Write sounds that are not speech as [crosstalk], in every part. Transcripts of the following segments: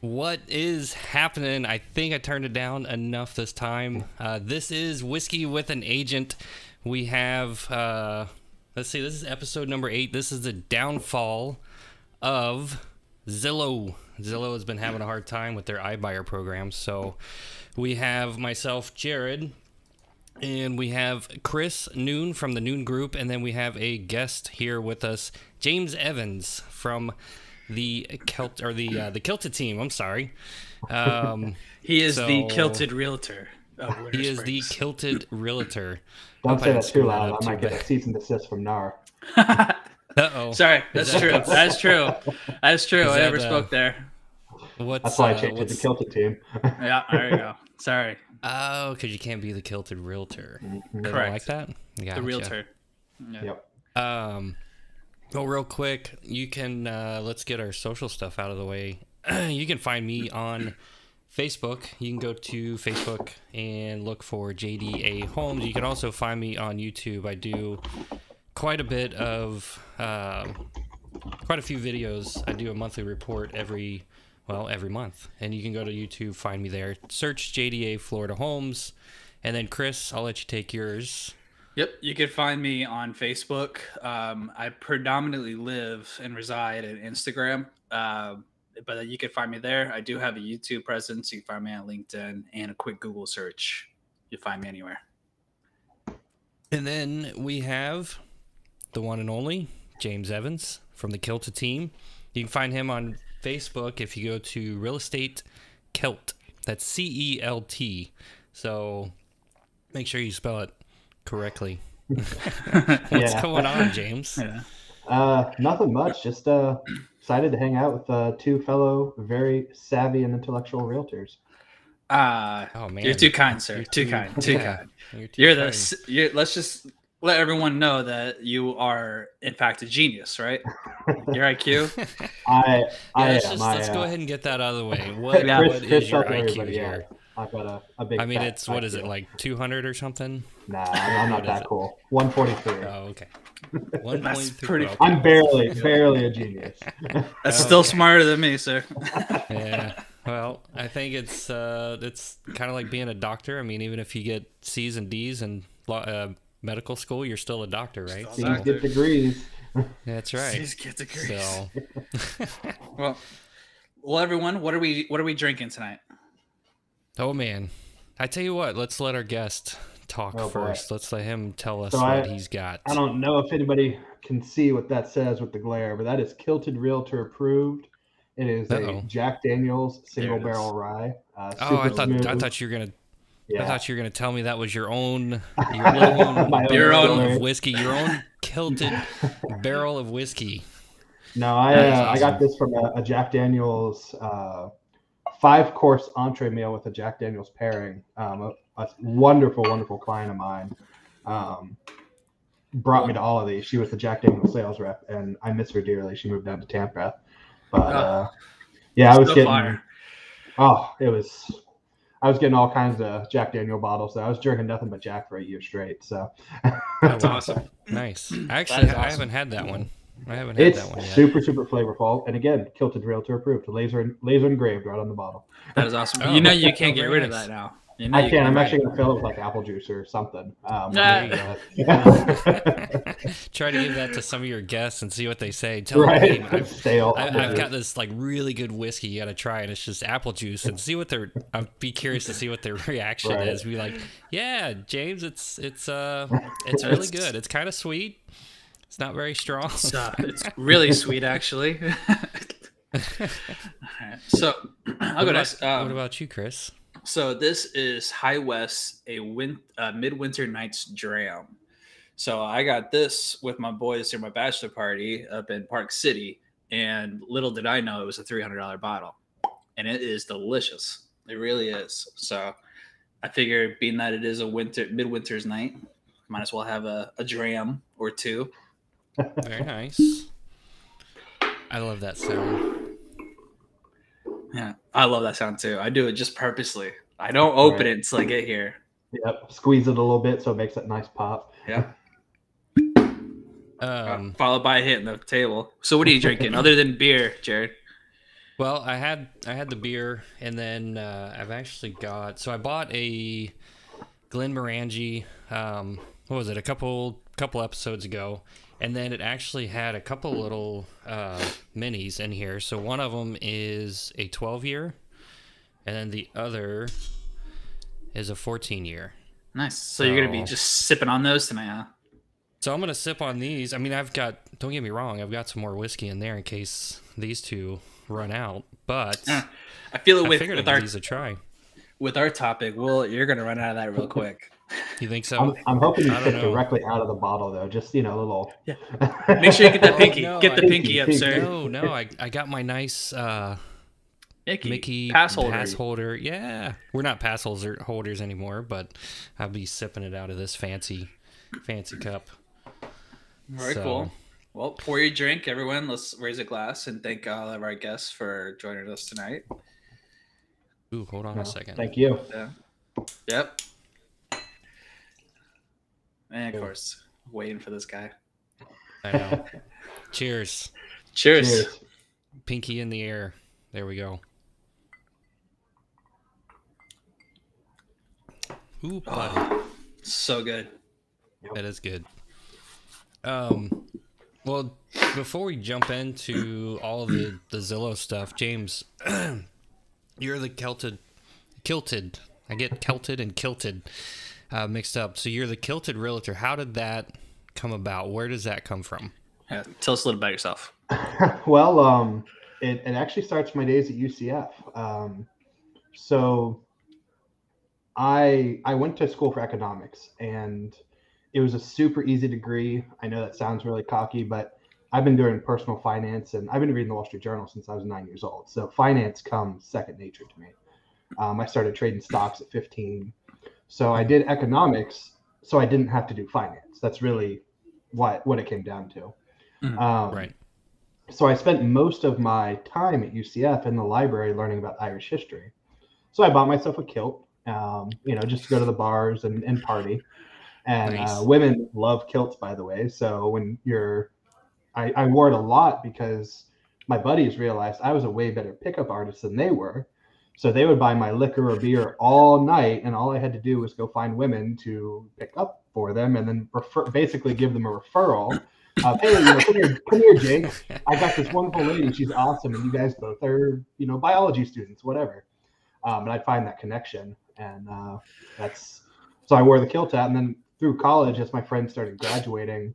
What is happening? I think I turned it down enough this time. Uh, this is Whiskey with an Agent. We have, uh, let's see, this is episode number eight. This is the downfall of Zillow. Zillow has been having a hard time with their iBuyer programs. So we have myself, Jared, and we have Chris Neun from the Neun Group, and then we have a guest here with us, James Evans from the Kilt or the uh, the Kilted team. I'm sorry. Um, [laughs] He is the kilted realtor. Of he is the Kilted [laughs] Realtor. Don't say that too loud. up I might too get bad. a cease and desist from NAR. [laughs] Uh oh. Sorry, that's that- true. That's true. That's true. Is I never uh, spoke there. What's That's why I uh, changed it to what's- Kilted team. Yeah, there you go. Sorry. Oh, because you can't be the Kilted Realtor. They don't Correct. like that. The realtor. Yeah. Yep. Um, well, real quick, you can uh, let's get our social stuff out of the way. [clears throat] you can find me on Facebook. You can go to Facebook and look for JDA Homes. You can also find me on YouTube. I do quite a bit of um, quite a few videos. I do a monthly report every well every month, and you can go to YouTube, find me there. Search JDA Florida Homes, and then Chris, I'll let you take yours. Yep, you can find me on Facebook. Um, I predominantly live and reside in Instagram, um, but you can find me there. I do have a YouTube presence. You can find me on LinkedIn and a quick Google search. You find me anywhere. And then we have the one and only James Evans from the Kilta team. You can find him on Facebook if you go to Real Estate Celt. That's C E L T. So make sure you spell it correctly. [laughs] What's Yeah. going on, James? Yeah. Uh, nothing much. Just uh, excited to hang out with uh, two fellow very savvy and intellectual realtors. Uh, Oh man, you're too kind, sir. You're too, too- kind. Too yeah. kind. You're, too You're the. kind. s- You're, let's just let everyone know that you are, in fact, a genius, right? [laughs] Your IQ. I, Yeah, I let's am. just I, let's uh, go ahead and get that out of the way. [laughs] What, Yeah. what Chris, is Chris your IQ everybody, yeah, here? I've got a, a big. I mean, it's what is it like 200 or something? Nah, I'm, I'm not that cool. 143. Oh, okay. [laughs] One That's point pretty- okay. I'm barely, barely a genius. [laughs] That's still smarter than me, sir. [laughs] Yeah. Well, I think it's uh, it's kind of like being a doctor. I mean, even if you get C's and D's in uh, medical school, you're still a doctor, right? Still a These So, doctor. get degrees. that's right. Jeez, get the grease. So, Well, well, everyone, what are we what are we drinking tonight? Oh man, I tell you what. Let's let our guest talk Oh, first. Let's let him tell us So what I- he's got. I don't know if anybody can see what that says with the glare, but that is Kilted Realtor approved. It is Uh-oh. a Jack Daniels single There it is. barrel rye. Uh, Oh, I thought I thought you were gonna yeah. I thought you were gonna tell me that was your own [laughs] your own My own barrel of whiskey, your own kilted [laughs] barrel of whiskey. No, I uh, I got this from a, a Jack Daniels uh, five course entree meal with a Jack Daniels pairing. Um, a, a wonderful, wonderful client of mine um, brought me to all of these. She was the Jack Daniels sales rep, and I miss her dearly. She moved down to Tampa, but uh, yeah, I was getting fire. oh, it was. I was getting all kinds of Jack Daniel bottles. So I was drinking nothing but Jack for a year straight. So That's awesome. Nice. [clears throat] Actually, is I haven't had that one. I haven't had It's that one yet. super, super flavorful. And again, Kilted Realtor approved. Laser laser engraved right on the bottle. That is awesome. Oh, you know you can't get rid of [laughs] that now. You know I you can. I'm actually gonna fill it with like apple juice or something. Um, but- [laughs] Try to give that to some of your guests and see what they say. Tell right. them, hey, I've, [laughs] Stale. I, I've got this like really good whiskey you got to try, and it's just apple juice, and see what their. I'd be curious to see what their reaction Right. is. Be like, yeah, James, it's it's uh, it's really good. It's kind of sweet. It's not very strong. It's, uh, [laughs] it's really sweet, actually. [laughs] Alright, So [clears throat] I'll what, go next. Um, what about you, Chris? So this is High West, a win, uh, midwinter nights dram. So I got this with my boys during my bachelor party up in Park City, and little did I know it was a three hundred dollar bottle, and it is delicious. It really is. So I figure, being that it is a winter midwinter's night, might as well have a, a dram or two. Very nice. I love that sound. Yeah, I love that sound too. I do it just purposely. I don't open Right. it until I get here. Yep. Squeeze it a little bit so it makes that nice pop. Yeah. Um, followed by a hit in the table. So what are you drinking [laughs] other than beer, Jared? Well, I had I had the beer, and then uh, I've actually got. So I bought a Glenmorangie. Um, what was it? A couple couple episodes ago, and then it actually had a couple little uh, minis in here. So one of them is a 12 year, and then the other is a 14 year. Nice. So, you're gonna be just sipping on those tonight, huh? So I'm gonna sip on these. I mean, I've got. Don't get me wrong. I've got some more whiskey in there in case these two run out. But Eh, I feel it with figured with our these a try. with our topic. Well, you're gonna run out of that real quick. You think so? I'm, I'm hoping you I don't sip know. directly out of the bottle, though. Just you know, a little. Yeah. [laughs] Make sure you get that Oh, pinky. no, get the I- pinky up, Pinky, sir. No, no. I, I got my nice uh, Mickey, Mickey pass holder. pass holder. Yeah, we're not pass holder holders anymore, but I'll be sipping it out of this fancy, fancy cup. Very So- cool. Well, pour your drink, everyone. Let's raise a glass and thank all of our guests for joining us tonight. Ooh, hold on No, a second. Thank you. Yeah. Yep. And of Cool. course, waiting for this guy. I know. [laughs] Cheers. Cheers. Cheers. Pinky in the air. There we go. Ooh, buddy. So good. That is good. Um, well, before we jump into all the the Zillow stuff, James, [clears throat] you're the Kelted, kilted. I get Kelted and kilted uh, mixed up. So you're the kilted realtor. How did that come about? Where does that come from? Yeah, tell us a little about yourself. [laughs] well, um, it, it actually starts my days at UCF. Um, so I I went to school for economics, and it was a super easy degree. I know that sounds really cocky, but I've been doing personal finance, and I've been reading the Wall Street Journal since I was nine years old. So finance comes second nature to me. Um, I started trading stocks at 15, so I did economics, so I didn't have to do finance. That's really what what it came down to. Mhm. Um, Right. so I spent most of my time at UCF in the library learning about Irish history. So I bought myself a kilt, um, you know, just to go to the bars and, and party. And Nice. uh, women love kilts, by the way. So when you're, I, I wore it a lot because my buddies realized I was a way better pickup artist than they were. So they would buy my liquor or beer all night, and all I had to do was go find women to pick up for them, and then refer, basically give them a referral. Of, hey, you know, come here, come here, Jake. I got this wonderful lady. She's awesome, and you guys both are, you know, biology students, whatever. Um, and I'd find that connection, and uh, that's so I wore the kilt hat, and then through college, as my friends started graduating,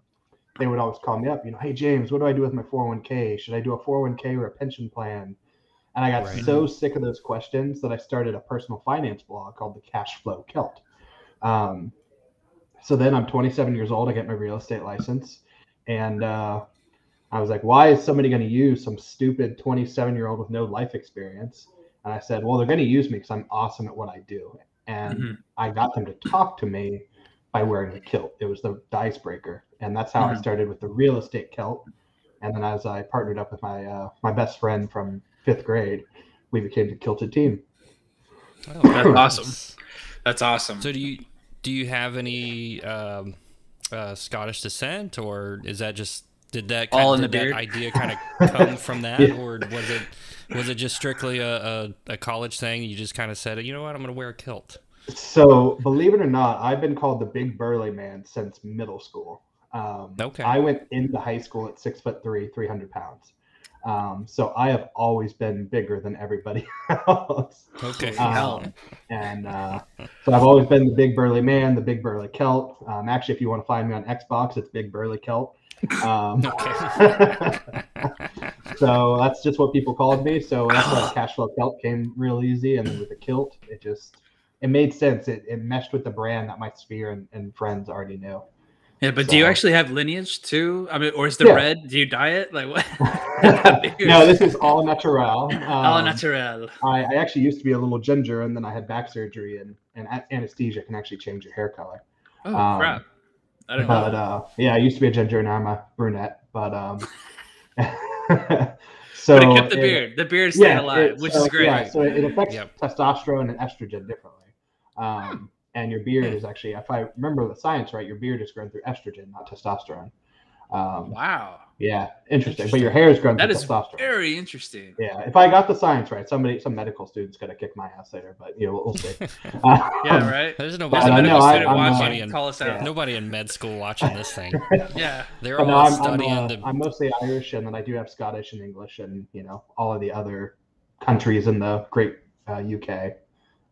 they would always call me up, you know, hey James, what do I do with my 401k? Should I do a 401k or a pension plan? And I got Right. so sick of those questions that I started a personal finance blog called the Cash Flow Kilt. Um, so then I'm 27 years old. I get my real estate license, and uh, I was like, why is somebody going to use some stupid 27 year old with no life experience? And I said, well, they're going to use me because I'm awesome at what I do. And Mhm. I got them to talk to me by wearing the kilt. It was the, icebreaker. And that's how I Mhm. started with the real estate kilt. And then as I partnered up with my uh, my best friend from fifth grade, we became the kilted team. Oh, That's [coughs] awesome. That's awesome. So do you do you have any um, uh, Scottish descent, or is that just did that kind All of, in the did beard? idea kind of [laughs] come from that, Yeah. or was it was it just strictly a, a, a college thing? You just kind of said, you know what, I'm going to wear a kilt. So believe it or not, I've been called the big burly man since middle school. Um, Okay. I went into high school at six foot three, 300 pounds. Um, so I have always been bigger than everybody [laughs] else. Okay. hell. Um, and uh, so I've always been the big burly man, the big burly Celt. Um, actually, if you want to find me on Xbox, it's Big Burly Celt. Um, [laughs] [laughs] so that's just what people called me. So that's why [sighs] Cashflow Celt came real easy, and then with the kilt, it just it made sense. It, it meshed with the brand that my sphere and, and friends already knew. Yeah, but do you actually have lineage too? I mean, or is the Yeah. red? Do you dye it? Like what? [laughs] [laughs] no, this is all natural. Um, All natural. I, I actually used to be a little ginger, and then I had back surgery, and, and anesthesia can actually change your hair color. Oh um, crap! I don't know. But uh, yeah, I used to be a ginger, now I'm a brunette. But um, [laughs] so but it kept the it- beard. The beard stayed yeah, alive, it- which so, is great. Yeah, so it affects Yep. testosterone and estrogen differently. Um, and your beard is actually, if I remember the science right, your beard is grown through estrogen, not testosterone. Um, Wow. Yeah, interesting. But your hair is grown That through is testosterone. very interesting. Yeah, if I got the science right, somebody, some medical student's gonna kick my ass later, but you know, we'll, we'll see. [laughs] Um, Yeah, right. There's nobody, uh, no, I- student I'm, watching, uh, nobody, in, call us out. nobody in med school watching this thing. [laughs] Yeah. They're But no, all I'm, I'm, studying uh, the. I'm mostly Irish, and then I do have Scottish and English, and you know, all of the other countries in the great uh, UK.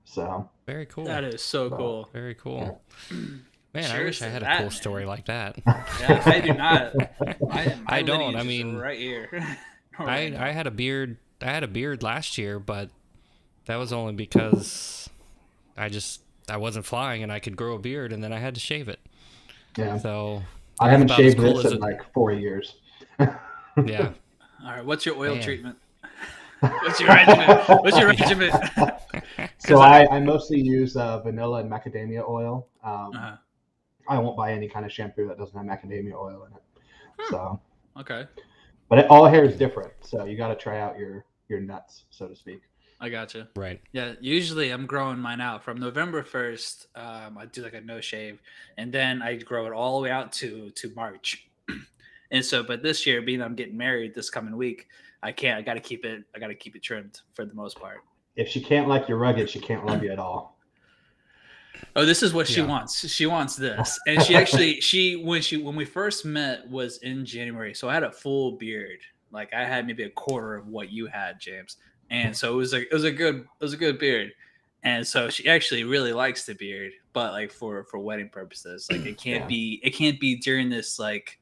So very cool. That is so cool. Very cool. Man, I wish I to had a cool man. story like that. [laughs] Yeah, I do not. [laughs] I, I don't, I mean, right here. [laughs] I now. I had a beard. I had a beard last year, but that was only because I just I wasn't flying and I could grow a beard, and then I had to shave it. yeah, So I haven't shaved cool this in it- like four years. yeah, All right, what's your oil Man. treatment? What's your regimen? What's your regimen? So I, I mostly use uh, vanilla and macadamia oil. Um, Uh-huh. I won't buy any kind of shampoo that doesn't have macadamia oil in it. Hmm. So, Okay, but it, all hair is different, so you got to try out your your nuts, so to speak. I gotcha. right. Yeah, usually I'm growing mine out from November first. Um, I do like a no shave, and then I grow it all the way out to to March. [clears throat] and so, but this year, being I'm getting married this coming week, I can't. I got to keep it. I got to keep it trimmed for the most part. If she can't like you rugged, she can't love you at all. Oh, this is what she Yeah. wants. She wants this, [laughs] and she actually she when she when we first met was in January. So I had a full beard, like I had maybe a quarter of what you had, James. And so it was like it was a good it was a good beard. And so she actually really likes the beard, but like for for wedding purposes, like it can't Yeah. be it can't be during this like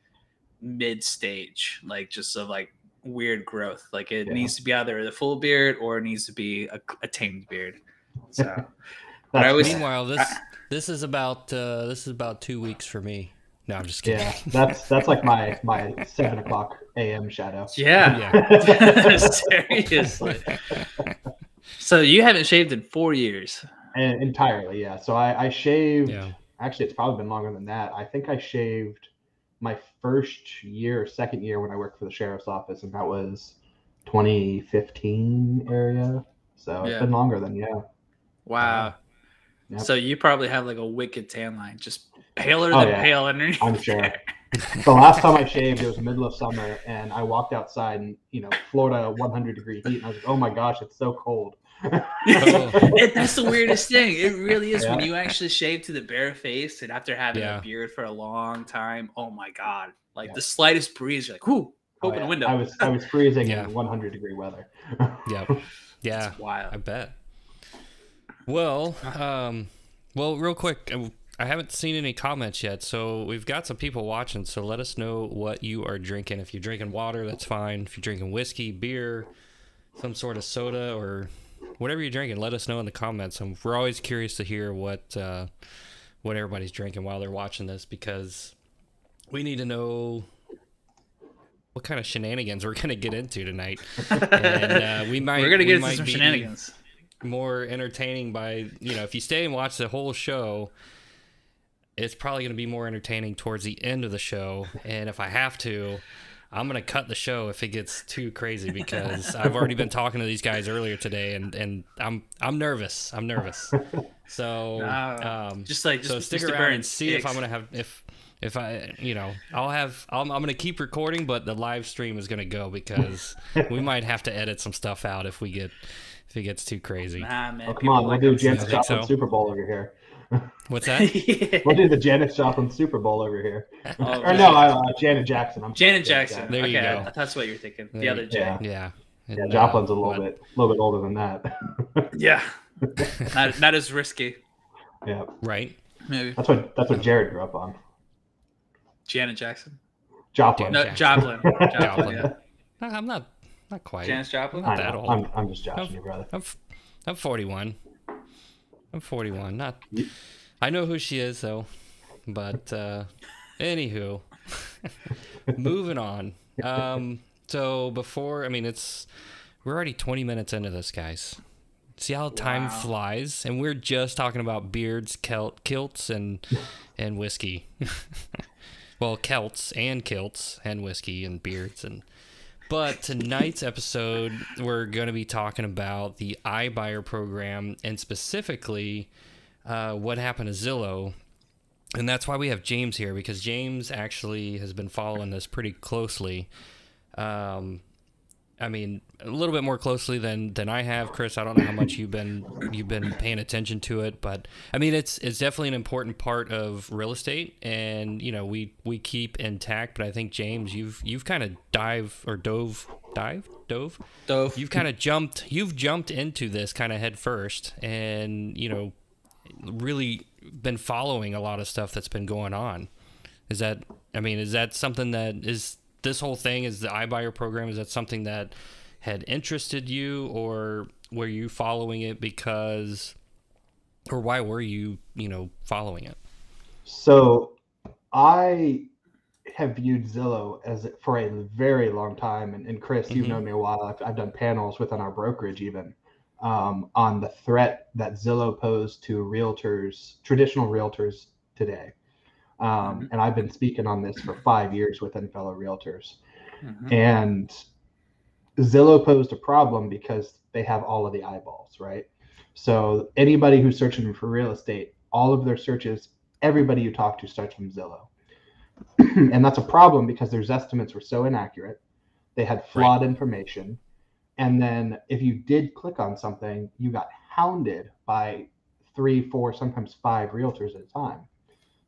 mid stage, like just of like weird growth. Like it Yeah. needs to be either the full beard or it needs to be a, a tamed beard. So. [laughs] That's I was- Meanwhile, this this is about uh, this is about two weeks for me. No, I'm just kidding. yeah, that's [laughs] that's like my my seven o'clock a.m. shadow. Yeah. Yeah. [laughs] Seriously. So you haven't shaved in four years. And entirely, yeah. So I, I shaved. Yeah. Actually, it's probably been longer than that. I think I shaved my first year, second year when I worked for the sheriff's office, and that was 2015 area. So it's been longer than yeah. Wow. So you probably have like a wicked tan line, just paler Oh, than yeah. pale underneath. I'm [laughs] sure. The last time I shaved, it was middle of summer, and I walked outside, and you know, Florida 100 degree heat, and I was like, "Oh my gosh, it's so cold." It- that's the weirdest thing. It really is when you actually shave to the bare face and after having Yeah. a beard for a long time. Oh my god! Like Yeah. the slightest breeze, you're like, "Whoo, Oh, open yeah. the window." I was I was freezing [laughs] Yeah. in 100 degree weather. yeah, [laughs] Yeah. It's wild. I bet. Well, um, well, real quick, uh, I haven't seen any comments yet, so we've got some people watching. So let us know what you are drinking. If you're drinking water, that's fine. If you're drinking whiskey, beer, some sort of soda, or whatever you're drinking, let us know in the comments. And we're always curious to hear what uh, what everybody's drinking while they're watching this because we need to know what kind of shenanigans we're gonna get into tonight. and uh, we might We're gonna we get into some shenanigans. more entertaining by you know if you stay and watch the whole show it's probably going to be more entertaining towards the end of the show and if i have to i'm going to cut the show if it gets too crazy because i've already been talking to these guys earlier today and and i'm i'm nervous i'm nervous so [laughs] Nah, um Just like so stick Mr. around and Burns, see if i'm going to have if if I, you know, I'll have, I'm, I'm gonna keep recording, but the live stream is gonna go because we [laughs] might have to edit some stuff out if we get, if it gets too crazy. Nah, man. Oh, come on, we'll like do them Janis think so? Super Bowl over here. What's [laughs] that? yeah. We'll do the Janis Joplin Super Bowl over here. Oh, or no, uh, Janet Jackson. I'm Janet sorry, Jackson. There you go. I- that's what you're thinking. The other you- J. Yeah. Yeah. Yeah, And, Joplin's a uh, little but- bit, a little bit older than that. [laughs] Yeah. [laughs] not, not as risky. yeah, Right. Maybe. that's what that's what Jared grew up on. Janet Jackson. Joplin. No, Joplin. Joplin. Joplin. yeah. No, I'm not, not quite. Janis Joplin. I that know. old. I'm, I'm just joshing you, brother. I'm, f- I'm 41. I'm 41. Not. I know who she is though, but uh, anywho, [laughs] moving on. Um, so before, I mean, it's we're already 20 minutes into this, guys. See how time Wow. flies, and we're just talking about beards, kilt, kilts, and and whiskey. [laughs] well, Celts and kilts and whiskey and beards and. But tonight's episode, we're going to be talking about the iBuyer program and specifically uh, what happened to Zillow and that's why we have James here because James actually has been following this pretty closely. Um, I mean, a little bit more closely than than I have, Chris. I don't know how much you've been you've been paying attention to it, but I mean, it's it's definitely an important part of real estate, and you know, we we keep intact. But I think James, you've you've kind of dive or dove dive dove Dove. you've kind of jumped you've jumped into this kind of head first, and you know, really been following a lot of stuff that's been going on. Is that I mean, is that something that is this whole thing is the iBuyer program? Is that something that had interested you, or were you following it because, or why were you, you know, following it? So I have viewed Zillow as for a very long time, and, and Chris, you've Mhm. known me a while. I've, I've done panels within our brokerage even um, on the threat that Zillow posed to realtors, traditional realtors today. Um, Mhm. And I've been speaking on this for five years within fellow realtors. Mhm. And Zillow posed a problem because they have all of the eyeballs, right? So anybody who's searching for real estate, all of their searches, everybody you talk to starts from Zillow. [clears throat] and that's a problem because their estimates were so inaccurate. They had flawed information. And then if you did click on something, you got hounded by three, four, sometimes five realtors at a time.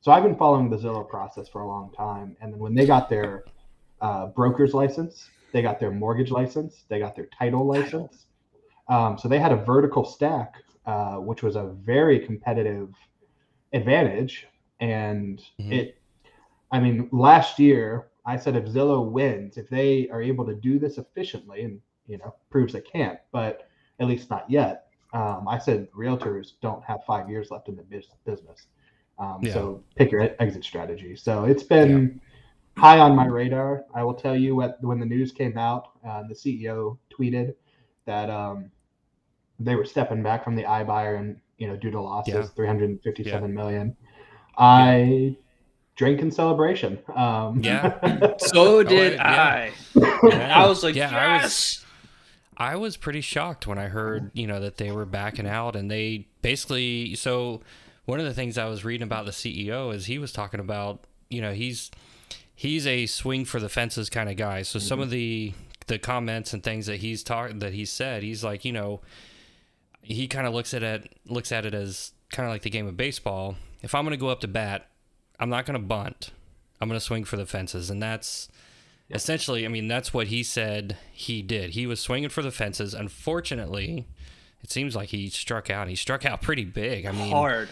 So I've been following the Zillow process for a long time. And then when they got their uh, broker's license, they got their mortgage license, they got their title license. Um, so they had a vertical stack, uh, which was a very competitive advantage. And Mhm. it, I mean, last year I said if Zillow wins, if they are able to do this efficiently, and you know, proves they can't, but at least not yet. Um, I said realtors don't have five years left in the business. Um, Yeah. So pick your exit strategy. So it's been high on my radar. I will tell you what when the news came out, uh, the CEO tweeted that um, they were stepping back from the iBuyer and you know due to losses, Yeah. three hundred fifty-seven million. I drank in celebration. Um, Yeah. [laughs] So did yeah. I. Yeah. I was like, Yeah, I was- yes. I was pretty shocked when I heard, you know, that they were backing out and they basically so one of the things I was reading about the CEO is he was talking about, you know, he's he's a swing for the fences kind of guy. So some mm-hmm. of the the comments and things that he's talked that he said, he's like, you know, he kind of looks at it looks at it as kind of like the game of baseball. If I'm going to go up to bat, I'm not going to bunt. I'm going to swing for the fences and that's essentially, I mean, that's what he said he did. He was swinging for the fences. Unfortunately, it seems like he struck out. He struck out pretty big. I mean, Hard.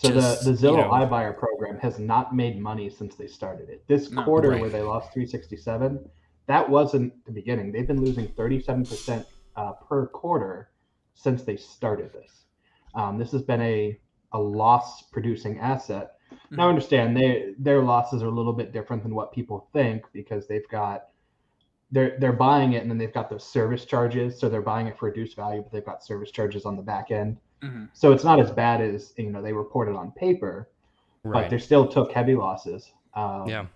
So Just, the, the Zillow you know- iBuyer program has not made money since they started it. This quarter Right. where they lost 367, that wasn't the beginning. They've been losing 37% uh, per quarter since they started this. Um, this has been a a loss producing asset. Now Mhm. understand they their losses are a little bit different than what people think because they've got they're they're buying it and then they've got those service charges. So they're buying it for reduced value, but they've got service charges on the back end. Mhm. So it's not as bad as you know they reported on paper, but right. they still took heavy losses. Um, Yeah.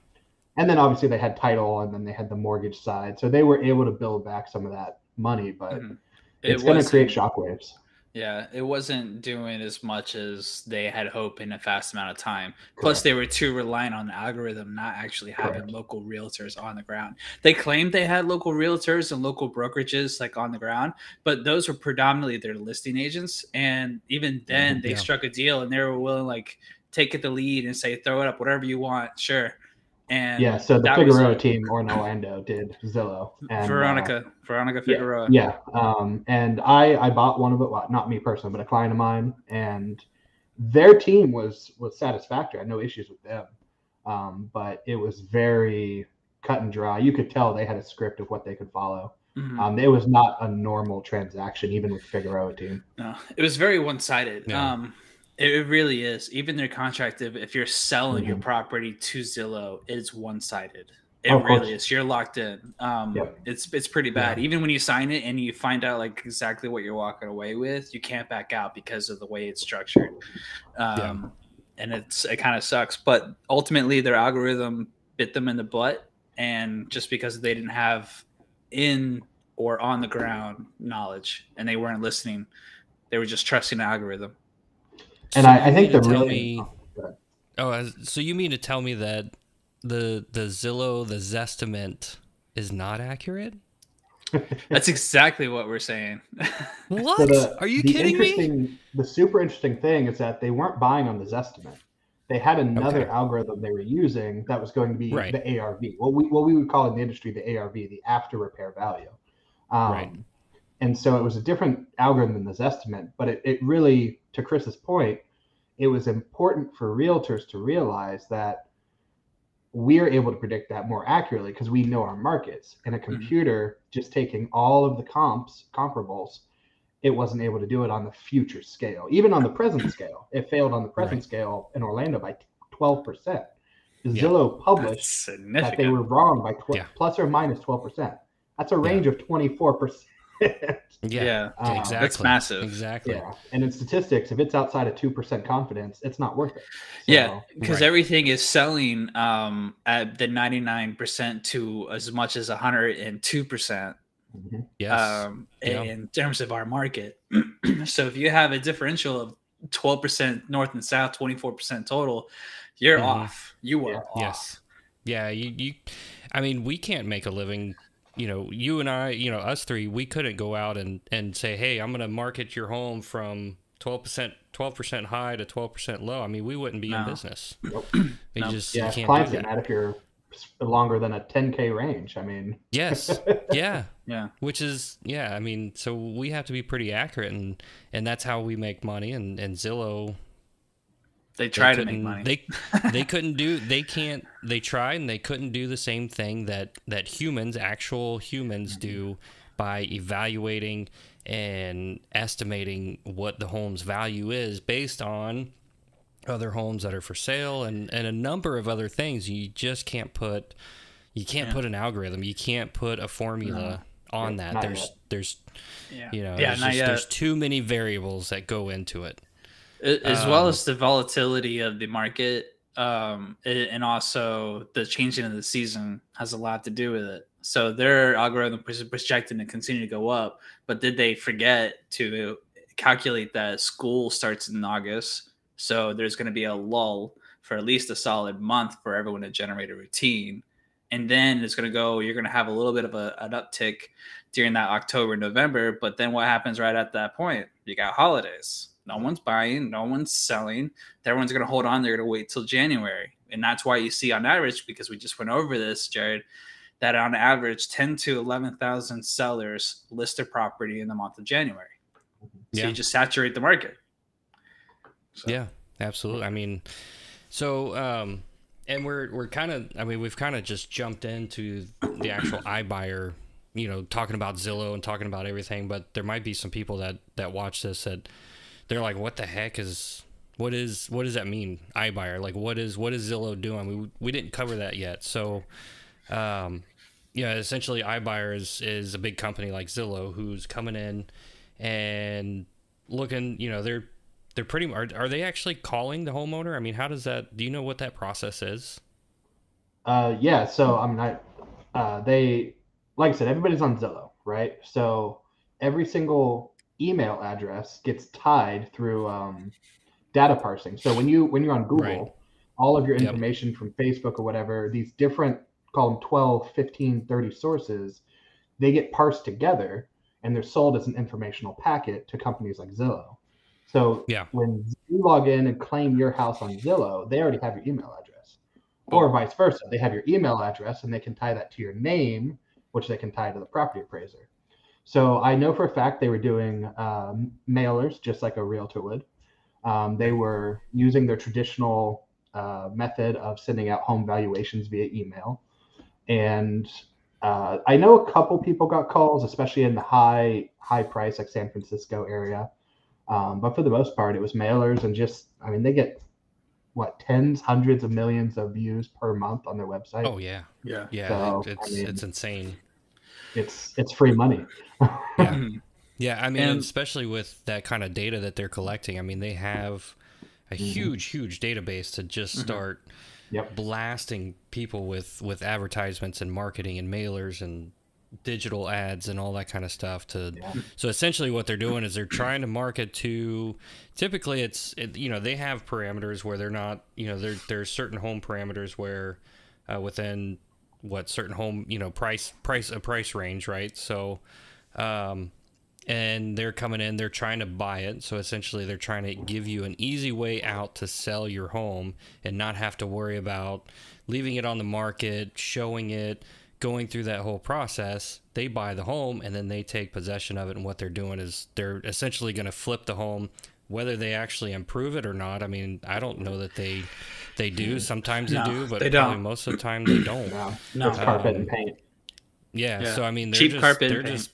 And then obviously they had title, and then they had the mortgage side, so they were able to build back some of that money. But Mhm. it's It going to create shockwaves. Yeah, it wasn't doing as much as they had hoped in a fast amount of time. Plus, they were too reliant on the algorithm, not actually having Correct. local realtors on the ground. They claimed they had local realtors and local brokerages like on the ground, but those were predominantly their listing agents. And even mm-hmm. then, they Yeah. struck a deal and they were willing like take it the lead and say throw it up whatever you want, sure. And Yeah. So the that was Figueroa team or in Orlando did Zillow. And, uh, Veronica, Veronica yeah, Figueroa. Yeah. Um, and I I bought one of it. Well, not me personally, but a client of mine, and their team was was satisfactory. I had no issues with them. Um, but it was very cut and dry. You could tell they had a script of what they could follow. Mhm. Um, it was not a normal transaction, even with Figueroa team. No, it was very one sided. Yeah. Um, it, really is. Even their contract, if, if you're selling your Mhm. property to Zillow, it's one sided. It course. really is. You're locked in. Um, Yep. it's it's pretty bad. Even when you sign it and you find out like exactly what you're walking away with, you can't back out because of the way it's structured. Um, and it's it kind of sucks. But ultimately, their algorithm bit them in the butt, and just because they didn't have in or on the ground knowledge and they weren't listening, they were just trusting the algorithm. And So I, I think the really me- oh, go ahead. Oh, as- so you mean to tell me that the the Zillow the Zestimate is not accurate? [laughs] That's exactly what we're saying. [laughs] What? So the- Are you the kidding me? interesting, The super interesting thing is that they weren't buying on the Zestimate. They had another Okay. algorithm they were using that was going to be Right. the ARV. What we what we would call in the industry the ARV, the after repair value. Um, Right. And so it was a different algorithm than this estimate, but it, it really, to Chris's point, it was important for realtors to realize that we're able to predict that more accurately because we know our markets. And a mm-hmm. computer just taking all of the comps, comparables, it wasn't able to do it on the future scale. Even on the present scale, it failed on the present Right. scale in Orlando by 12%. Zillow That's published that they were wrong by 12, Yeah. plus or minus 12%. That's a range of 24%. [laughs] Yeah, yeah. Uh, exactly. That's massive. Exactly. Yeah, and in statistics, if it's outside of two percent confidence, it's not worth it. Yeah, because Right. everything is selling um, at the 99% to as much as 102%. mhm. Yes. um, Yeah. in terms of our market. [clears throat] so if you have a differential of 12% north and south, 24% total, you're Mhm. off. You are Yeah. off. Yes. Yeah, you, you I mean, we can't make a living, you know, you and I, you know, us three, we couldn't go out and and say, "Hey, I'm going to market your home from 12% 12% high to 12% low." I mean, we wouldn't be in business. Nope. You No. just Yeah, you can't clients do that. mad if you're longer than a 10k range. I mean, Yes. [laughs] Yeah. Yeah. Which is yeah, I mean, so we have to be pretty accurate and and that's how we make money and and Zillow They they try to make money. They they [laughs] couldn't do they can't they tried and they couldn't do the same thing that that humans, actual humans mm-hmm. do by evaluating and estimating what the home's value is based on other homes that are for sale and and a number of other things. You just can't put you can't Yeah. put an algorithm. You can't put a formula on that. not There's yet. there's yeah. you know yeah, there's, just, there's too many variables that go into it. As well um, as the volatility of the market um and also the changing of the season has a lot to do with it. So their algorithm was projecting to continue to go up but did they forget to calculate that school starts in august? So there's going to be a lull for at least a solid month for everyone to generate a routine. And then it's going to go you're going to have a little bit of a, an uptick during that october november but then what happens right at that point? You got holidays no one's buying no one's selling. Everyone's going to hold on they're going to wait till january. And that's why you see on average because we just went over this jared that on average 10 to 11,000 sellers list their property in the month of january. So Yeah. you just saturate the market. So- Yeah, absolutely. I mean, so um, and we're we're kind of I mean we've kind of just jumped into the actual iBuyer, you know, talking about Zillow and talking about everything, but there might be some people that that watch this that they're like, what the heck is what is what does that mean iBuyer? Like what is what is Zillow doing? We we didn't cover that yet, so. Um, yeah, essentially, iBuyer is, is a big company like Zillow who's coming in and looking. You know, they're they're pretty. Are, are they actually calling the homeowner? I mean, how does that? Do you know what that process is? uh, yeah. So I'm not. Uh, they, like I said, everybody's on Zillow, right? So every single email address gets tied through um, data parsing. So when you when you're on Google, Right. all of your Yep. information from Facebook or whatever, these different call them 12, 15, 30 sources, they get parsed together and they're sold as an informational packet to companies like Zillow. So Yeah. when you log in and claim your house on Zillow, they already have your email address. Or vice versa. They have your email address and they can tie that to your name, which they can tie to the property appraiser. So I know for a fact they were doing um, mailers just like a realtor would. Um, they were using their traditional uh, method of sending out home valuations via email. And uh, I know a couple people got calls, especially in the high high price like San Francisco area. Um, but for the most part, it was mailers and just I mean they get what tens, hundreds of millions of views per month on their website. Oh yeah, yeah yeah. So, it's I mean- it's insane. It's it's free money. [laughs] Yeah. Mm-hmm. Yeah, I mean, And- especially with that kind of data that they're collecting. I mean, they have a mm-hmm. huge, huge database to just mm-hmm. start Yep. blasting people with with advertisements and marketing and mailers and digital ads and all that kind of stuff to Yeah. so essentially what they're doing is they're trying to market to typically it's it, you know they have parameters where they're not you know there there's certain home parameters where uh, within what certain home you know price price a price range right? So um and they're coming in they're trying to buy it. So essentially they're trying to give you an easy way out to sell your home and not have to worry about leaving it on the market showing it going through that whole process. They buy the home and then they take possession of it. And what they're doing is they're essentially going to flip the home whether they actually improve it or not i mean i don't know that they they do sometimes No, they do but they don't. most of the time they don't No, No. it's carpet Um, and paint. yeah, Yeah. so I mean, they're Cheap just, carpet They're just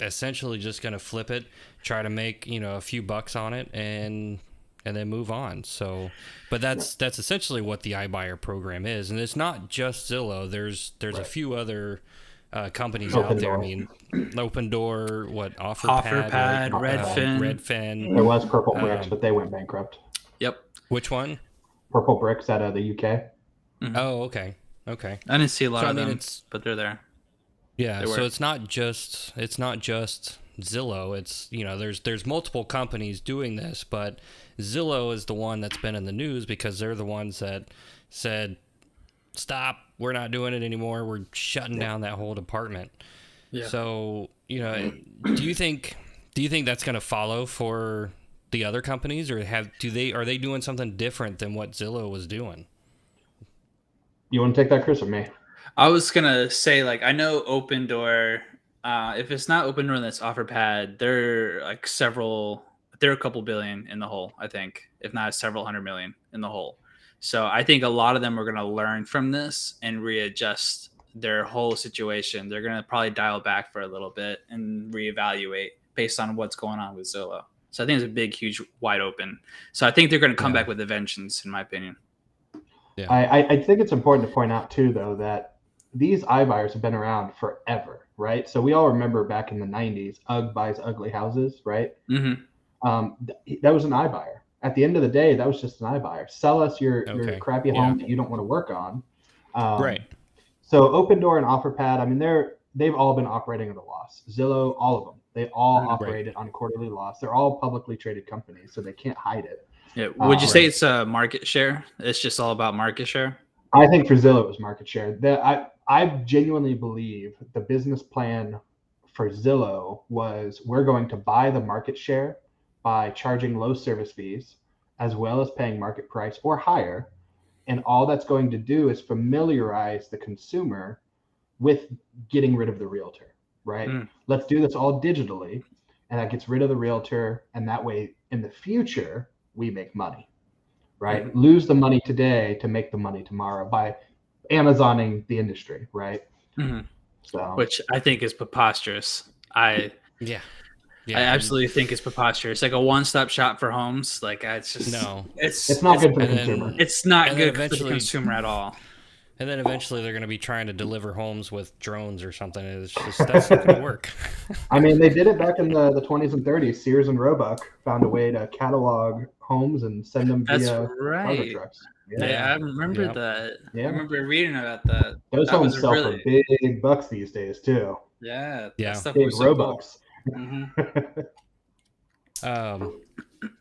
essentially just gonna flip it, try to make you know a few bucks on it, and and then move on. So, but that's that's essentially what the iBuyer program is, and it's not just Zillow. There's there's a few other uh, companies Open out there. I mean, Opendoor, what OfferPad, OfferPad, right? Uh, Redfin. Redfin. There was Purplebricks, um, but they went bankrupt. Yep. Which one? Purplebricks out of the UK. Oh, okay, okay. I didn't see a lot So, I of mean, them, it's- but they're there. Yeah, They so it's not just it's not just Zillow. It's you know there's there's multiple companies doing this, but Zillow is the one that's been in the news because they're the ones that said stop, we're not doing it anymore. We're shutting down that whole department. Yeah. So, you know, do you think do you think that's going to follow for the other companies or have do they are they doing something different than what Zillow was doing? You want to take that, Chris, or me? I was gonna say like I know Open Door. Uh, if it's not Opendoor, that's OfferPad. They're like several. They're a couple billion in the hole. I think, if not several hundred million in the hole. So I think a lot of them are gonna learn from this and readjust their whole situation. They're gonna probably dial back for a little bit and reevaluate based on what's going on with Zillow. So I think it's a big, huge, wide open. So I think they're gonna come Yeah. back with a vengeance, in my opinion. I, I, I think it's important to point out too, though, that these iBuyers have been around forever, right? So we all remember back in the '90s, UGG buys ugly houses, right? Mm-hmm. Um, th- that was an iBuyer. At the end of the day, that was just an iBuyer. Sell us your your Okay. crappy Yeah. home that you don't want to work on. Um, right. So Opendoor and OfferPad, I mean, they're they've all been operating at a loss. Zillow, all of them, they all Right. operated on quarterly loss. They're all publicly traded companies, so they can't hide it. Yeah. Would you Uh, say it's a market share? It's just all about market share. I think for Zillow it was market share. That I I genuinely believe the business plan for Zillow was we're going to buy the market share by charging low service fees as well as paying market price or higher. And all that's going to do is familiarize the consumer with getting rid of the realtor, right? Mm. Let's do this all digitally and that gets rid of the realtor and that way in the future we make money right lose the money today to make the money tomorrow by amazoning the industry right Mhm. so Which I think is preposterous. I Yeah. I absolutely think it's preposterous. Like a one-stop shop for homes. Like it's just No. It's it's not good for the and then- consumer It's not good for the consumer at all. And then eventually they're going to be trying to deliver homes with drones or something. It's just that's not going to work. [laughs] i mean they did it back in the, the 20s and 30s sears and roebuck found a way to catalog homes and send them That's via cargo right. trucks Yeah, yeah, I remember Yeah. that. Yeah. I remember reading about that. those That homes sell really- for big bucks these days too Yeah. Yeah. stuff big was so cool. roebucks Mhm. [laughs] Um,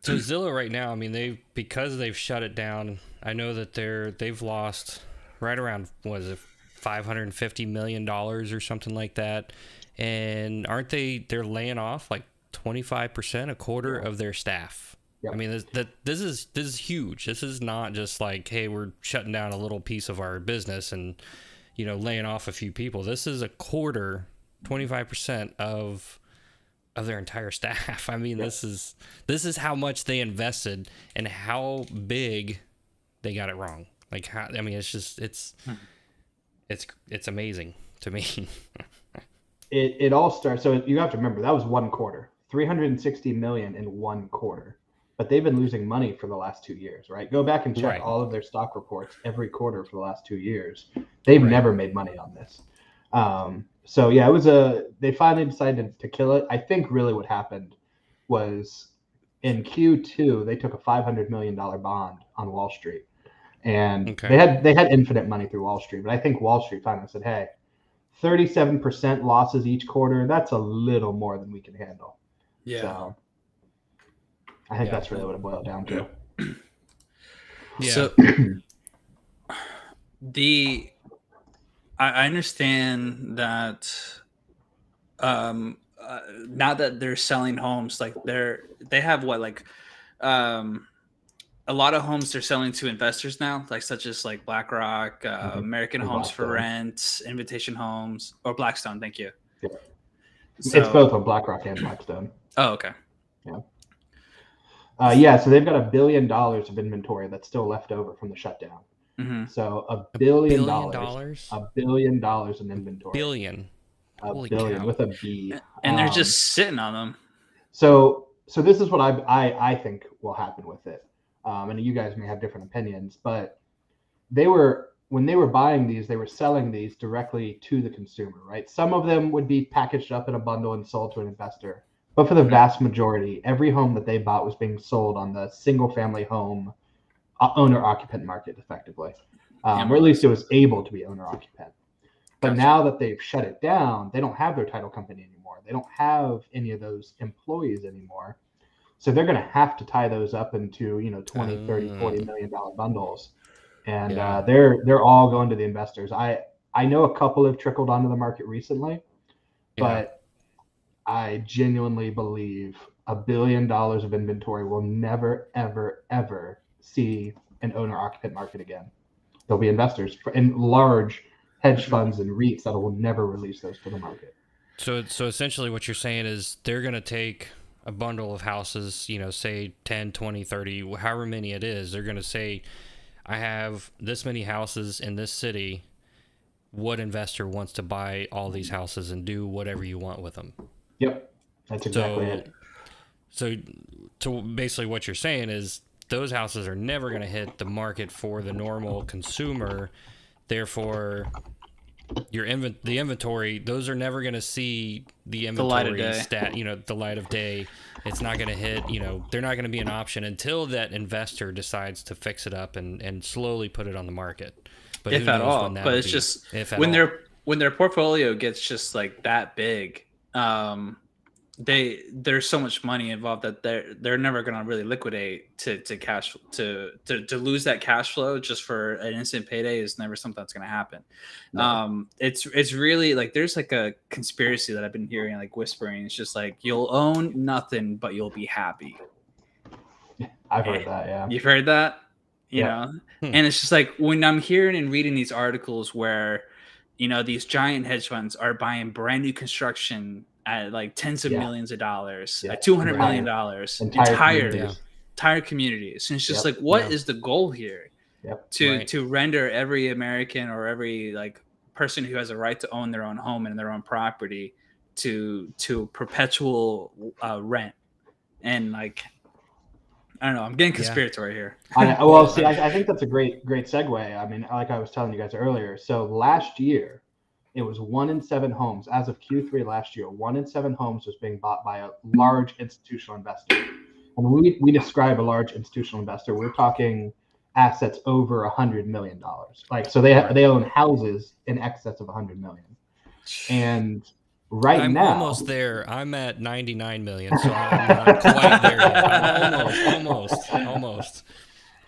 so Zillow right now, I mean, they because they've shut it down. I know that they're they've lost right around was it, five hundred and fifty million dollars or something like that. And aren't they? They're laying off like twenty five percent, a quarter of their staff. Yep. I mean, this, that this is this is huge. This is not just like, hey, we're shutting down a little piece of our business and you know laying off a few people. This is a quarter, twenty five percent of of their entire staff. [laughs] I mean, this is this is how much they invested and how big they got it wrong. Like how I mean, it's just it's it's it's amazing to me. [laughs] it, it all starts so you have to remember that was one quarter 360 million in one quarter but they've been losing money for the last two years right go back and check Right. all of their stock reports every quarter for the last two years they've Right. never made money on this um, so yeah it was a they finally decided to kill it i think really what happened was in q2 they took a 500 million dollar bond on wall street and Okay. they had they had infinite money through wall street but i think wall street finally said hey 37% losses each quarter. That's a little more than we can handle. Yeah. So I think Yeah. that's really what it boiled down to. Yeah. So [clears throat] the I, I understand that um uh, now that they're selling homes like they're they have what like um a lot of homes they're selling to investors now like such as like blackrock uh, Mhm. american homes for rent invitation homes or blackstone thank you Yeah. it's both on BlackRock and Blackstone. oh okay Uh, yeah, so they've got a billion dollars of inventory that's still left over from the shutdown. Hmm So a A billion, billion dollars, dollars? a billion dollars in inventory, Billion. a Holy billion cow. with a B. and they're Um, just sitting on them So, so this is what I, I, I think will happen with it. Um, and you guys may have different opinions, but they were when they were buying these, they were selling these directly to the consumer, right? Some of them would be packaged up in a bundle and sold to an investor, but for the vast majority, every home that they bought was being sold on the single-family home uh, owner-occupant market, effectively, um, Yeah. or at least it was able to be owner-occupant. But Gotcha. now that they've shut it down, they don't have their title company anymore. They don't have any of those employees anymore. So they're going to have to tie those up into, you know, 20, 30, 40 million dollar bundles. And Yeah. uh, they're they're all going to the investors. I I know a couple have trickled onto the market recently, Yeah. but I genuinely believe a billion dollars of inventory will never ever ever see an owner occupant market again. There'll be investors and large hedge funds and REITs that will never release those to the market. So, so essentially what you're saying is they're going to take a bundle of houses, you know, say 10, 20, 30, however many it is. They're going to say, I have this many houses in this city. What investor wants to buy all these houses and do whatever you want with them? Yep, that's exactly So, it. so, so basically, what you're saying is those houses are never going to hit the market for the normal consumer. Therefore, your inven- the inventory, those are never going to see the The light of inventory day. stat. You know, the light of day. It's not going to hit. You know, they're not going to be an option until that investor decides to fix it up and and slowly put it on the market. But if who at knows all when but it's be, just when all. their when their portfolio gets just like that big um they there's so much money involved that they're they're never going to really liquidate to to cash to, to to lose that cash flow just for an instant payday is never something that's going to happen No. um it's it's really like there's like a conspiracy that i've been hearing like whispering it's just like you'll own nothing but you'll be happy [laughs] I've heard that. Yeah. You've heard that, you Yeah. know, Hmm. and it's just like when I'm hearing and reading these articles where, you know, these giant hedge funds are buying brand new construction at like tens of Yeah. millions of dollars, Yeah. at two hundred million Entire- dollars, entire entire communities. entire communities, and it's just Yep. like, what is Yeah. the goal here? Yep. To Right. to render every American or every like person who has a right to own their own home and their own property to to perpetual uh, rent and like. I don't know. I'm getting Yeah. here. [laughs] I, well, see, I, I think [laughs] that's a great, great segue. I mean, like I was telling you guys earlier. So last year, it was one in seven homes. As of Q3 last year, one in seven homes was being bought by a large institutional investor. And we, we describe a large institutional investor, we're talking assets over a hundred million dollars. Like, so they they own houses in excess of a hundred million. And right I'm now, almost there. I'm at 99 million, so I'm not quite there yet. I'm almost, almost, almost.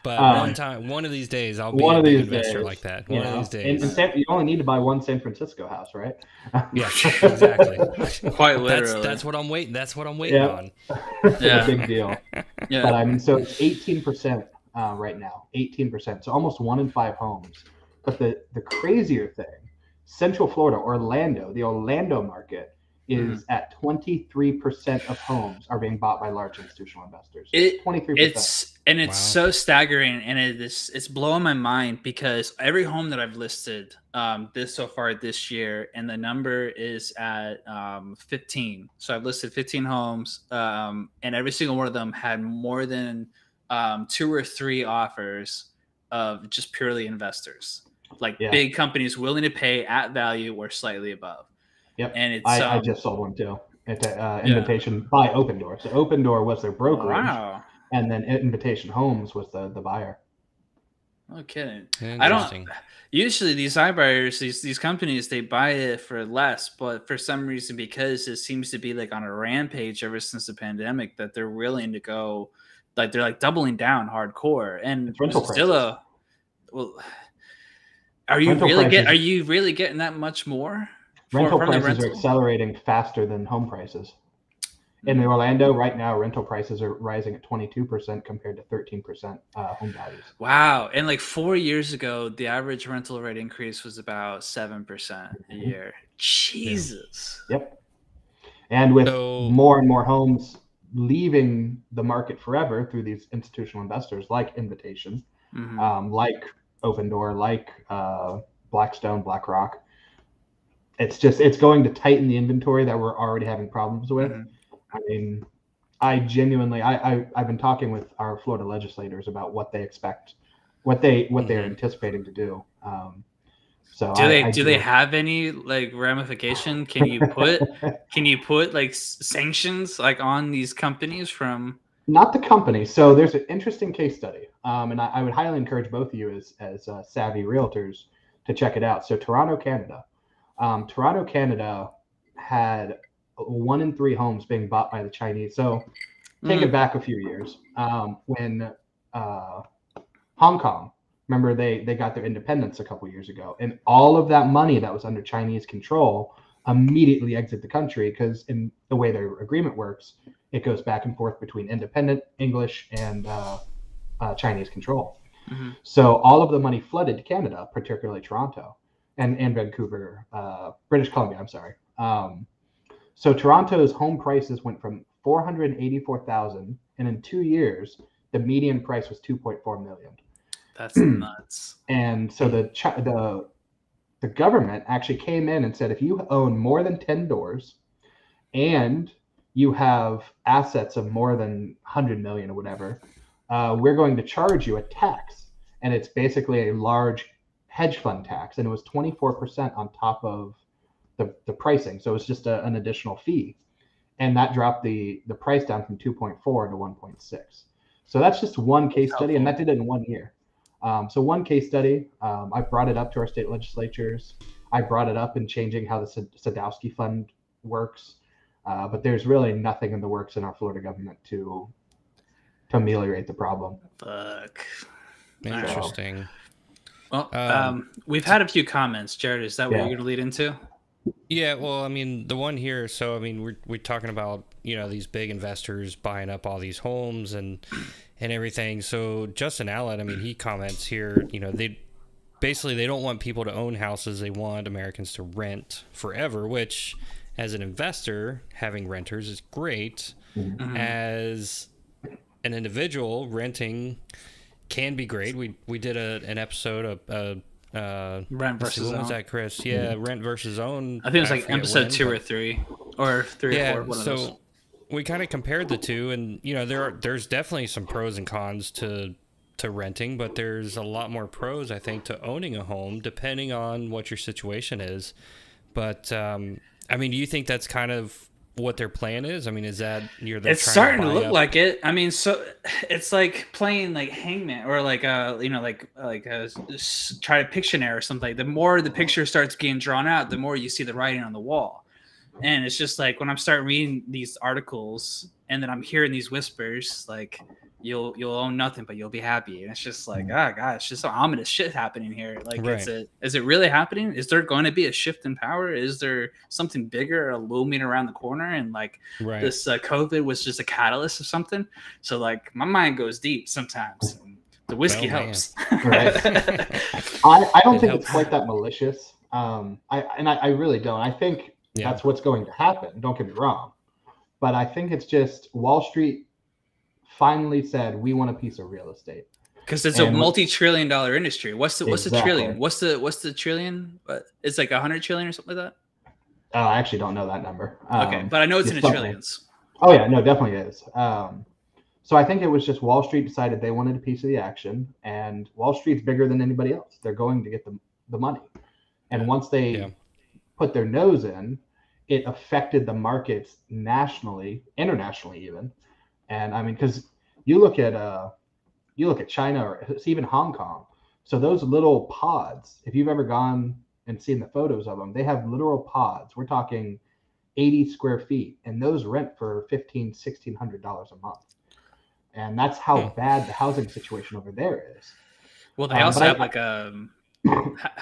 But Um, one time, one of these days, I'll be one of big these investor days, like that. you One know, of these in- days. in San- you only need to buy one San Francisco house, right? yeah, [laughs] exactly. Quite That's literally. that's what I'm waiting. That's what I'm waiting Yeah. on. [laughs] Yeah. big deal. [laughs] yeah. But I mean, so it's 18% uh, right now, 18%. So almost one in five homes. But the, the crazier thing, Central Florida, Orlando, the Orlando market Mm-hmm. is at 23% of homes are being bought by large institutional investors. It- 23%. it's and it's Wow. so staggering and it is it's blowing my mind because every home that i've listed um this so far this year and the number is at um 15 so i've listed 15 homes um and every single one of them had more than um two or three offers of just purely investors like Yeah. big companies willing to pay at value or slightly above Yep. and it's I, I um, just sold one too. at a uh, Yeah. invitation by Opendoor. So Opendoor was their brokerage, wow and then Invitation Homes was the, the buyer. Okay. I don't. Usually, these iBuyers, these these companies, they buy it for less, but for some reason, because it seems to be like on a rampage ever since the pandemic, that they're willing to go, like they're like doubling down hardcore. And Zillow, well, are you rental really get? Are you really getting that much more? Rental prices rental? are accelerating faster than home prices in Orlando right now, rental prices are rising at 22% compared to 13% uh, home values. Wow. And like four years ago, the average rental rate increase was about 7% a mm-hmm. year. Jesus. Yep. And with so, more and more homes leaving the market forever through these institutional investors like Invitation, mm-hmm. um, like Opendoor, like uh, Blackstone, BlackRock, it's just it's going to tighten the inventory that we're already having problems with. Mm-hmm I mean, I genuinely, I, I I've been talking with our Florida legislators about what they expect, what they what mm-hmm. they're anticipating to do. Um, so do they I, I do, do they have any like ramification? Can you put [laughs] can you put like sanctions like on these companies from? Not the company. So there's an interesting case study, um, and I, I, would highly encourage both of you as as uh, savvy realtors to check it out. So Toronto, Canada, um, Toronto, Canada had one in three homes being bought by the Chinese. So take mm. it back a few years um, when uh, Hong Kong, remember they they got their independence a couple years ago, and all of that money that was under Chinese control immediately exit the country because in the way their agreement works, it goes back and forth between independent English and uh, uh, Chinese control. Mm-hmm. So all of the money flooded to Canada, particularly Toronto and and Vancouver, uh, British Columbia. I'm sorry. Um, so Toronto's home prices went from 484,000 and in 2 years the median price was 2.4 million. That's [clears throat] nuts. And so the the the government actually came in and said if you own more than 10 doors and you have assets of more than 100 million or whatever, uh, we're going to charge you a tax. And it's basically a large hedge fund tax. And it was 24% on top of the, the pricing. So it's just a, an additional fee. And that dropped the, the price down from 2.4 to 1.6. So that's just one case study, and that did it in one year. Um, so one case study, um, I brought it up to our state legislatures. I brought it up in changing how the Sadowski Fund works, uh, but there's really nothing in the works in our Florida government to to ameliorate the problem. Fuck. Interesting. Well, um, um, we've had a few comments. Jared, is that what yeah. you're going to lead into? Yeah, well, I mean, the one here. So, I mean, we're we're talking about you know these big investors buying up all these homes and and everything. So, Justin Allen, I mean, he comments here. You know, they basically they don't want people to own houses; they want Americans to rent forever. Which, as an investor, having renters is great. Mm-hmm. As an individual, renting can be great. We we did a, an episode of uh, Rent versus What was that, Chris? Yeah, Rent versus Own. I think it was like episode when, two or three, or three yeah, or four. so we kind of compared the two, and you know there are, there's definitely some pros and cons to to renting, but there's a lot more pros I think to owning a home, depending on what your situation is. But um, I mean, do you think that's kind of what their plan is? I mean, is that you're? It's starting to, to look up? like it. I mean, so it's like playing like Hangman or like uh you know like like a, try to Pictionary or something. The more the picture starts being drawn out, the more you see the writing on the wall. And it's just like when I'm starting reading these articles and then I'm hearing these whispers, like you'll you'll own nothing but you'll be happy. And it's just like oh god it's just some ominous shit happening here. Like right. is it is it really happening? Is there going to be a shift in power? Is there something bigger looming around the corner? And like right. this uh, covid was just a catalyst of something. So like my mind goes deep sometimes the whiskey well, helps. Right. [laughs] [laughs] I, I don't it think helps. it's quite that malicious. Um i and i, I really don't. I think yeah. that's what's going to happen don't get me wrong. But i think it's just wall street finally said we want a piece of real estate. Because it's and a multi-trillion dollar industry. What's the what's exactly. the trillion? What's the what's the trillion? It's like a hundred trillion or something like that? Oh, i actually don't know that number. Okay um, but i know it's in the trillions. Oh yeah no definitely is. Um, so i think it was just wall street decided they wanted a piece of the action and wall street's bigger than anybody else. They're going to get the, the money. And once they yeah. put their nose in it affected the markets nationally internationally even and I mean, because you look at uh, you look at China or even Hong Kong, So those little pods, if you've ever gone and seen the photos of them, they have literal pods. We're talking 80 square feet, and those rent for 15, 1600 dollars a month. And that's how Hmm. bad the housing situation over there is. Well, they Um, also but I- have like um,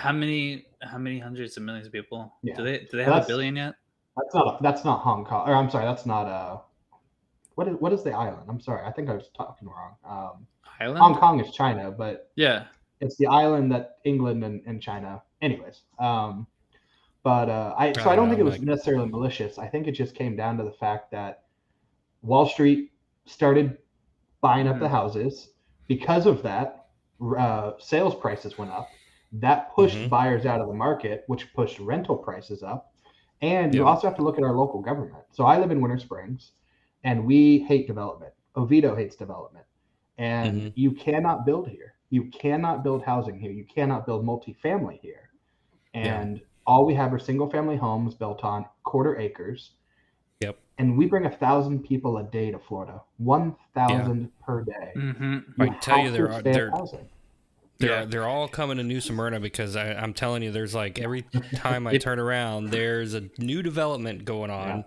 how many how many hundreds of millions of people? Yeah. Do they do they have a billion yet? That's not that's not Hong Kong. Or I'm sorry, that's not uh what is what is the island? I'm sorry, I think I was talking wrong. Um, Island? Hong Kong is China, but Yeah. it's the island that England and, and China. Anyways, um, but uh, I so I don't think it was like- necessarily malicious. I think it just came down to the fact that Wall Street started buying up the Mhm. houses. Because of that, uh, sales prices went up. That pushed Mhm. buyers out of the market, which pushed rental prices up. And you Yeah. also have to look at our local government. So I live in Winter Springs, and we hate development. Oviedo hates development, and Mhm. you cannot build here. You cannot build housing here. You cannot build multifamily here. Yeah. And all we have are single family homes built on quarter acres. Yep. And we bring a thousand people a day to Florida. One thousand per day. Mm-hmm. I tell you have there to are- expand there- housing. They're, Yeah. they're all coming to New Smyrna because I, I'm telling you, there's like every time I [laughs] turn around, there's a new development going on. Yeah.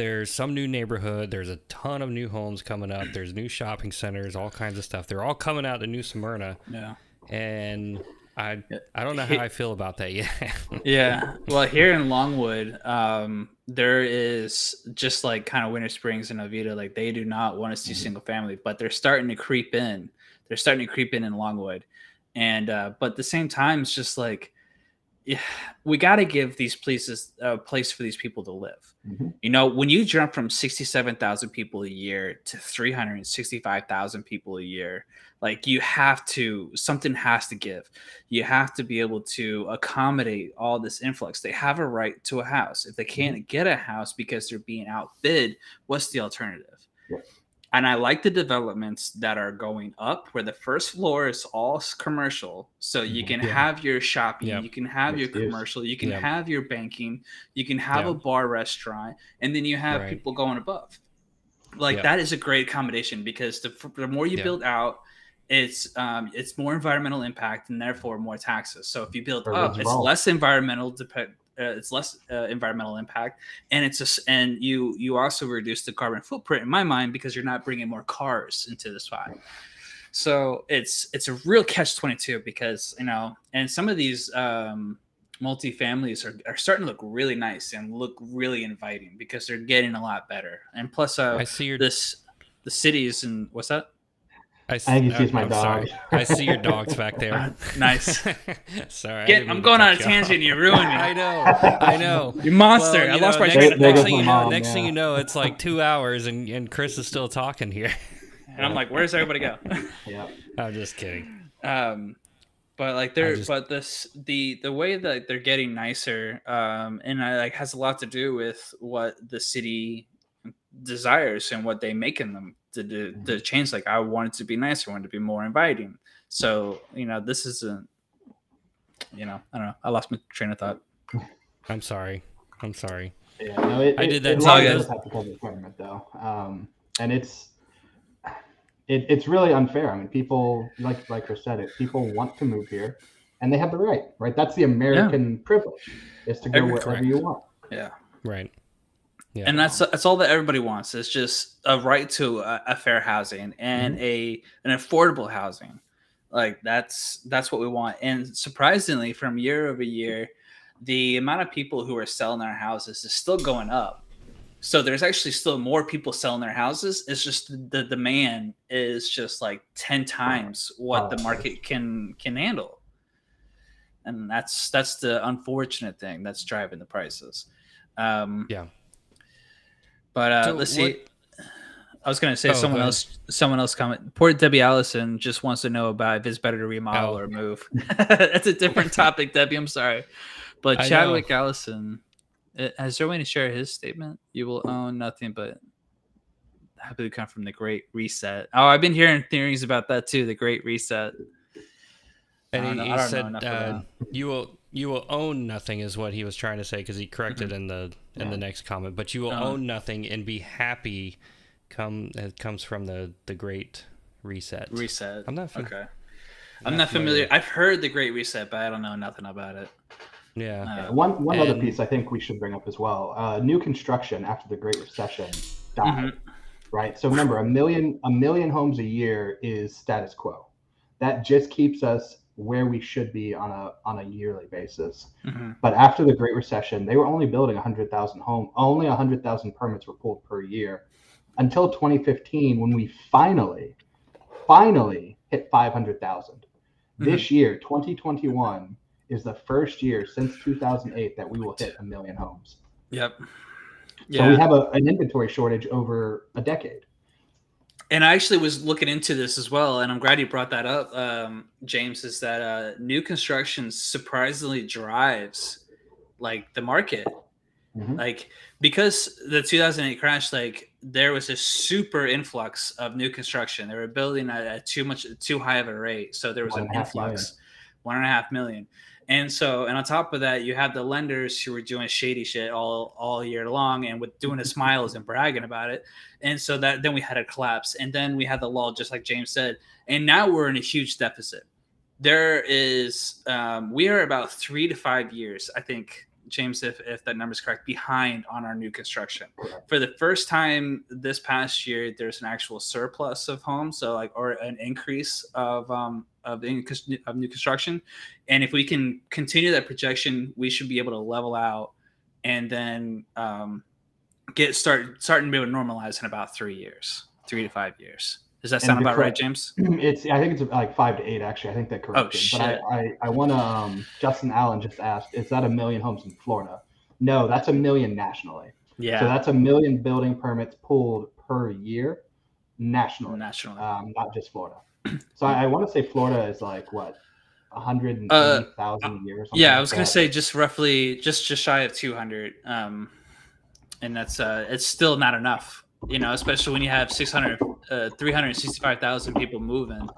There's some new neighborhood. There's a ton of new homes coming up. There's new shopping centers, all kinds of stuff. They're all coming out to New Smyrna, Yeah. and I I don't know how I feel about that yet. [laughs] Yeah. Well, here in Longwood, um, there is just like kind of Winter Springs and Oviedo, like they do not want to see Mm-hmm. single family, but they're starting to creep in. They're starting to creep in in Longwood, and uh, but at the same time, it's just like, yeah, [sighs] we got to give these places a place for these people to live. Mhm. You know, when you jump from 67,000 people a year to 365,000 people a year, like you have to, something has to give. You have to be able to accommodate all this influx. They have a right to a house. If they can't get a house because they're being outbid, what's the alternative? And I like the developments that are going up where the first floor is all commercial. So you Mhm. can Yeah. have your shopping, Yeah. you can have your commercial, you can Yeah. have your banking, you can have Yeah. a bar restaurant, and then you have Right. people going above. Like that is a great accommodation because the, the more you build out, it's um, it's more environmental impact and therefore more taxes. So if you build Or up, it's it's wrong. less environmental dep- uh, it's less uh, environmental impact, and it's just and you you also reduce the carbon footprint in my mind because you're not bringing more cars into the spot. So it's it's a real catch twenty two because you know, and some of these um, multi-families are, are starting to look really nice and look really inviting because they're getting a lot better. And plus, uh, I see your this the cities and what's that? I, s- I think he's uh, my I'm sorry. I see your dogs back there. Uh, [laughs] nice. [laughs] sorry. Get, I'm going on a you off. tangent. You ruined me. [laughs] I know. I know. You monster! Well, I you lost my next, train next thing you know, mom, next thing you know, it's like two hours, and, and Chris is still talking here. And I'm like, where's everybody go? Yeah. I'm just kidding. um but like they're just- but this the the way that they're getting nicer um and I like has a lot to do with what the city desires and what they make in them to do Mm-hmm. to change like i wanted to be nicer i want it to be more inviting so you know this isn't you know i don't know i lost my train of thought [laughs] I'm sorry. I'm sorry. Yeah, no, it, I it- did that It too. largely does have to come with government, though, um, and it's it, it's really unfair. I mean, people like like Chris said, it people want to move here, and they have the right. Right, that's the American privilege is to go Every- wherever correct. you want. yeah Right. Yeah. and that's that's all that everybody wants it's just a right to a, a fair housing and a an affordable housing. Like that's that's what we want. And surprisingly from year over year the amount of people who are selling their houses is still going up. So there's actually still more people selling their houses. It's just the demand is just like 10 times what the market can can handle. And that's that's the unfortunate thing that's driving the prices. Um Yeah. But uh, So let's see. what- I was gonna say Oh, someone else. Someone else comment. Poor Debbie Allison just wants to know about if it's better to remodel Oh. or move. [laughs] That's a different topic, Debbie. I'm sorry, but I know. Chadwick Allison uh, has Joe to share his statement. You will own nothing but happily come from the Great Reset. Oh, I've been hearing theories about that too. The Great Reset. and he, he I don't know said, uh, "You will you will own nothing," is what he was trying to say because he corrected in the in Yeah. the next comment. But you will Uh-huh. own nothing and be happy. Come it comes from the the great reset. Reset. I'm not. fam- Okay. I'm not familiar. I've heard the Great Reset, but I don't know nothing about it. Yeah. Uh, One one other piece I think we should bring up as well. Uh, new construction after the Great Recession died. Mhm. Right. So remember, a million a million homes a year is status quo. That just keeps us where we should be on a on a yearly basis. mhm. But after the Great Recession, they were only building 100,000 home. Only 100,000 permits were pulled per year until 2015 when we finally finally hit 500,000. This year, 2021 is the first year since 2008 that we will hit a million homes. Yep. So Yeah. we have a, an inventory shortage over a decade. And I actually was looking into this as well, and I'm glad you brought that up, um, James. Is that uh, new construction surprisingly drives like the market, Mhm. like because the 2008 crash, like there was a super influx of new construction. They were building at, at too much, too high of a rate, so there was One an and a half influx, one and a half million. And so, and on top of that, you have the lenders who were doing shady shit all all year long, and with doing a smiles and bragging about it. And so that then we had a collapse, and then we had the lull, just like James said. And now we're in a huge deficit. There is, um, we are about three to five years, I think, James, if if that number is correct, behind on our new construction. For the first time this past year, there's an actual surplus of homes, so like or an increase of um of in, of new construction. And if we can continue that projection, we should be able to level out and then um, get start starting to be able to normalize in about three years, three to five years. Does that sound about right, James? [clears throat] It's I think it's like five to eight actually. I think that corrected. but I, shit. I, I want to. Um, Justin Allen just asked, "Is that a million homes in Florida?" No, that's a million nationally. Yeah, So that's a million building permits pulled per year nationally, nationally. um, not just Florida. [clears throat] So I, I want to say Florida is like what, 180,000 a year or something. Uh, yeah, I like was gonna say just roughly just just shy of 200, um, and that's uh, it's still not enough. You know, especially when you have 600, uh, 365,000 people moving,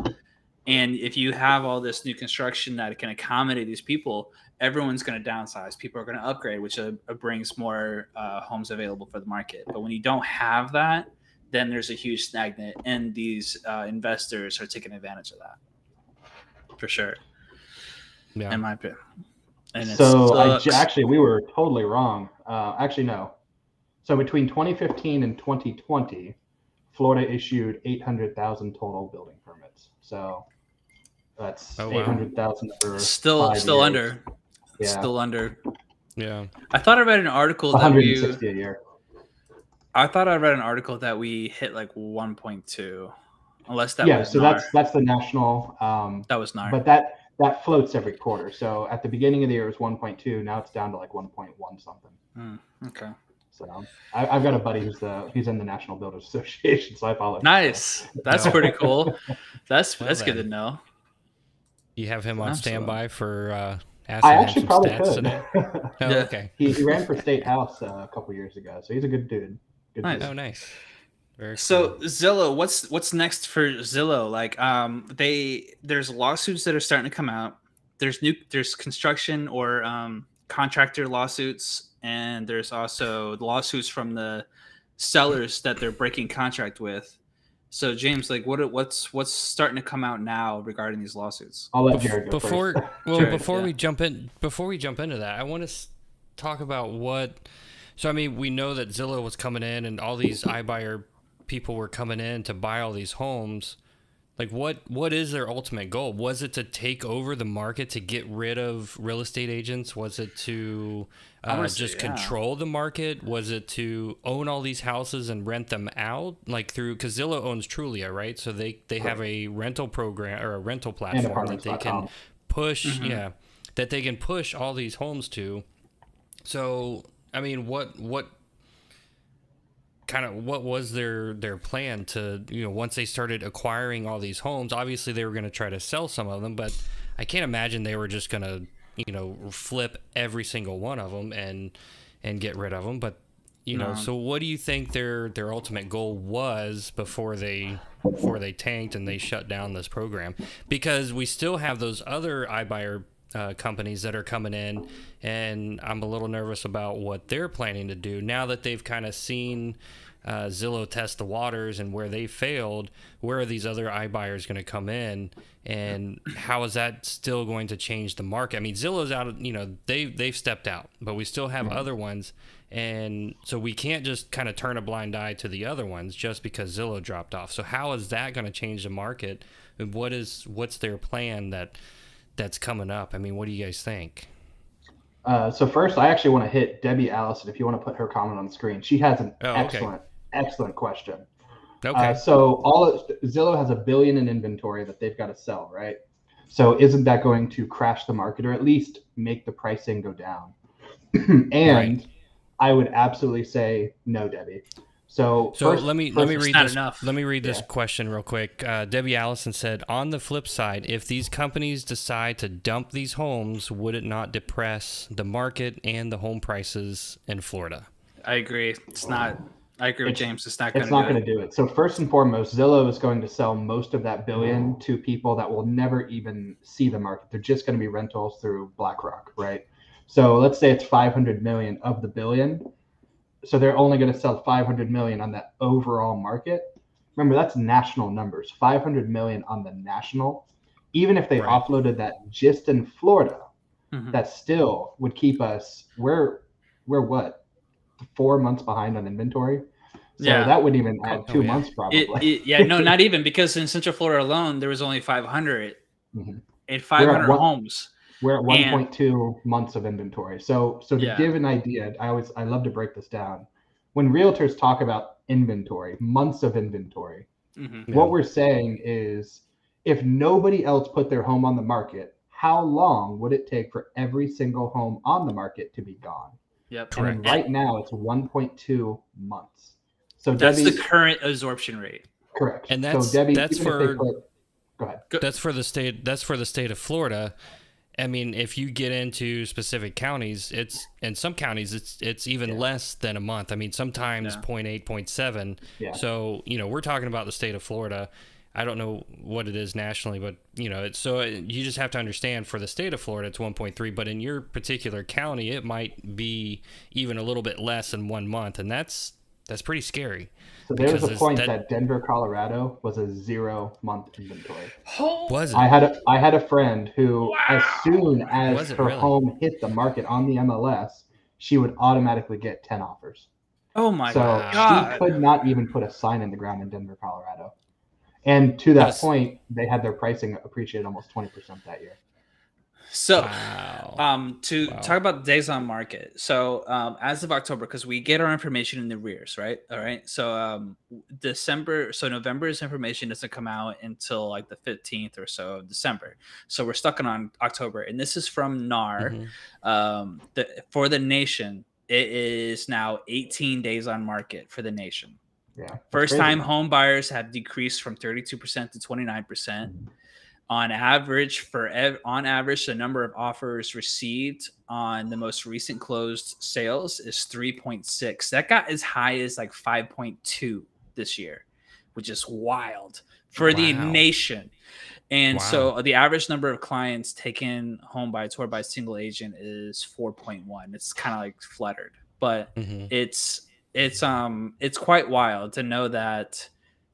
and if you have all this new construction that can accommodate these people, everyone's going to downsize. People are going to upgrade, which uh, brings more uh, homes available for the market. But when you don't have that, then there's a huge stagnant, and these uh, investors are taking advantage of that for sure, Yeah. in my opinion. And So I actually, we were totally wrong. Uh, actually, no. So between 2015 and 2020, Florida issued 800,000 total building permits. So that's Oh, wow. 800,000 for still five still years. under Yeah, still under Yeah. i thought i read an article that we 160 a year. i thought i read an article that we hit like 1.2 unless that yeah, was so NAR. that's that's the national. Um, that was NAR. but that that floats every quarter. So at the beginning of the year it was 1.2. Now it's down to like 1.1 something. Hmm, okay So I, I've got a buddy who's the he's in the National Builders [laughs] Association, so I follow. him. nice that's pretty [laughs] cool that's Well that's good to know You have him on Absolutely. standby for uh, asking I actually some probably stats could. today. [laughs] Oh, Yeah. okay. he, he ran for state house uh, a couple years ago, so he's a good dude. Good Nice. dude. Oh, nice. Very so cool. zillow what's what's next for zillow like um they there's lawsuits that are starting to come out there's new there's construction or um contractor lawsuits and there's also lawsuits from the sellers that they're breaking contract with so james like what what's what's starting to come out now regarding these lawsuits I'll let Jared go before first. [laughs] well Jared, before yeah. we jump in before we jump into that i want to talk about what so i mean we know that zillow was coming in and all these ibuyer people were coming in to buy all these homes like what what is their ultimate goal? Was it to take over the market to get rid of real estate agents? Was it to uh, just yeah. control the market? Was it to own all these houses and rent them out? Like through because zillow owns trulia right? So they they have a rental program or a rental platform that they can push Mhm. yeah that they can push all these homes to. So i mean what what kind of what was their their plan to you know once they started acquiring all these homes obviously they were going to try to sell some of them but i can't imagine they were just going to you know flip every single one of them and and get rid of them but you know No. so what do you think their their ultimate goal was before they before they tanked and they shut down this program because we still have those other iBuyer uh, companies that are coming in, and I'm a little nervous about what they're planning to do now that they've kind of seen uh, Zillow test the waters and where they failed, where are these other iBuyers going to come in, and how is that still going to change the market? I mean, Zillow's out. Of, you know, they they've stepped out, but we still have other ones, and so we can't just kind of turn a blind eye to the other ones just because Zillow dropped off. So how is that going to change the market? And what is what's their plan that that's coming up? I mean, what do you guys think? Uh, so first, I actually want to hit Debbie Allison. If you want to put her comment on the screen, she has an Oh, okay. excellent, excellent question. Okay. Uh, so all of, Zillow has a billion in inventory that they've got to sell, right? So isn't that going to crash the market or at least make the pricing go down? [clears throat] and Right. I would absolutely say no, Debbie. So So first- let me let me read this. enough. Let me read this Yeah. question real quick. Uh, Debbie Allison said, "On the flip side, if these companies decide to dump these homes, would it not depress the market and the home prices in Florida?" I agree. It's not. I agree with It's- James. It's not going It's not going to do it. So first and foremost, Zillow is going to sell most of that billion to people that will never even see the market. They're just going to be rentals through BlackRock, right? So let's say it's 500 million of the billion. So they're only going to sell 500 million on that overall market. Remember, that's national numbers. 500 million on the national. Even if they Right. offloaded that just in Florida, Mhm. that still would keep us we're we're what four months behind on inventory. So Yeah. that wouldn't even add Oh, two yeah. months probably. It, it, yeah, no, not even because in Central Florida alone, there was only 500 Mhm. and 500 one- homes. We're at 1.2 months of inventory. So so to Yeah. give an idea, I always I love to break this down. When realtors talk about inventory, months of inventory, Mhm. Yeah. what we're saying is if nobody else put their home on the market, how long would it take for every single home on the market to be gone? Yep. And Correct. right now it's 1.2 months. So That's Debbie, the current absorption rate. correct. And that's- so Debbie, that's even if they for- put- go ahead. That's for the state. That's for the state of Florida. I mean, if you get into specific counties, it's in some counties it's it's even Yeah. less than a month. I mean, sometimes Yeah. 0.8, 0.7. Yeah. So you know, we're talking about the state of Florida. I don't know what it is nationally, but you know, it's so you just have to understand for the state of Florida, it's 1.3. But in your particular county, it might be even a little bit less than one month, and that's that's pretty scary. So there was a point that- that, Denver, Colorado was a zero month inventory. Was it? I had a I had a friend who, as soon as her really? home hit the market on the MLS, she would automatically get ten offers. Oh my god. so god! she could not even put a sign in the ground in Denver, Colorado. And to that That's- point, they had their pricing appreciated almost twenty percent that year. So, Wow. um, to Wow. talk about days on market. So, um, as of October, because we get our information in the rears, right? All right. So, um, December, so November's information doesn't come out until like the 15th or so of December. So, we're stuck on October. And this is from NAR. Mhm. Um, the, for the nation, it is now 18 days on market for the nation. Yeah. First crazy. time home buyers have decreased from 32% to 29%. On average, for ev- on average, the number of offers received on the most recent closed sales is 3.6. That got as high as like 5.2 this year, which is wild for the nation. And so the average number of clients taken home by a tour by a single agent is 4.1. It's kind of like fluttered, but Mhm. it's it's um it's quite wild to know that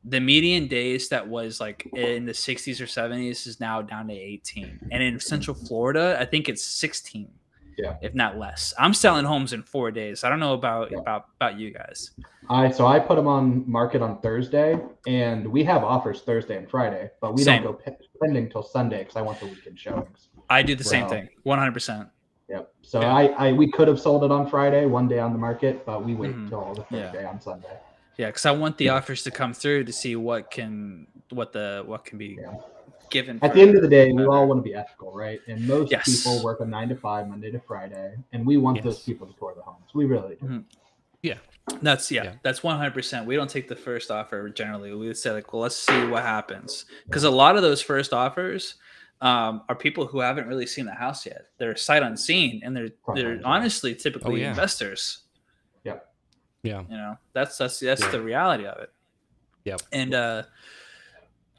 the median days that was like in the 60s or 70s is now down to 18 and in central florida i think it's 16 Yeah. if not less i'm selling homes in four days i don't know about Yeah. about about you guys I so I put them on market on Thursday, and we have offers Thursday and Friday, but we Same. don't go pe- pending till Sunday because I want the weekend showings. i do the same thing 100% Yep. So Yeah. I, I we could have sold it on Friday, one day on the market, but we wait Mhm. till the third day on Sunday. Yeah because i want the offers to come through to see what can what the what can be Yeah. given At the end of the day, we all want to be ethical, right? And most Yes. people work a nine to five, Monday to Friday, and we want those people to tour the homes. We really do. Mhm. That's yeah, Yeah. that's one hundred percent. We don't take the first offer generally. We would say like, well, let's see what happens because a lot of those first offers um, are people who haven't really seen the house yet. They're sight unseen, and they're they're honestly typically Oh, yeah. investors. Yeah. You know, that's that's that's Yeah. the reality of it. Yeah. And uh,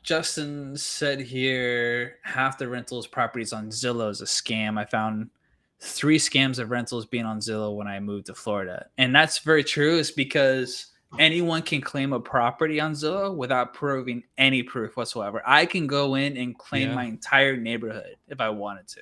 Justin said here half the rentals properties on Zillow is a scam. I found three scams of rentals being on Zillow when I moved to Florida. And that's very true. Is because anyone can claim a property on Zillow without proving any proof whatsoever. I can go in and claim Yeah. my entire neighborhood if I wanted to.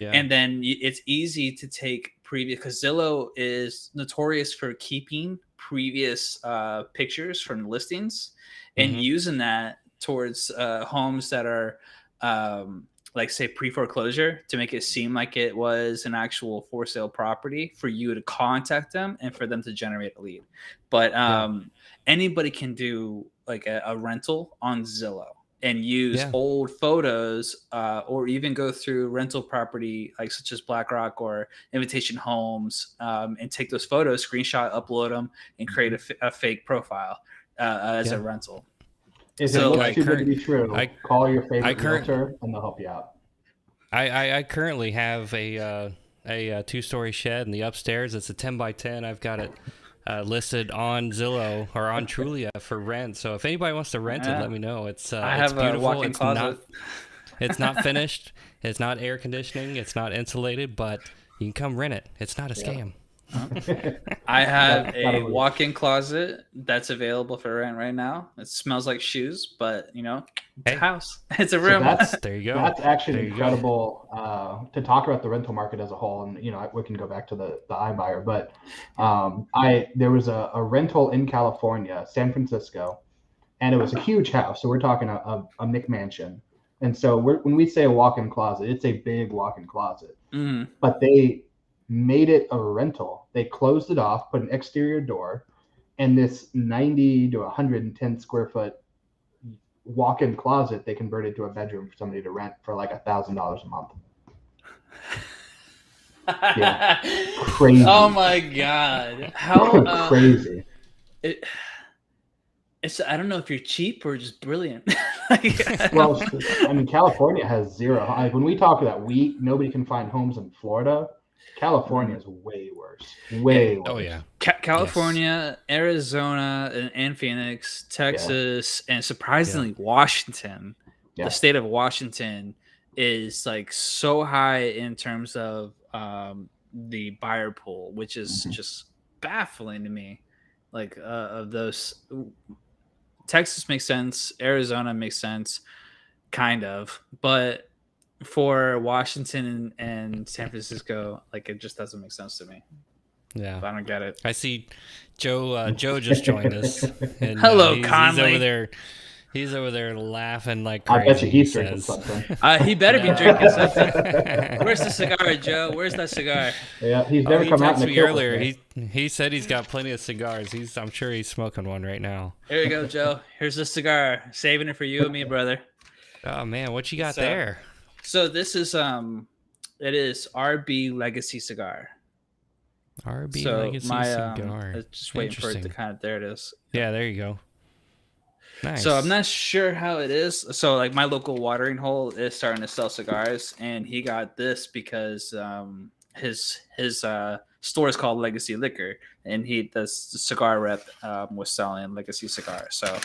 Yeah. And then it's easy to take previous because Zillow is notorious for keeping previous uh, pictures from listings and Mhm. using that towards uh, homes that are um, like say pre foreclosure to make it seem like it was an actual for sale property for you to contact them and for them to generate a lead. But Yeah. um, anybody can do like a, a rental on Zillow and use Yeah. old photos uh, or even go through rental property like such as BlackRock or Invitation Homes um, and take those photos, screenshot, upload them, and create a, f- a fake profile uh, as Yeah. a rental. is So, it looks like, too good to be true, I- call your favorite I current- realtor and they'll help you out. I, I, I currently have a uh, a, uh two story shed in the upstairs. It's a ten by ten. I've got it uh, listed on Zillow or on [laughs] Trulia for rent. So if anybody wants to rent it, let me know. It's uh, I it's have a beautiful. walk-in it's closet. not it's not [laughs] finished. It's not air conditioning. It's not insulated, but you can come rent it. It's not a scam. I [laughs] have a walk-in closet that's available for rent right now. It smells like shoes, but you know, it's Hey. a house. [laughs] It's a So room. that's There you go. That's actually There you go. incredible uh, to talk about the rental market as a whole, and you know we can go back to the the iBuyer, but um, I there was a, a rental in California, San Francisco, and it was a huge house. So we're talking a, a, a McMansion, and so we're, when we say a walk-in closet, it's a big walk-in closet, Mhm. but they made it a rental. They closed it off, put an exterior door, and this 90 to 110 square foot walk-in closet they converted to a bedroom for somebody to rent for like a thousand dollars a month. [laughs] Crazy. Oh my god! How uh, crazy. it, it's I don't know if you're cheap or just brilliant. Like, [laughs] Well, I mean, California has zero. Like when we talk about we nobody can find homes in Florida. California is way worse. Way worse. Oh yeah. Ca- California, Arizona, and, and Phoenix, Texas, and surprisingly Washington. Yeah. The state of Washington is like so high in terms of um, the buyer pool, which is Mhm. just baffling to me. Like uh, of those, Texas makes sense, Arizona makes sense, kind of, but for Washington and, and San Francisco, like it just doesn't make sense to me. Yeah. I don't get it. I see Joe. Uh, Joe just joined us. [laughs] And, uh, Hello, he's, He's Conley. over there. He's over there laughing like crazy. I bet you he's he drinking something. [laughs] Uh, he better be drinking something. [laughs] Where's the cigar, Joe? Where's that cigar? Yeah, he's Oh, never he come out in the me earlier. me. He he said he's got plenty of cigars. He's I'm sure he's smoking one right now. Here you go, Joe. Here's the cigar. Saving it for you and me, brother. Oh man, what you got So- there? So this is um, it is RB Legacy cigar. RB so Legacy my um, cigar. I was just waiting for it to kind of there it is. Yeah, there you go. Nice. So I'm not sure how it is. So like my local watering hole is starting to sell cigars, and he got this because um his his uh store is called Legacy Liquor, and he the cigar rep um, was selling Legacy cigars. So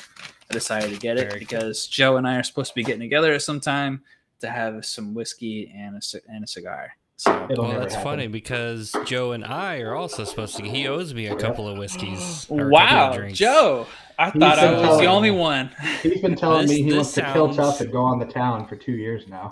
I decided to get it Very cool. because Joe and I are supposed to be getting together at some time to have some whiskey and a and a cigar. So Well, that's happen. funny because Joe and I are also supposed to. He owes me a couple of whiskeys. or a couple of wow. Joe, I He's thought I been was the only one. He's been telling This- me he this wants to kill sounds- tough and go on the town for two years now.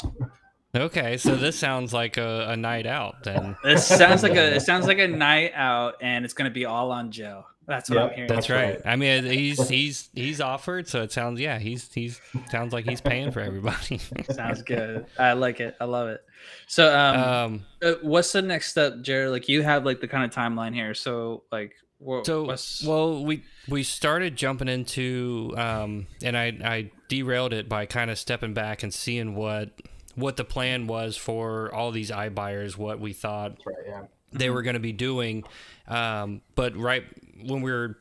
Okay, so this sounds like a, a night out then. It sounds like a it [laughs] sounds like a night out, and it's gonna be all on Joe. That's what I'm hearing. That's That's right. right. I mean, he's [laughs] he's he's offered, so it sounds yeah, he's he's sounds like he's paying for everybody. [laughs] Sounds good. I like it. I love it. So, um, um, uh, what's the next step, Jared? Like, you have like the kind of timeline here. So, like, wha- so what's well, we we started jumping into, um, and I I derailed it by kind of stepping back and seeing what what the plan was for all these iBuyers, what we thought That's right. Yeah. They were going to be doing. Um, but right when we were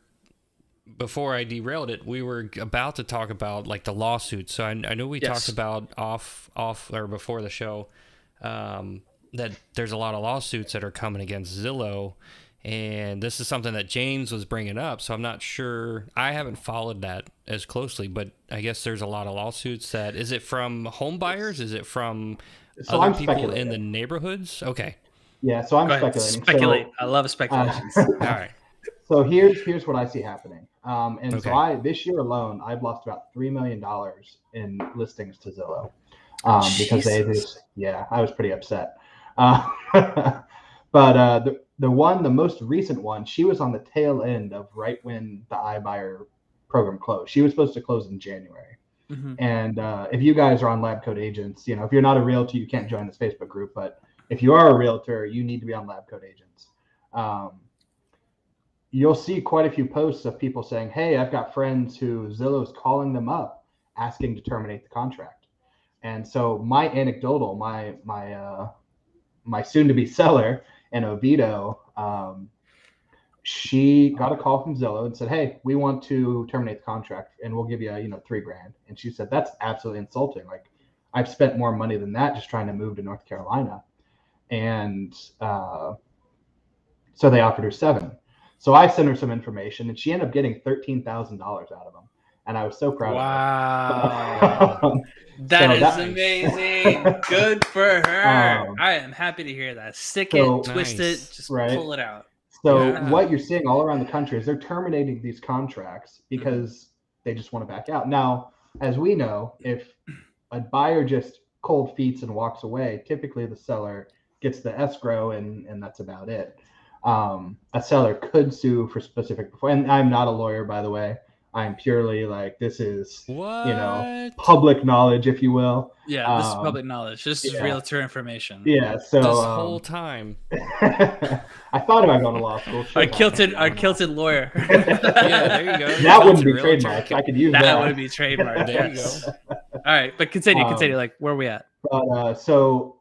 before I derailed it, we were about to talk about like the lawsuits. So I, I know we Yes. talked about off off or before the show um, that there's a lot of lawsuits that are coming against Zillow. And this is something that James was bringing up, so I'm not sure. I haven't followed that as closely, but I guess there's a lot of lawsuits. That is it from home buyers? Is it from other people in the neighborhoods? Okay, Yeah. So I'm Go ahead. speculating. Speculate. So, I love speculations. uh, [laughs] all right. so here's here's what I see happening. Um, and Okay. so I this year alone, I've lost about three million dollars in listings to Zillow um, because they just yeah, I was pretty upset. Uh, [laughs] but uh, the the one, the most recent one, she was on the tail end of right when the iBuyer program closed. She was supposed to close in January. Mhm. And uh, if you guys are on Lab Coat Agents, you know, if you're not a realtor, you can't join this Facebook group. But if you are a realtor, you need to be on Lab Coat Agents. Um, you'll see quite a few posts of people saying, "Hey, I've got friends who Zillow's calling them up, asking to terminate the contract." And so my anecdotal, my my uh, my soon-to-be seller in Oviedo, um, she got a call from Zillow and said, "Hey, we want to terminate the contract, and we'll give you, you know, three grand." And she said, "That's absolutely insulting. Like, I've spent more money than that just trying to move to North Carolina." And uh, so they offered her seven. So I sent her some information, and she ended up getting thirteen thousand dollars out of them, and I was so proud. Wow. Of her. [laughs] That So is that- amazing. [laughs] Good for her. Um, I am happy to hear that. Stick so- it, twist Nice. it, just Right. pull it out. So Yeah. what you're seeing all around the country is they're terminating these contracts because they just want to back out. Now, as we know, if a buyer just cold feet and walks away, typically the seller gets the escrow and and that's about it. Um, a seller could sue for specific and I'm not a lawyer by the way. I'm purely like this is What? You know public knowledge, if you will. Yeah, this is Um, public knowledge. This is realtor information. Yeah. So this um, whole time. [laughs] I thought about going to law school. Our kilted, I our kilted lawyer. [laughs] Yeah, there you go. [laughs] That wouldn't be Realtor. trademarked. I could use that that. would be trademarked. There you yes. go. All right, but continue, Um, continue. Like, where are we at? But uh, so,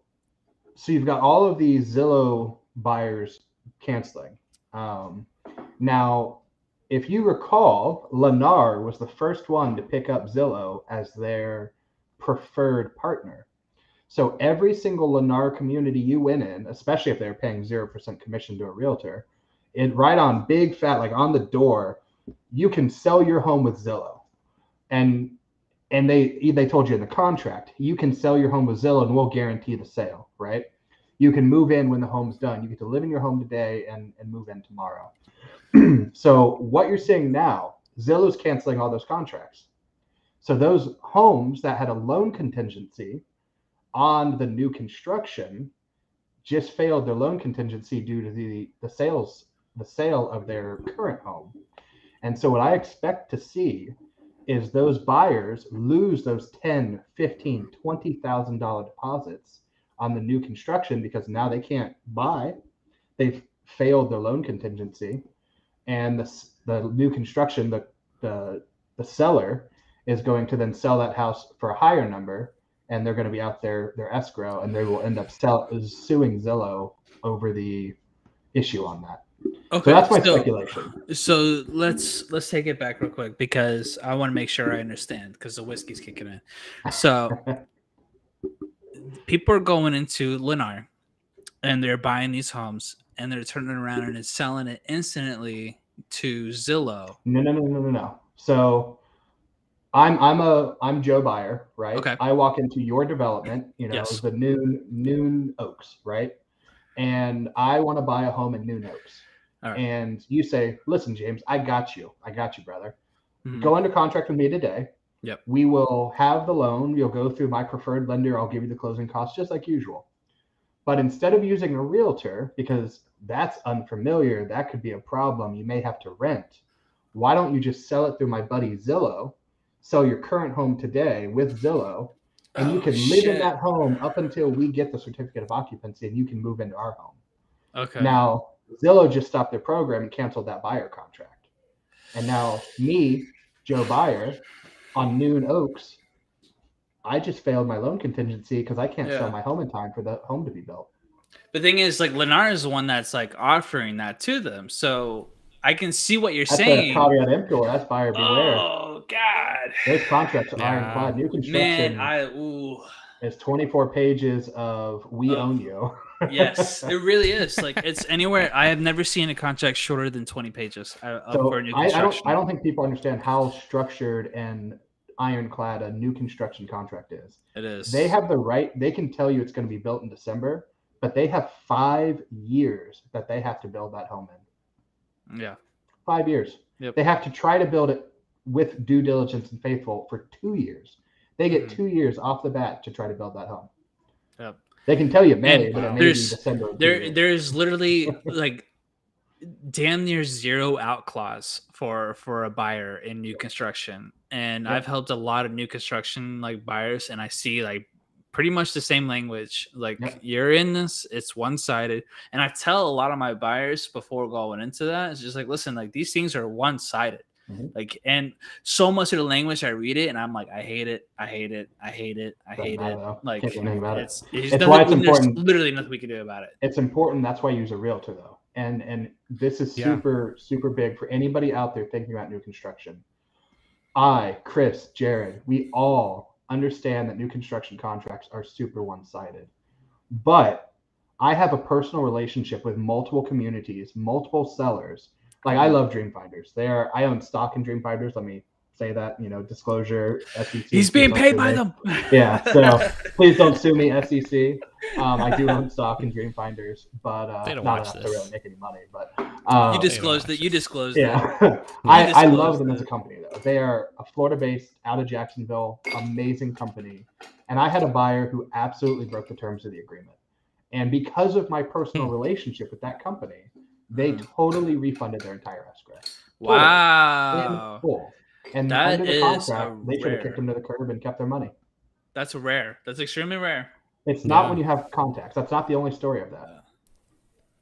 so you've got all of these Zillow buyers canceling. Um, now, if you recall, Lennar was the first one to pick up Zillow as their preferred partner. So every single Lennar community you went in, especially if they're paying zero percent commission to a realtor, it right on big fat like on the door, you can sell your home with Zillow, and and they they told you in the contract you can sell your home with Zillow and we'll guarantee the sale, right? You can move in when the home's done. You get to live in your home today and and move in tomorrow. [clears throat] so what you're seeing now, Zillow's canceling all those contracts. So those homes that had a loan contingency on the new construction just failed their loan contingency due to the the sales the sale of their current home. And so what I expect to see is those buyers lose those 10, 15, 20,000 dollar deposits on the new construction because now they can't buy. They've failed their loan contingency and the the new construction the the the seller is going to then sell that house for a higher number and they're going to be out there their escrow and they will end up sell, suing Zillow over the issue on that. Okay, So that's my so, speculation. so let's let's take it back real quick because I want to make sure I understand because the whiskey's kicking in. So [laughs] people are going into Lennar and they're buying these homes and they're turning around and it's selling it instantly to Zillow. No, no, no, no, no, no. So I'm I'm a I'm Joe Buyer, right? Okay. I walk into your development, you know, Yes. the Neun Neun Oaks, right? And I want to buy a home in Neun Oaks. Right. And you say, "Listen, James, I got you. I got you, brother. Mhm. Go under contract with me today. Yep. We will have the loan. You'll go through my preferred lender. I'll give you the closing costs just like usual. But instead of using a realtor, because that's unfamiliar, that could be a problem. You may have to rent. Why don't you just sell it through my buddy Zillow? Sell your current home today with Zillow, and you Oh, can live in that home up until we get the certificate of occupancy, and you can move into our home. Okay. Now, Zillow just stopped their program and canceled that buyer contract. And now, me, Joe Buyer, on Neun Oaks, I just failed my loan contingency because I can't Yeah. sell my home in time for the home to be built. the thing is, like Lennar is the one that's like offering that to them, so I can see what you're That's saying. a caveat emptor. That's buyer beware. Oh God, Those contracts are Yeah. ironclad. New construction man! I ooh. is 24 pages of "We Of- own you." Yes, it really is. Like [laughs] it's anywhere. I have never seen a contract shorter than twenty pages uh, So for a new I, I don't. I don't think people understand how structured and ironclad a new construction contract is. It is. They have the right, they can tell you it's going to be built in December, but they have five years that they have to build that home in. Yeah. five years. Yep. They have to try to build it with due diligence and faithful for two years. They get Mhm. two years off the bat to try to build that home. Yep. They can tell you May, And but it may be there's- December. there there's literally [laughs] like damn near zero out clause for for a buyer in new construction and Yep. i've helped a lot of new construction like buyers and i see like pretty much the same language like Yep. you're in this it's one-sided and i tell a lot of my buyers before going into that it's just like listen like these things are one-sided Mhm. like and so much of the language i read it and i'm like i hate it i hate it i hate it i hate it like Can't do anything about it. it's, it's, It's why it's there's important- literally nothing we can do about it it's important. That's why you use a realtor, though. And and this is Yeah. super super big for anybody out there thinking about new construction. I, Chris, Jared, we all understand that new construction contracts are super one sided, but I have a personal relationship with multiple communities, multiple sellers. Like I love Dream Finders. They are. I own stock in Dream Finders. Let me say that. You know, disclosure. SEC. He's being paid by me. them. [laughs] Yeah, so [laughs] please don't sue me, SEC. Um, I do own stock in Dream Finders, but uh, They don't not watch enough to this. really make any money. But um, you disclosed that. You this. [laughs] disclosed it. yeah, I, I disclosed love them as a company though. They are a Florida-based, out of Jacksonville, amazing company. And I had a buyer who absolutely broke the terms of the agreement, and because of my personal Hmm. relationship with that company, they totally refunded their entire escrow. in Wow, full. And That under the is contract, a they should have kicked them to the curb and kept their money. that's rare. That's extremely rare. It's not Yeah. when you have contacts. That's not the only story of that.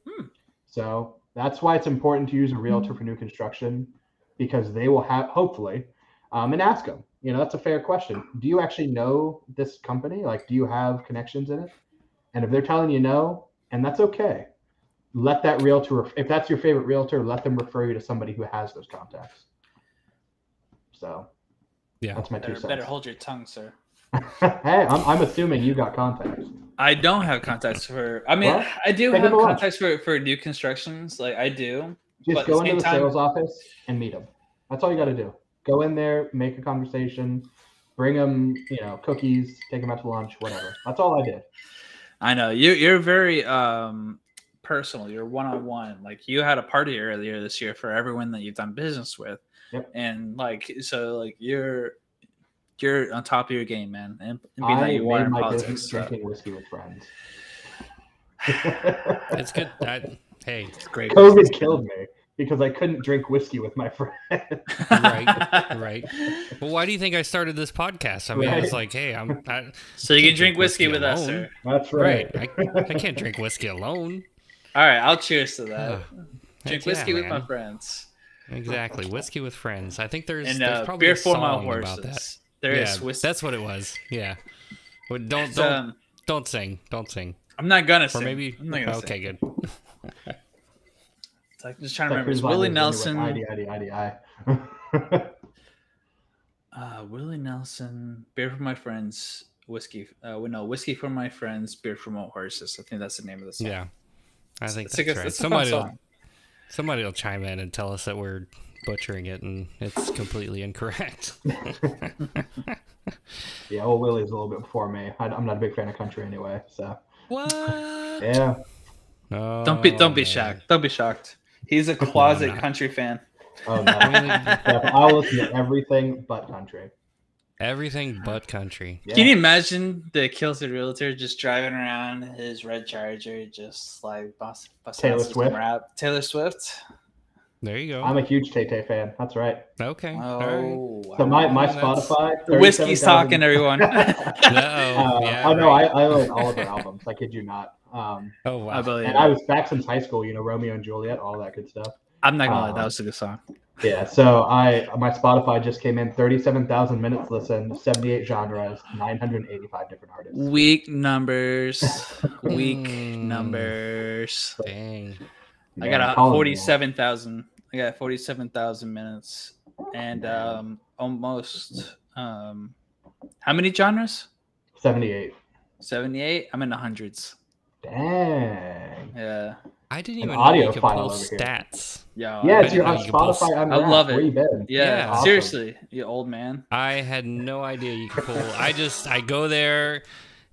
Hmm. So that's why it's important to use a realtor for new construction because they will have, hopefully, um, and ask them. You know, that's a fair question. Do you actually know this company? Like, do you have connections in it? And if they're telling you no, and that's okay, let that realtor, if that's your favorite realtor, let them refer you to somebody who has those contacts. So Yeah. that's my two cents. better hold your tongue, sir. [laughs] hey, I'm, I'm assuming you got contacts. I don't have contacts for. I mean, Well, I do have them to lunch. contacts for for new constructions. Like I do. Just go the into the time- sales office and meet them. That's all you got to do. Go in there, make a conversation, bring them, you know, cookies, take them out to lunch, whatever. That's all I did. I know you. You're very um personal. You're one on one. Like you had a party earlier this year for everyone that you've done business with, Yep. and like so, like you're you're on top of your game, man. And, and being I that you are made in my politics. business so- drinking whiskey with friends. [laughs] It's good. I, hey, It's great. COVID business, killed me because I couldn't drink whiskey with my [laughs] friends. right, right. [laughs] Well, why do you think I started this podcast? I mean, I was like, hey, I'm I, So you can Can't drink whiskey with us, sir. That's right. right. I, I can't drink whiskey alone. All right, I'll cheers to that. Drink Heck whiskey yeah, with my friends. Exactly, whiskey with friends. I think there's, And there's uh, probably beer a for my song about that. horses. There is yeah, whiskey. that's what it was. Yeah. Well, don't It's, don't um, don't sing. Don't sing. I'm not gonna Or sing. maybe I'm not gonna okay, sing. good. It's like, just trying to remember. It's Willie? Nelson. ID, ID, ID, I. [laughs] Uh, Willie Nelson. Beer for my friends. Whiskey. Uh, well, no, whiskey for my friends. Beer for my horses. I think that's the name of the song. Yeah. I think It's that's right. a Somebody will, somebody will chime in and tell us that we're butchering it and it's completely incorrect. [laughs] yeah, old Willie's a little bit before me. I, I'm not a big fan of country anyway. So what? yeah, No, Don't be don't be man. shocked. Don't be shocked. He's a closet not. country fan. oh no, [laughs] I'll listen to everything but country. Everything but country. Yeah. Can you imagine the Kilted Realtor just driving around his red Charger, just like bust, bust Taylor Swift? Rap. Taylor Swift. There you go. I'm a huge Tay Tay fan. That's right. okay. all right. Oh, So my, my that's- Spotify. the whiskey's 37,000 talking, everyone. [laughs] Uh-oh. Uh, yeah, oh no, right. I, I own [laughs] all of their albums. I kid you not. Um, Oh wow. I believe. and I was back since high school. You know, Romeo and Juliet, all that good stuff. I'm not gonna lie, uh, that was a good song. Yeah. So I my Spotify just came in 37,000 minutes listened, 78 genres, 985 different artists. Weak numbers. [laughs] Weak Hmm. numbers. Dang. I Yeah, got a calling it forty-seven thousand. I got forty-seven thousand minutes, and um, almost um, how many genres? 78. Seventy-eight. I'm in the hundreds. Dang. Yeah. I didn't An even know you audio could pull stats. Yeah. Yeah, I it's your on know you could Spotify. I Unwrapped. love it. You been? Yeah. Yeah. Awesome. Seriously, you old man. I had no idea you could pull. I just I go there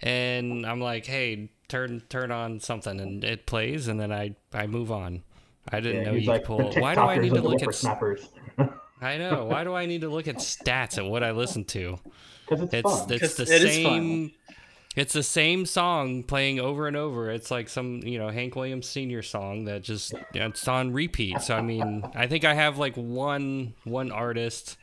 and I'm like, hey, turn turn on something, and it plays, and then I I move on. I didn't Yeah, know you like could pull. Why do I need to look at? s- whippersnappers. [laughs] I know. Why do I need to look at stats at what I listen to? [laughs] Because it's, It's fun. it's the 'Cause it is fun. same. It's the same song playing over and over. It's like some you know Hank Williams Sr. song that just it's on repeat. So I mean, I think I have like one one artist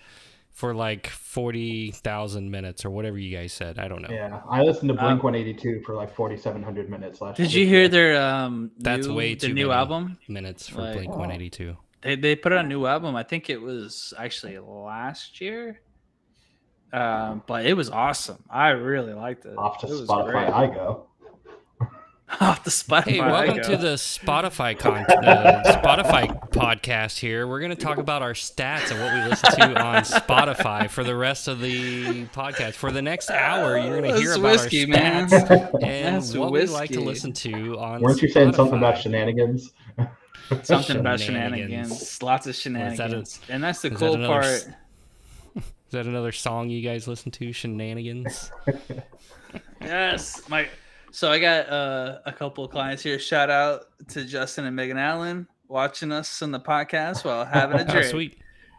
for like forty thousand minutes or whatever you guys said. I don't know. yeah, I listened to Um, Blink 182 for like 4,700 minutes last. Did this you hear their um That's new, way the too new album? Minutes for Like- Blink One Eighty Two. They they put out a new album. I think it was actually last year. Um, but it was awesome. I really liked it. Off to It was Spotify great. I go. [laughs] Off the Spotify. Hey, I welcome go. to the Spotify con- uh, Spotify podcast. Here, we're going to talk about our stats and what we listen to on Spotify for the rest of the podcast. For the next hour, you're going to hear That's about whiskey, our man. stats and [laughs] That's what we like to listen to on. Weren't you saying something about shenanigans? Something about Shenanigans. shenanigans. Lots of that a- shenanigans. and that's the is that cool another part. S- Is that another song you guys listen to? Shenanigans. [laughs] Yes, my. So I got uh, a couple of clients here. Shout out to Justin and Megan Allen watching us on the podcast while [laughs] having a Oh, drink. sweet.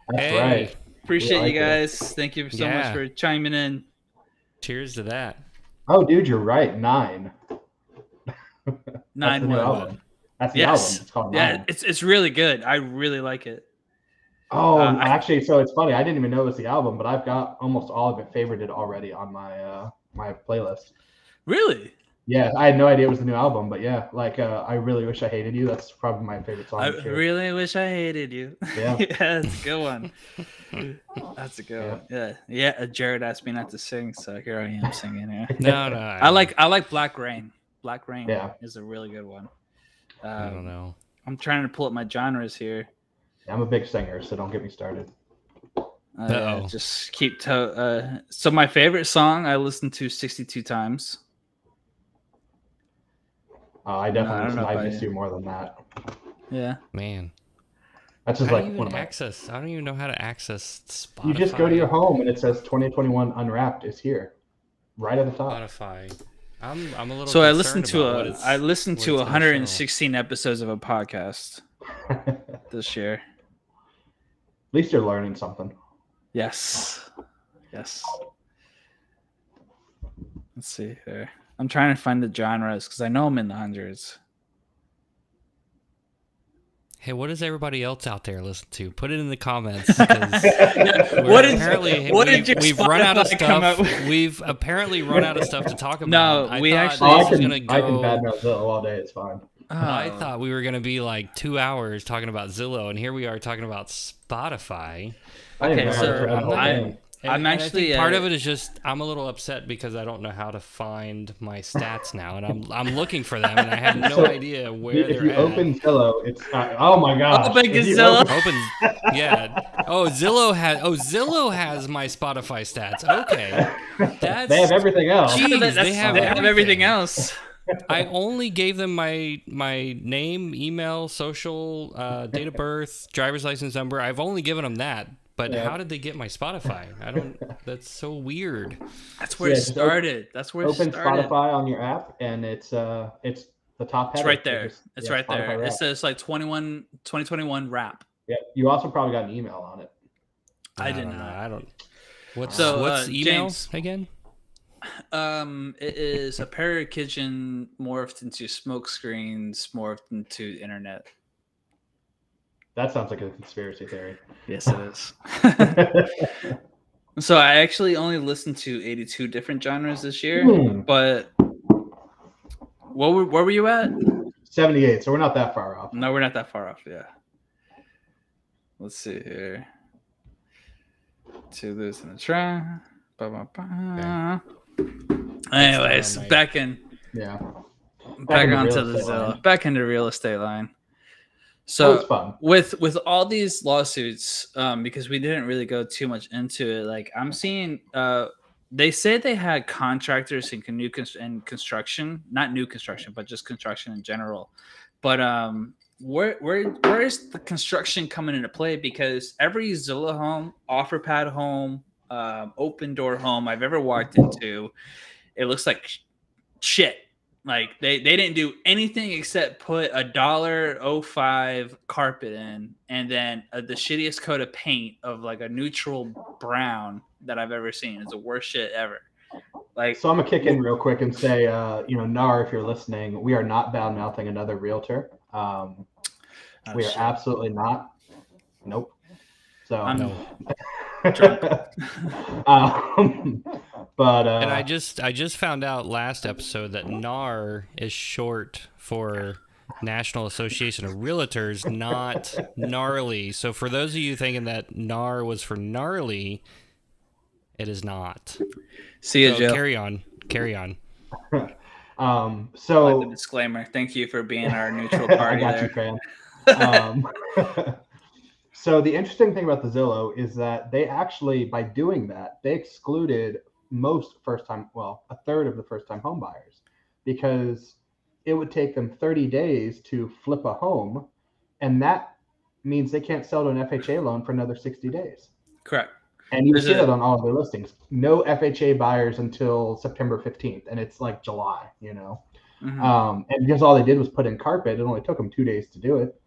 That's Hey. right. Appreciate like you it. guys. Thank you so Yeah. much for chiming in. Cheers to that. Oh, dude, you're right. Nine. [laughs] That's Nine the one. album. That's the Yes. album. It's called Yeah, it's it's really good. I really like it. Oh, Uh, actually, so it's funny. I didn't even know it was the album, but I've got almost all of it favorited already on my uh my playlist. Really, Yeah, I had no idea it was the new album, but yeah, like uh, I really wish I hated you. That's probably my favorite song. I really wish I hated you. [laughs] Yeah. that's a good one. [laughs] That's a good one. Yeah, yeah. uh, Jared asked me not to sing, so here I am singing. Here. [laughs] No, no. I like I like Black Rain. Black Rain Yeah. is a really good one. I don't Um, know. I'm trying to pull up my genres here. I'm a big singer, so don't get me started. Uh, Uh-oh. just keep to. Uh, so my favorite song I listened to 62 times. Uh, I No, I definitely don't listen know to I I- Miss You more than that. Yeah. Man. That's just How like do one even of my. access? I don't even know how to access Spotify. You just go to your home and it says 2021 Unwrapped is here, right at the top. Spotify. I'm I'm a little. So I listened to about what a it's- I listened to it's gonna show. 116 episodes of a podcast [laughs] this year. At least you're learning something. Yes. Yes. Let's see here. I'm trying to find the genres because I know I'm in the hundreds. Hey, what does everybody else out there listen to? Put it in the comments. [laughs] we're What [laughs] did- apparently what we've, did your we've run out of come stuff. up with? We've apparently run out of stuff to talk [laughs] about. No, I we actually- I was can gonna I can go- badmouth all day. It's fine. I Oh. thought we were gonna be like two hours talking about Zillow, and here we are talking about Spotify. I didn't Okay, know so how to turn the whole I'm- I'm and I think actually, part uh, of it is just I'm a little upset because I don't know how to find my stats now, and I'm I'm looking for them, and I have [laughs] no So, idea where if they're you at. open Zillow, it's uh, oh my god. Open Zillow. [laughs] Open, yeah. Oh, Zillow has. Oh, Zillow has my Spotify stats. Okay, [laughs] that's. they have everything else. Jeez, That's- they have they have everything. everything else. I only gave them my my name, email, social, uh, date of birth, driver's license number. I've only given them that. But Yeah. how did they get my Spotify? I don't. That's so weird. That's where Yeah, it just op- started. That's where it Open started. Spotify on your app, and it's uh, it's the top. It's right there. just- It's yeah, right there. Spotify It says like 21 2021 wrap. Yeah, you also probably got an email on it. I did don't know. I don't. What's So, what's uh, email James- again? Um, it is a parrot kitchen morphed into smoke screens, morphed into internet. That sounds like a conspiracy theory. Yes, it is. [laughs] so I actually only listened to 82 different genres this year, Hmm, but what were, where were you at? 78, so we're not that far off. No, we're not that far off. Yeah. Let's see here. To this and a try. Ba, ba, ba. Anyways, back in Yeah, back into onto the Zillow. line. Back into real estate line. so with with all these lawsuits, um, because we didn't really go too much into it, like I'm seeing uh they say they had contractors in new cons- in construction, not new construction, but just construction in general. But um, where where where is the construction coming into play? Because every Zillow home, OfferPad home, um, Opendoor home I've ever walked into, it looks like sh- shit. Like they they didn't do anything except put a dollar oh five carpet in, and then uh, the shittiest coat of paint of like a neutral brown that I've ever seen. It's the worst shit ever. Like So I'm gonna kick in real quick and say, uh, you know, NAR, if you're listening, we are not bad mouthing another realtor. Um, oh, we are shit. absolutely not. Nope. So, I'm- No. [laughs] [laughs] um, but uh, And I just I just found out last episode that NAR is short for National Association of Realtors, not gnarly. So for those of you thinking that NAR was for gnarly, it is not. See you, So Joe. carry on, carry on. [laughs] um, I so like the disclaimer. Thank you for being our neutral [laughs] I party got you, there. fan. Um, so the interesting thing about the Zillow is that they actually, by doing that, they excluded most first-time, well, a third of the first-time home buyers, because it would take them 30 days to flip a home, and that means they can't sell to an FHA loan for another 60 days. Correct. And you see that on all of their listings. No FHA buyers until September 15th, and it's like July, you know. Mhm. Um, and because all they did was put in carpet, it only took them two days to do it.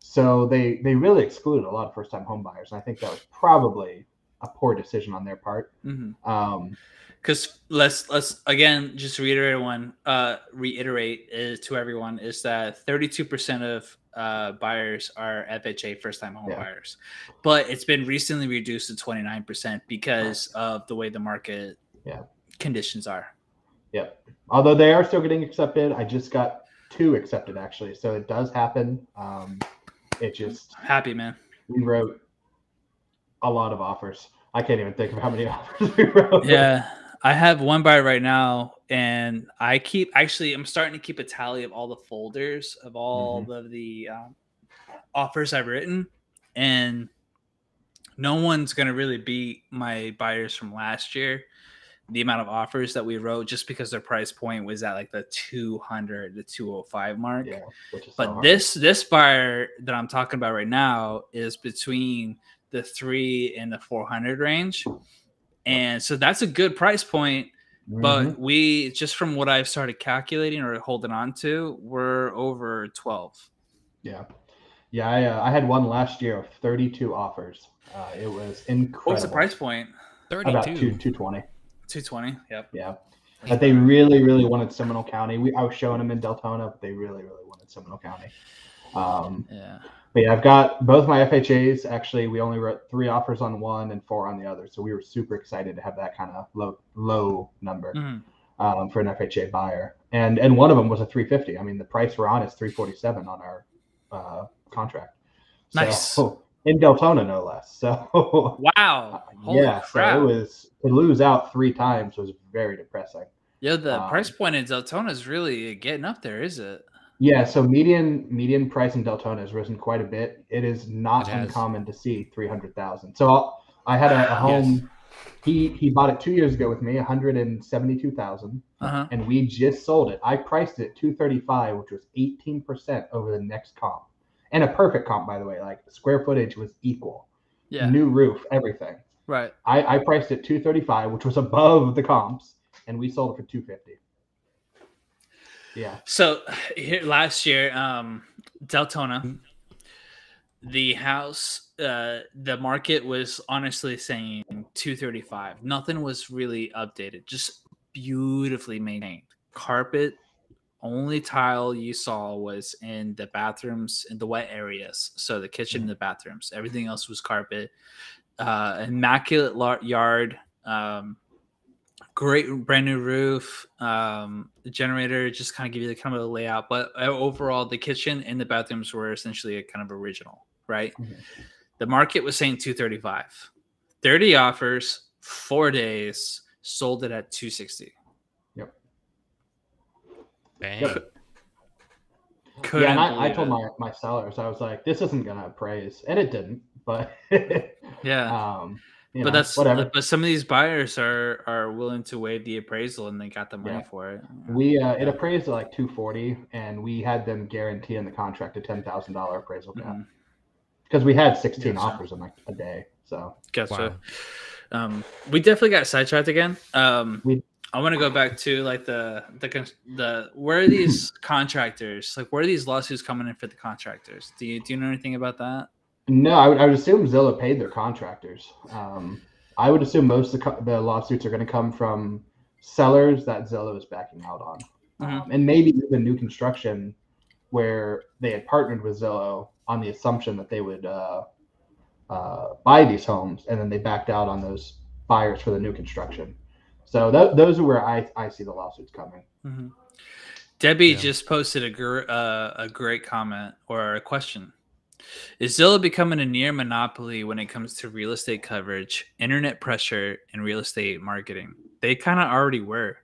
So they they really excluded a lot of first time home buyers, and I think that was probably a poor decision on their part. Mhm. Um, because let's let's again just reiterate one uh reiterate is to everyone is that 32% of uh buyers are fha first time home Yeah. buyers but it's been recently reduced to 29% because of the way the market Yeah. conditions are yep. Although they are still getting accepted, I just got two accepted actually, so it does happen. Um, it just happy man we wrote a lot of offers. I can't even think of how many [laughs] offers we wrote. yeah i have one buyer right now and i keep actually i'm starting to keep a tally of all the folders of all of the um, offers i've written and no one's going to really beat my buyers from last year the amount of offers that we wrote just because their price point was at like the 200 to 205 mark Yeah, which is so but this this buyer that I'm talking about right now is between the three and the 400 range, and so that's a good price point. But Mhm. we just from what I've started calculating or holding on to, we're over 12. yeah, yeah, I, uh, I had one last year of 32 offers. Uh, it was incredible. What was the price point? About two, 32. 220. 220. Yep. Yeah. But they really, really wanted Seminole County. We I was showing them in Deltona, but they really, really wanted Seminole County. Um, Yeah. but yeah, I've got both my FHAs. Actually, we only wrote three offers on one and four on the other, so we were super excited to have that kind of low, low number Mhm. um, for an FHA buyer. And and one of them was a 350. I mean, the price we're on is 347 on our uh, contract. Nice. So, in Deltona, no less. [laughs] So Wow. [laughs] Holy yeah, crap. so it was to lose out three times was very depressing. Yeah, the um, price point in Deltona is really getting up there, is it? Yeah, so median median price in Deltona has risen quite a bit. It is not It uncommon to see three hundred thousand. So I'll, I had a, a [sighs] home. He he bought it two years ago with me, one hundred and seventy two thousand, Uh huh. and we just sold it. I priced it two thirty five, which was eighteen percent over the next comp, and a perfect comp by the way. Like square footage was equal, Yeah. new roof, everything. Right. I, I priced it two thirty five, which was above the comps, and we sold it for two fifty. Yeah. So here last year, um, Deltona, the house, uh, the market was honestly saying 235. Nothing was really updated, just beautifully maintained. Carpet, only tile you saw was in the bathrooms in the wet areas. So the kitchen and the bathrooms. Everything else was carpet. Uh, immaculate lar- yard. Um, great brand new roof um the generator just kind of give you the kind of a layout but uh, overall the kitchen and the bathrooms were essentially a kind of original right Mhm. the market was saying 235 30 offers four days sold it at 260 Bang. Yep. Couldn't yeah, and I, I told it. my, my sellers, I was like, this isn't gonna appraise, and it didn't. But [laughs] yeah um, you but know, that's whatever. but some of these buyers are are willing to waive the appraisal and they got the money Yeah. for it We uh, it appraised at like two forty, and we had them guarantee in the contract a ten thousand dollar appraisal gap Mhm. because we had sixteen Yeah, so- offers in like a day. So Gotcha. Wow. Um, we definitely got sidetracked again. Um, We- I want to go back to like the the the where are these [clears throat] contractors? Like where are these lawsuits coming in for the contractors? Do you do you know anything about that? No, I would, I would assume Zillow paid their contractors. Um, I would assume most of the, the lawsuits are going to come from sellers that Zillow is backing out on, Mhm. um, and maybe even new construction where they had partnered with Zillow on the assumption that they would uh, uh, buy these homes, and then they backed out on those buyers for the new construction. So th- those are where I, I see the lawsuits coming. Mm-hmm. Debbie Yeah. just posted a gr- uh, a great comment or a question. Is Zillow becoming a near monopoly when it comes to real estate coverage, internet pressure, and real estate marketing? They kind of already were,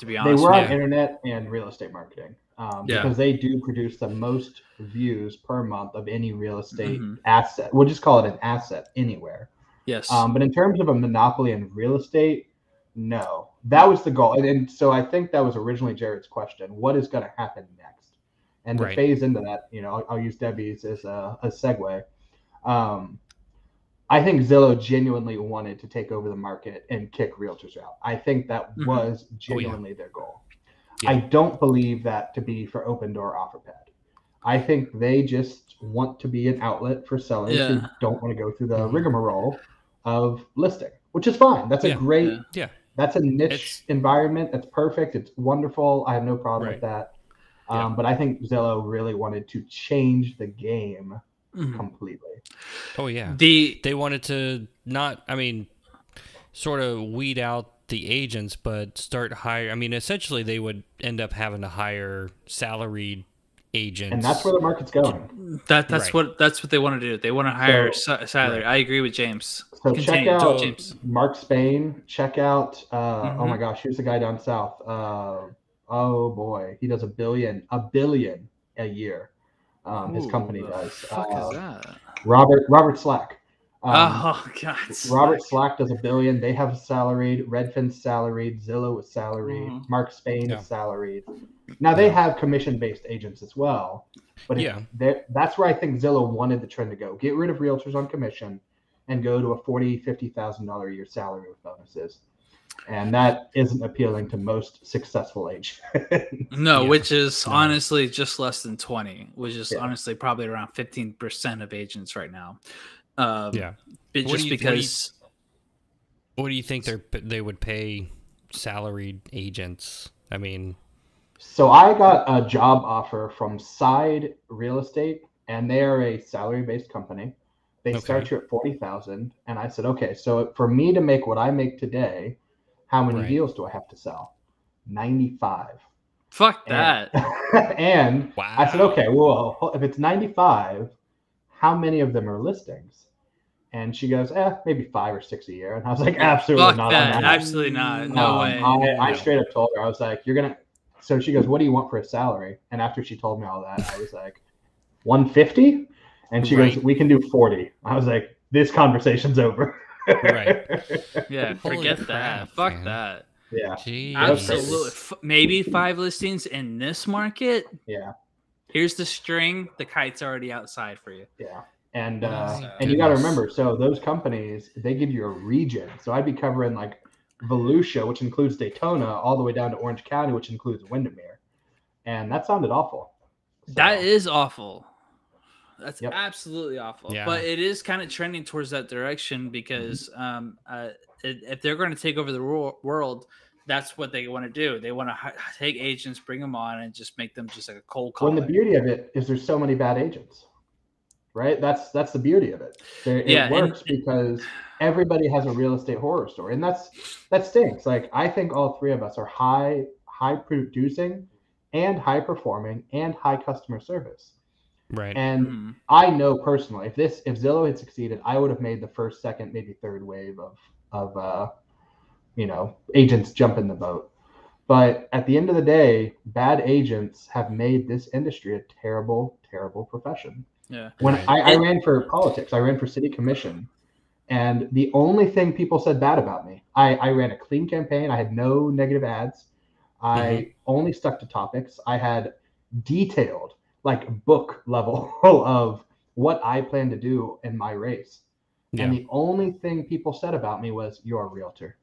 to be honest. They were on yeah. internet and real estate marketing um, Yeah. because they do produce the most views per month of any real estate Mhm. asset. We'll just call it an asset anywhere. Yes. Um, but in terms of a monopoly in real estate, no, that was the goal. And, and so I think that was originally Jared's question: What is going to happen next? And to Right. phase into that, you know, I'll, I'll use Debbie's as a, a segue. Um, I think Zillow genuinely wanted to take over the market and kick realtors out. I think that Mhm. was Oh, yeah. genuinely their goal. Yeah. I don't believe that to be for Opendoor OfferPad. I think they just want to be an outlet for sellers who don't want to go through the Mhm. rigmarole of listing, which is fine. That's a Yeah. great, Yeah. Yeah. that's a niche It's- environment. That's perfect. It's wonderful. I have no problem Right. with that. Yeah. Um, but I think Zillow really wanted to change the game Mhm. completely. Oh yeah. The They wanted to not. I mean, sort of weed out the agents, but start hire. I mean, essentially, they would end up having to hire salaried agents. And that's where the market's going. that that's Right. what that's what they want to do. They want to hire So- sa- salary. I agree with James. So Continue, check out James. Mark Spain. Check out, uh, oh Mhm. my gosh, who's the guy down south? Uh, oh boy, he does a billion, a billion a year. Um, his company does. Fuck Uh, is that? Robert Robert Slack. Um, oh [laughs] God. Robert Slack does a billion. They have salaried. Redfin's salaried. Zillow is salaried. Mhm. Mark Spain Yeah. is salaried. Now they have commission-based agents as well, but Yeah. that's where I think Zillow wanted the trend to go. Get rid of realtors on commission, and go to a forty, fifty thousand dollar a year salary with bonuses, and that isn't appealing to most successful agents. [laughs] No, Yeah. which is No. honestly just less than 20, which is Yeah. honestly probably around 15% of agents right now. Um, Yeah. but just do you- what do you- because What do you think they they would pay salaried agents? I mean, So I got a job offer from Side Real Estate, and they are a salary-based company. They start you at forty thousand, and I said, okay, so for me to make what I make today, how many Right. deals do I have to sell? Ninety-five. fuck And- that. [laughs] and wow. I said, okay, well, if it's ninety-five, how many of them are listings? And she goes, eh, maybe five or six a year. And I was like, absolutely Fuck not. that. Absolutely not. No Um, way. I, I No. straight up told her, I was like, you're going to. So she goes, what do you want for a salary? And after she told me all that, I was like, 150? And she goes, we can do 40. I was like, this conversation's over. Right. [laughs] yeah, Holy forget that. crap, Fuck man. that. yeah. Jeez. Absolutely. F- maybe five listings in this market. Yeah. Here's the string. The kite's already outside for you. Yeah. And uh, my and you got to remember, so those companies they give you a region. So I'd be covering like Volusia, which includes Daytona, all the way down to Orange County, which includes Windermere, and that sounded awful. So, That is awful. That's Yep. absolutely awful. Yeah. But it is kind of trending towards that direction because um, uh, i- if they're going to take over the wor- world, that's what they want to do. They want to hi- take agents, bring them on, and just make them just like a cold call. when the beauty of it is there's so many bad agents, right? That's that's the beauty of it. There, Yeah, it and- works because everybody has a real estate horror story, and that's that stinks. Like I think all three of us are high high producing, and high performing, and high customer service. Right. And Mhm. I know personally, if this if Zillow had succeeded, I would have made the first, second, maybe third wave of of uh, you know agents jump in the boat. But at the end of the day, bad agents have made this industry a terrible, terrible profession. Yeah. When I, I ran for politics, I ran for city commission, and the only thing people said bad about me, I, I ran a clean campaign. I had no negative ads. I mm-hmm. only stuck to topics. I had detailed, like book level [laughs] of what I plan to do in my race. Yeah. And the only thing people said about me was, "You're a realtor."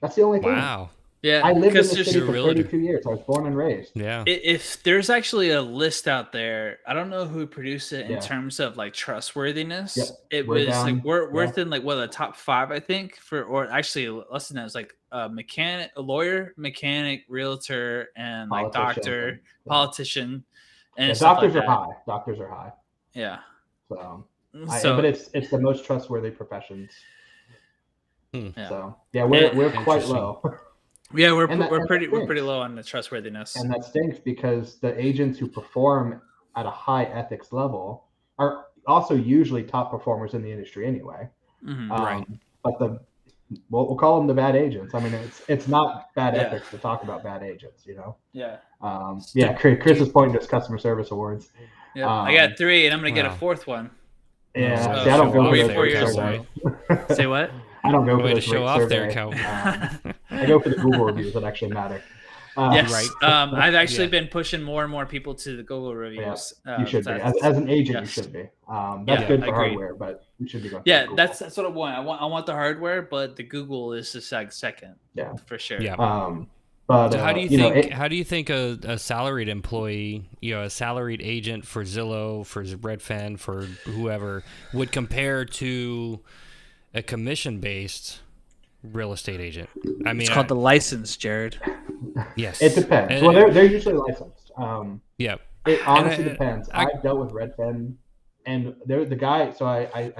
That's the only thing. Wow. Yeah, I lived in the because city there's You're for a realtor. 32 years. I was born and raised. Yeah. if there's actually a list out there, I don't know who produced it in Yeah. terms of like trustworthiness. Yeah, It we're was like down- we're we're yeah. within like what the top five, I think, for or actually less than that. It's like a mechanic, a lawyer, mechanic, realtor, and like Politician, doctor, yeah. politician, and Yeah, doctors like are that. high. Doctors are high. Yeah. So, I, So but it's it's the most trustworthy professions. Hmm. Yeah. So yeah, we're Eh, we're quite low, [laughs] yeah, we're that- we're pretty we're pretty low on the trustworthiness. and that stinks because the agents who perform at a high ethics level are also usually top performers in the industry anyway. Mhm. Um, Right. But the we'll, we'll call them the bad agents. I mean, it's it's not bad Yeah. ethics to talk about bad agents, you know. yeah. Um, yeah, Chris, Chris is pointing to his customer service awards. Yeah. I Um, got three, and I'm gonna get a fourth one. Yeah, So see, I don't show go off for Wait those there, four years surveys. Say what? [laughs] I don't go for Way to show rate off there, survey. Um, [laughs] I go for the Google reviews that actually matter. Uh, yes. right. [laughs] Um, I've actually Yeah. been pushing more and more people to the Google reviews. uh, You should be. As, as an agent, yes. you should be. Um, that's Yeah, good for agreed. hardware, but you should be going. yeah, Google. that's that's what I want. I want I want the hardware, but the Google is the sec- second. Yeah. for sure. Yeah. Um, but So how uh, do you, know, think? it- how do you think a, a salaried employee, you know, a salaried agent for Zillow, for Redfin, for whoever, would compare to a commission-based real estate agent? I mean, It's I- called the license, Jared. yes, it depends. And- well, they're they're usually licensed. Um, yeah, it honestly I- depends. I- I, have dealt with Redfin, and they're the guy. So I, I,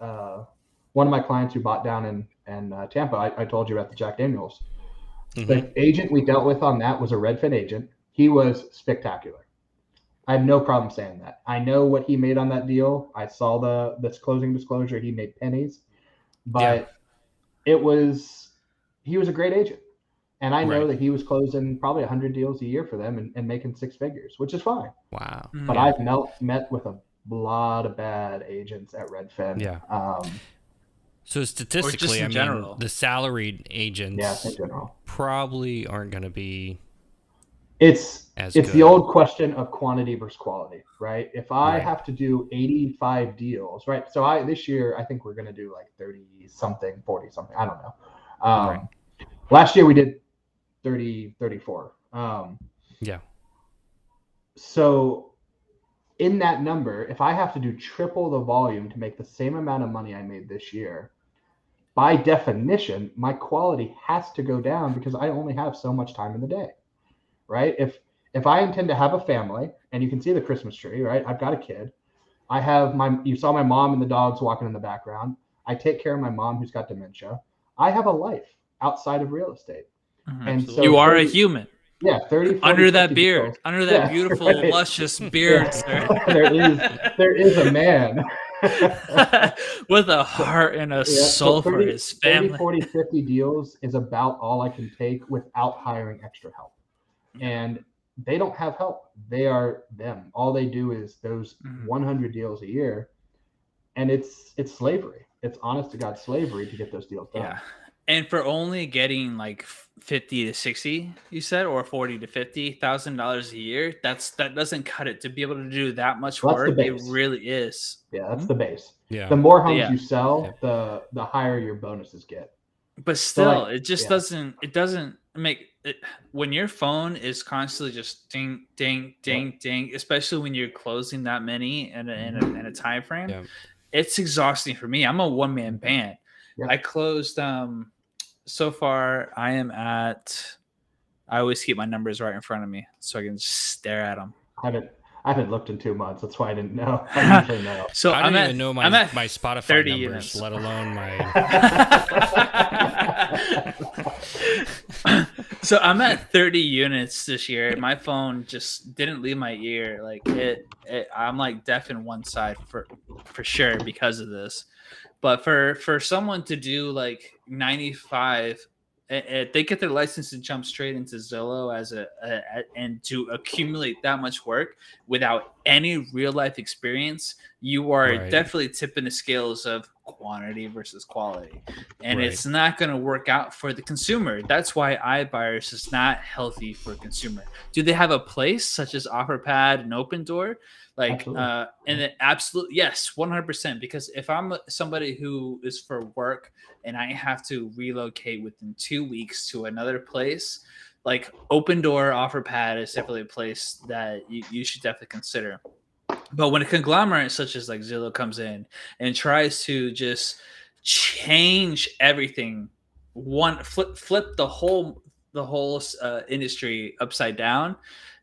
I uh, one of my clients who bought down in in uh, Tampa. I, I told you about the Jack Daniels. Mhm. The agent we dealt with on that was a Redfin agent. He was spectacular. I have no problem saying that. I know what he made on that deal. I saw the this closing disclosure. He made pennies, but it was he was a great agent, and I know Right. that he was closing probably hundred deals a year for them and, and making six figures, which is fine. wow, But Mhm. I've met met with a lot of bad agents at Redfin. Yeah. Um, So statistically, in I mean, general. the salaried agents yeah, in general. probably aren't going to be It's as it's good. the old question of quantity versus quality, right? If I Right. have to do 85 deals, right? So I this year I think we're going to do like 30 something, 40 something, I don't know. Um Right. last year we did 30 34. Um Yeah. So in that number, if I have to do triple the volume to make the same amount of money I made this year, by definition, my quality has to go down because I only have so much time in the day. Right? If if I intend to have a family, and you can see the Christmas tree, right? I've got a kid. I have my you saw my mom and the dogs walking in the background. I take care of my mom who's got dementia. I have a life outside of real estate. Mhm. And so you are a human Yeah, 30 40, under that beard, deals. under that Yeah, [laughs] beautiful, right. luscious beard, Yeah. sir. [laughs] there is there is a man. [laughs] with a heart and a Yeah, so soul for 30 his 30, family. 40, 50 deals is about all I can take without hiring extra help. And they don't have help. They are them. All they do is those Mhm. 100 deals a year. And it's it's slavery. It's honest to God slavery to get those deals done. Yeah. And for only getting like fifty to sixty, you said, or forty to fifty thousand dollars a year, that's that doesn't cut it. To be able to do that much Well, that's work, the it really is. Yeah, that's the base. Yeah. The more homes Yeah. you sell, Yeah. the the higher your bonuses get. But still, like, it just yeah. doesn't. It doesn't make it when your phone is constantly just ding, ding, ding, ding. Especially when you're closing that many in a, in a, in a time frame, Yeah. it's exhausting for me. I'm a one man band. Yeah. I closed. Um, so far, I am at. I always keep my numbers right in front of me so I can just stare at them. I haven't I haven't looked in two months. That's why I didn't know. [laughs] I usually know. So I I'm don't at, even know my I'm at my Spotify 30 numbers, units. let alone my. [laughs] [laughs] [laughs] so I'm at 30 units this year. My phone just didn't leave my ear. Like it, it I'm like deaf in one side for for sure because of this. But for for someone to do like 95 and- and they get their license and jump straight into Zillow as a, a, a- and to accumulate that much work without any real life experience, you are Right. definitely tipping the scales of quantity versus quality, and Right. it's not going to work out for the consumer. That's why iBuyers is not healthy for consumer. Do they have a place such as OfferPad and Opendoor? Like, Absolutely. uh, and then absolute yes, one hundred percent. Because if I'm somebody who is for work and I have to relocate within two weeks to another place, like Opendoor OfferPad is definitely a place that you, you should definitely consider. But when a conglomerate such as like Zillow comes in and tries to just change everything, one flip flip the whole the whole uh, industry upside down,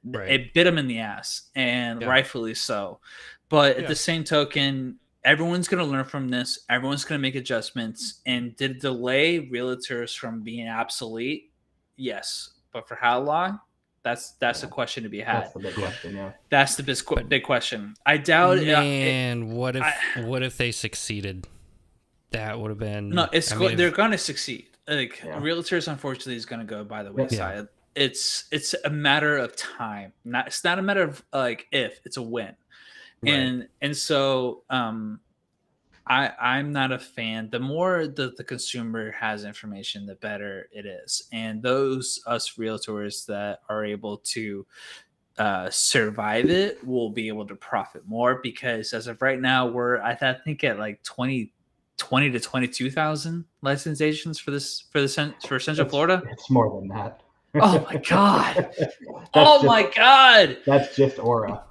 Right. it bit them in the ass, and Yeah. rightfully so. But at the same token, everyone's going to learn from this. Everyone's going to make adjustments. And did it delay realtors from being obsolete? Yes, but for how long? That's that's a question to be had. That's the big question. Yeah. That's the big, big question. I doubt. uh, it- Man, what if I- what if they succeeded? That would have been no, it's I go- mean, they're going to succeed. Like Yeah. realtors, unfortunately, is going to go by the Yeah. wayside. It's it's a matter of time. Not it's not a matter of like if. It's a when. Right. and and so um i i'm not a fan the more the, the consumer has information the better it is and those us realtors that are able to uh survive it will be able to profit more because as of right now we're i, th- I think at like 20 20 to 22,000 license agents for this for the for central It's- florida It's more than that. oh my god [laughs] oh just- my god That's just ORRA.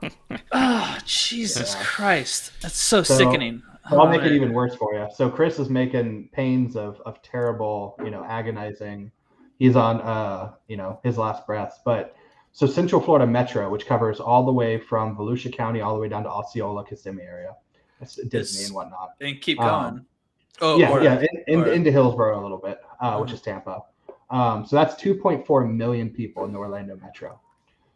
Oh, Jesus Yeah. Christ. That's so, So, sickening. So I'll make it even worse for you. So Chris is making pains of of terrible, you know, agonizing. He's on, uh, you know, his last breaths. But so Central Florida Metro, which covers all the way from Volusia County all the way down to Osceola, Kissimmee area, That's Disney It's- and whatnot. And keep um, going. Oh, yeah, or- yeah, in, in, into Hillsborough a little bit, uh, which Mhm. is Tampa. Um, so that's 2.4 million people in the Orlando metro.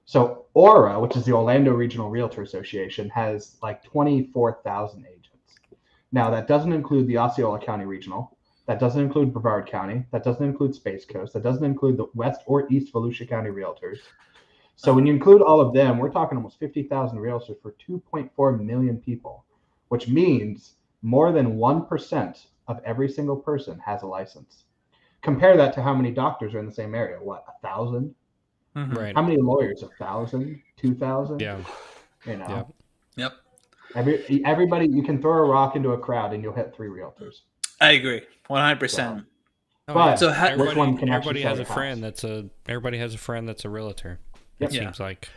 So ORRA, which is the Orlando Regional Realtor Association, has like 24,000 agents. Now that doesn't include the Osceola County Regional. That doesn't include Brevard County. That doesn't include Space Coast. That doesn't include the West or East Volusia County Realtors. So when you include all of them, we're talking almost 50,000 realtors for 2.4 million people, which means more than 1% of every single person has a license. Compare that to how many doctors are in the same area. What, a thousand? Mhm. right. How many lawyers? A thousand? Two thousand? Yeah. You know, Yeah. Yep. every everybody you can throw a rock into a crowd and you'll hit three realtors. I agree. 100%. Oh, But. So ha- everybody, which one can everybody has a your friend house? that's a everybody has a friend that's a realtor. Yep. It Yeah. seems like.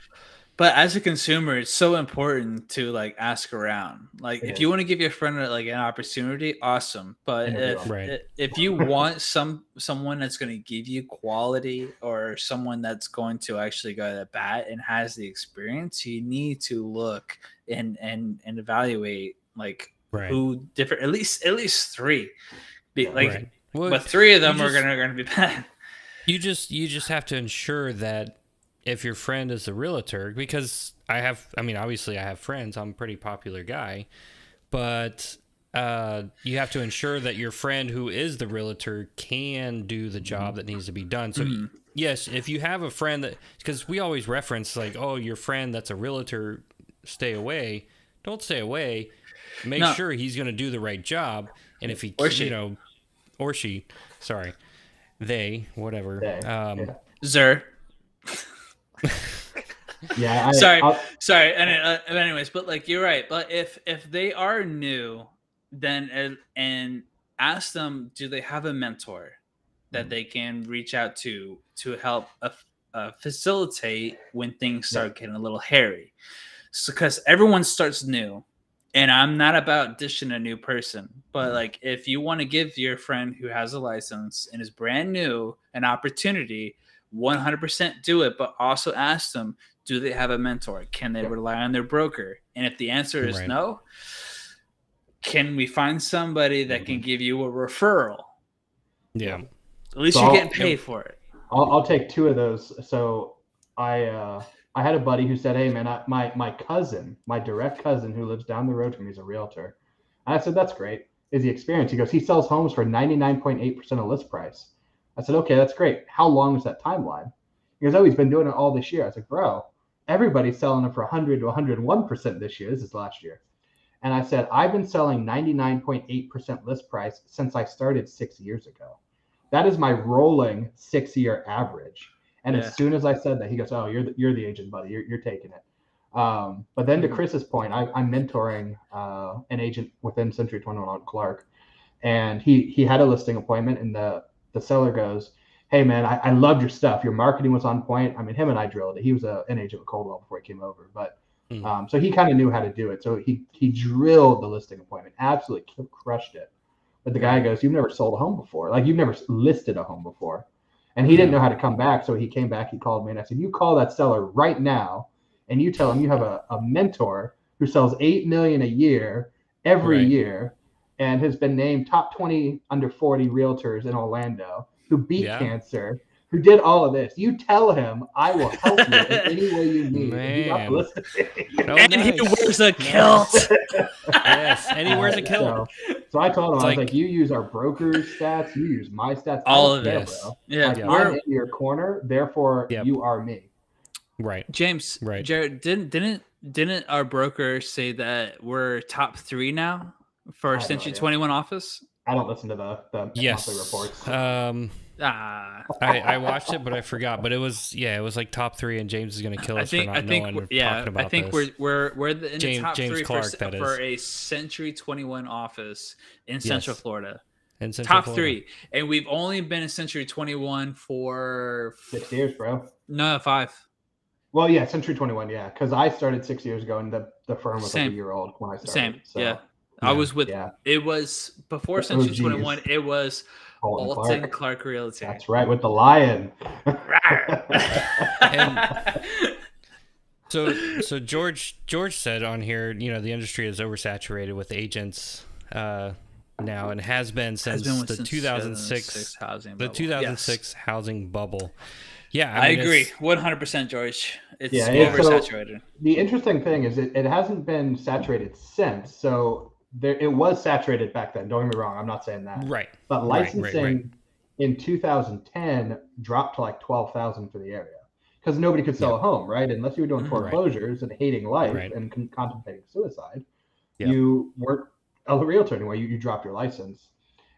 But as a consumer, it's so important to like ask around. Like, It if is. you want to give your friend like an opportunity, awesome. But oh if. Right. if you want some someone that's going to give you quality or someone that's going to actually go to bat and has the experience, you need to look and and and evaluate like Right. who different at least at least three. Be, like, right. Well, but three of them you are just- gonna gonna be bad. you just you just have to ensure that if your friend is a realtor because i have i mean obviously i have friends i'm a pretty popular guy but uh, you have to ensure that your friend who is the realtor can do the job that needs to be done so Mhm. yes if you have a friend that because we always reference like oh your friend that's a realtor stay away don't stay away make No. sure he's going to do the right job and if he Or you she. know or she sorry they whatever They, um yeah. Zer. Yeah. I, [laughs] Sorry. I'll- Sorry, and uh, anyways, but like you're right. But if if they are new, then uh, and ask them, do they have a mentor that they can reach out to to help uh, uh, facilitate when things start getting a little hairy? So, because everyone starts new, and I'm not about dishing a new person, but like if you want to give your friend who has a license and is brand new an opportunity, 100% do it, but also ask them do they have a mentor? Can they rely on their broker? And if the answer is Right. no, can we find somebody that can give you a referral? yeah At least So you're I'll- getting paid for it. I'll, I'll take two of those. So I uh, I had a buddy who said, "Hey man, I, my my cousin, my direct cousin who lives down the road from me is a realtor." And I said, "That's great. Is he experienced?" He goes, "He sells homes for ninety nine point eight percent of list price." I said, "Okay, that's great. How long is that timeline?" He goes, "Oh, he's been doing it all this year." I was like, "Bro, everybody's selling it for 100 to 101 percent this year. This is last year." And I said, I've been selling 99.8% list price since I started six years ago. That is my rolling six year average. And Yeah. as soon as I said that, he goes, Oh, you're the, you're the agent, buddy. You're, you're taking it. Um, but then to Mhm. Chris's point, I, I'm mentoring uh, an agent within Century 21 on Clark. And he, he had a listing appointment, and the, the seller goes, Hey, man, I, I loved your stuff. Your marketing was on point. I mean, him and I drilled it. He was a, an agent with Coldwell before he came over. But Hmm. um, so he kind of knew how to do it. So he he drilled the listing appointment, absolutely crushed it. But the guy goes, "You've never sold a home before, like you've never listed a home before," and he didn't know how to come back. So he came back. He called me, and I said, "You call that seller right now, and you tell him you have a, a mentor who sells eight million a year every Right. year, and has been named top twenty under forty realtors in Orlando, who beat Yeah. cancer." Who did all of this? You tell him I will help you in [laughs] any way you need. and he got Man. listed. Oh, and he wears a kilt. [laughs] yes, and he wears a kilt. So, so I told him, It's I was like- like, you use our broker's stats, you use my stats, All of care, it. bro. yeah, Like, Yeah. I'm in your corner, therefore Yep. you are me. Right. James, Right. Jared, didn't didn't didn't our broker say that we're top three now for I no Century. Twenty One office? I don't listen to the, the Yes. monthly reports. Um, Ah, I, I watched it, but I forgot. But it was yeah, it was like top three, and James is gonna kill I us think for not I think knowing. we're- yeah, talking about I think this. we're we're we're the, in James- the top James three Clark, for, that for a Century Twenty One office in Central Florida. in Central top Florida. three, and we've only been in Century Twenty One for Six years, bro. no five. Well, yeah, Century 21, yeah, because I started six years ago, and the, the firm was like a year old when I started. Same, So, yeah. I was with. yeah, It was before The Century Twenty One. It was Bolton Bolton Clark. Clark Realty. That's right, with the lion. [laughs] So so George George said on here, you know, the industry is oversaturated with agents uh, now and has been Has since been the since 2006 housing the bubble. 2006 housing bubble. Yeah, Yes. I, mean, agree, one hundred percent, George. It's Yeah, yeah, so- oversaturated. the interesting thing is it, it hasn't been saturated since. So there it was saturated back then. Don't get me wrong. I'm not saying that. Right. But Right, right, licensing right. in 2010 dropped to like 12,000 for the area because nobody could sell Yeah. a home, right? Unless you were doing. Right. foreclosures and hating life Right. and con- contemplating suicide, Yeah. you weren't a realtor anymore. You, you dropped your license.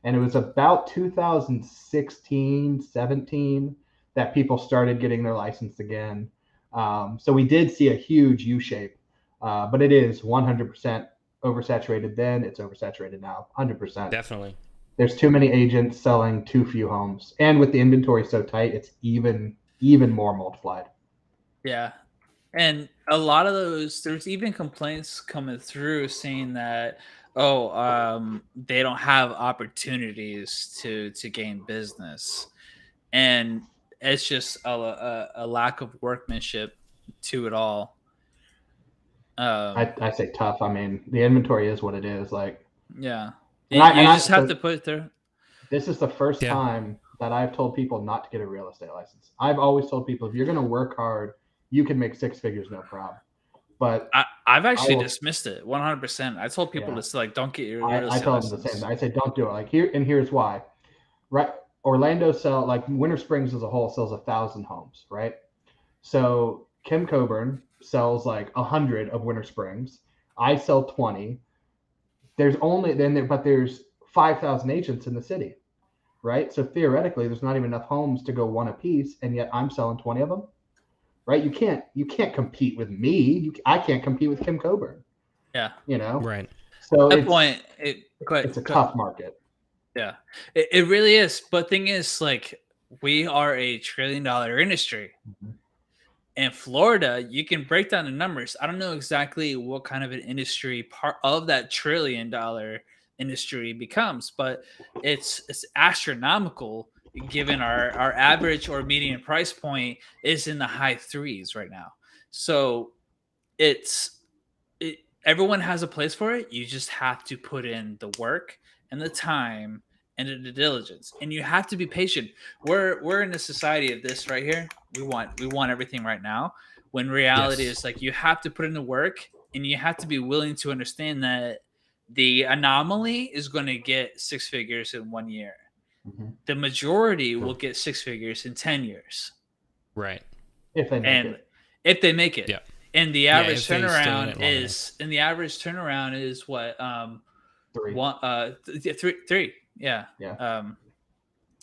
And it was about 2016, 17 that people started getting their license again. Um, so we did see a huge U shape, uh, but it is 100% oversaturated then. It's oversaturated now, 100% Definitely. there's too many agents selling too few homes and with the inventory so tight it's even even more multiplied Yeah. And a lot of those, there's even complaints coming through saying that, oh, um, they don't have opportunities to to gain business, and it's just a, a, a lack of workmanship to it all. Um, I, I say tough i mean the inventory is what it is like yeah, And you, I- you and I- just have so- to put it there. this is the first Yeah. time that i've told people not to get a real estate license i've always told people if you're going to work hard you can make six figures no problem but I, I've actually will- dismissed it 100. percent I told people Yeah. to like, don't get your I, real I estate tell them the license. same. I say don't do it. Like here and here's why. Right, Orlando sell like Winter Springs as a whole sells a thousand homes, right? So Kim Coburn sells like a hundred of Winter Springs. I sell twenty. There's only then there, but there's five thousand agents in the city, right? So theoretically, there's not even enough homes to go one a piece, and yet I'm selling twenty of them. Right? You can't you can't compete with me. You, I can't compete with Kim Coburn. Yeah. You know. Right. So That it's, point, it, go ahead, it's a go- tough market. Yeah, it, it really is. But thing is, like, we are a trillion dollar industry. Mhm. In Florida, you can break down the numbers. I don't know exactly what kind of an industry part of that trillion dollar industry becomes, but it's it's astronomical given our our average or median price point is in the high threes right now. So it's it, everyone has a place for it. You just have to put in the work and the time and the diligence and you have to be patient we're we're in a society of this right here we want we want everything right now when reality Yes. is like you have to put in the work and you have to be willing to understand that the anomaly is going to get six figures in one year Mhm. the majority will get six figures in 10 years Mm-hmm. Right. If they make and it. if they make it Yeah. and the average if they stay in it turnaround is and the average turnaround is what um Three. one uh th- yeah, three three yeah Yeah. um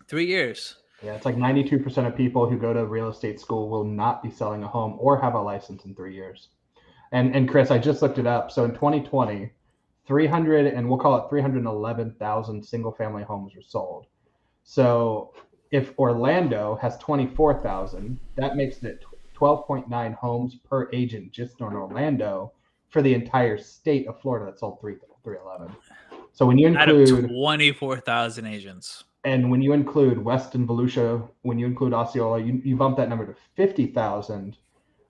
three years Yeah, it's like 92% of people who go to real estate school will not be selling a home or have a license in three years. And and Chris, I just looked it up. So in 2020, 300 and we'll call it 311,000 single family homes were sold. So if Orlando has 24,000, that makes it 12.9 homes per agent just in Orlando for the entire state of Florida that sold 3 311. So when you out of include 24,000 agents and when you include West and Volusia, when you include Osceola, you, you bump that number to 50,000.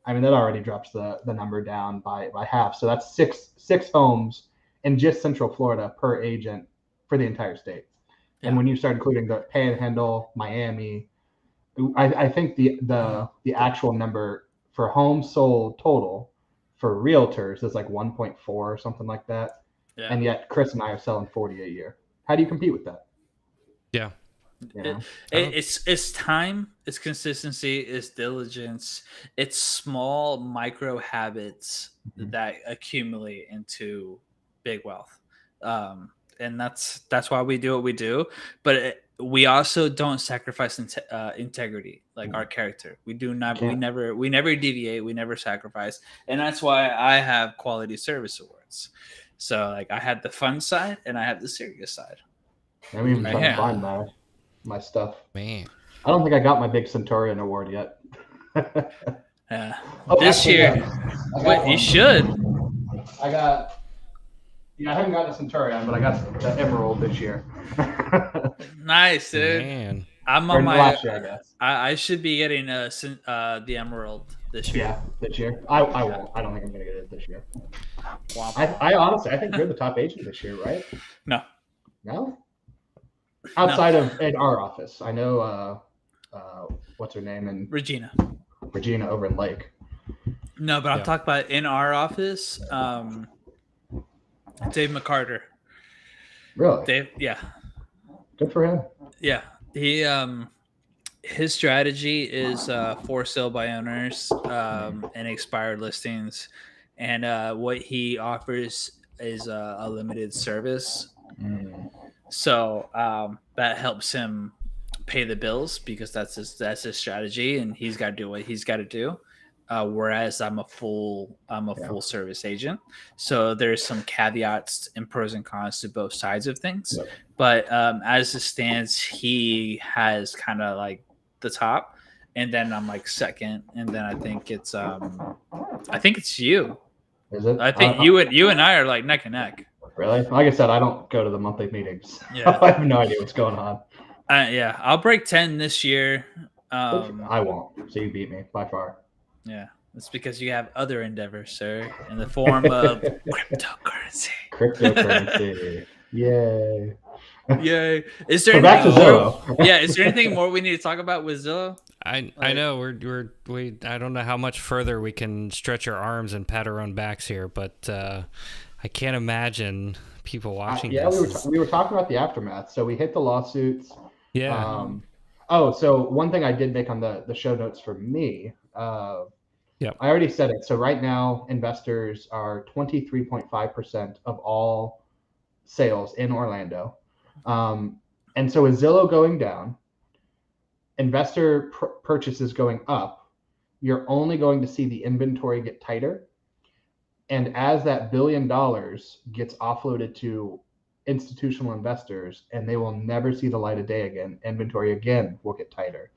I mean, that already drops the, the number down by, by half. So that's six six homes in just Central Florida per agent for the entire state. And when you start including the Panhandle, Miami, I, I think the, the the actual number for homes sold total for realtors is like 1.4 or something like that. Yeah And yet Chris and I are selling 40 a year. How do you compete with that? Yeah. You know? It, it's it's time, it's consistency, it's diligence, it's small micro habits Mhm. that accumulate into big wealth, um, and that's that's why we do what we do. But it, we also don't sacrifice inte- uh, integrity, like our character. We do not. We never. We never deviate. We never sacrifice, and that's why I have quality service awards. So like I had the fun side and I had the serious side. I'm even Right trying to find my my stuff. Man. I don't think I got my big Centurion award yet. [laughs] Yeah. Oh, this actually, year, yeah. I wait, you should. I got. Yeah, I haven't gotten a Centurion, but I got the Emerald this year. [laughs] Nice, dude. Man. I'm Or on my. year, I guess. I, I should be getting uh, cin- uh the emerald this year. Yeah, this year. I, I won't. I don't think I'm gonna get it this year. Womp. I, I honestly, I think you're the top agent this year, right? No. No. Outside of in our office, I know. Uh, uh, what's her name and Regina. Regina over in Lake. No, but I'm Yeah. talking about in our office. Um, Dave McCarter. Really Dave, yeah, good for him. yeah. He um, his strategy is uh, for sale by owners um, and expired listings, and uh, what he offers is uh, a limited service. So um, that helps him pay the bills because that's his that's his strategy, and he's got to do what he's got to do. Uh, whereas I'm a full I'm a Yeah. full service agent, so there's some caveats and pros and cons to both sides of things. But um, as it stands, he has kind of like the top, and then I'm like second, and then I think it's um I think it's you. Is it? I think Uh, you and you and I are like neck and neck. Really? Like I said, I don't go to the monthly meetings. [laughs] Yeah. I have no idea what's going on. Uh, yeah, I'll break ten this year. Um, I won't. So you beat me by far. yeah, it's because you have other endeavors, sir, in the form of [laughs] cryptocurrency. Cryptocurrency. [laughs] Yay. Yay! Is there So back to anything more? Zillow. Yeah, is there anything more we need to talk about with Zillow? I I know we're we're we I don't know how much further we can stretch our arms and pat our own backs here, but uh, I can't imagine people watching yeah, this. we were, ta- we were talking about the aftermath. So we hit the lawsuits. yeah, Um, oh, so one thing I did make on the, the show notes for me. Uh, Yep. I already said it. So right now, investors are 23.5% of all sales in Orlando. Um, and so with Zillow going down, investor pr- purchases going up, you're only going to see the inventory get tighter. And as that billion dollars gets offloaded to institutional investors and they will never see the light of day again, inventory again will get tighter.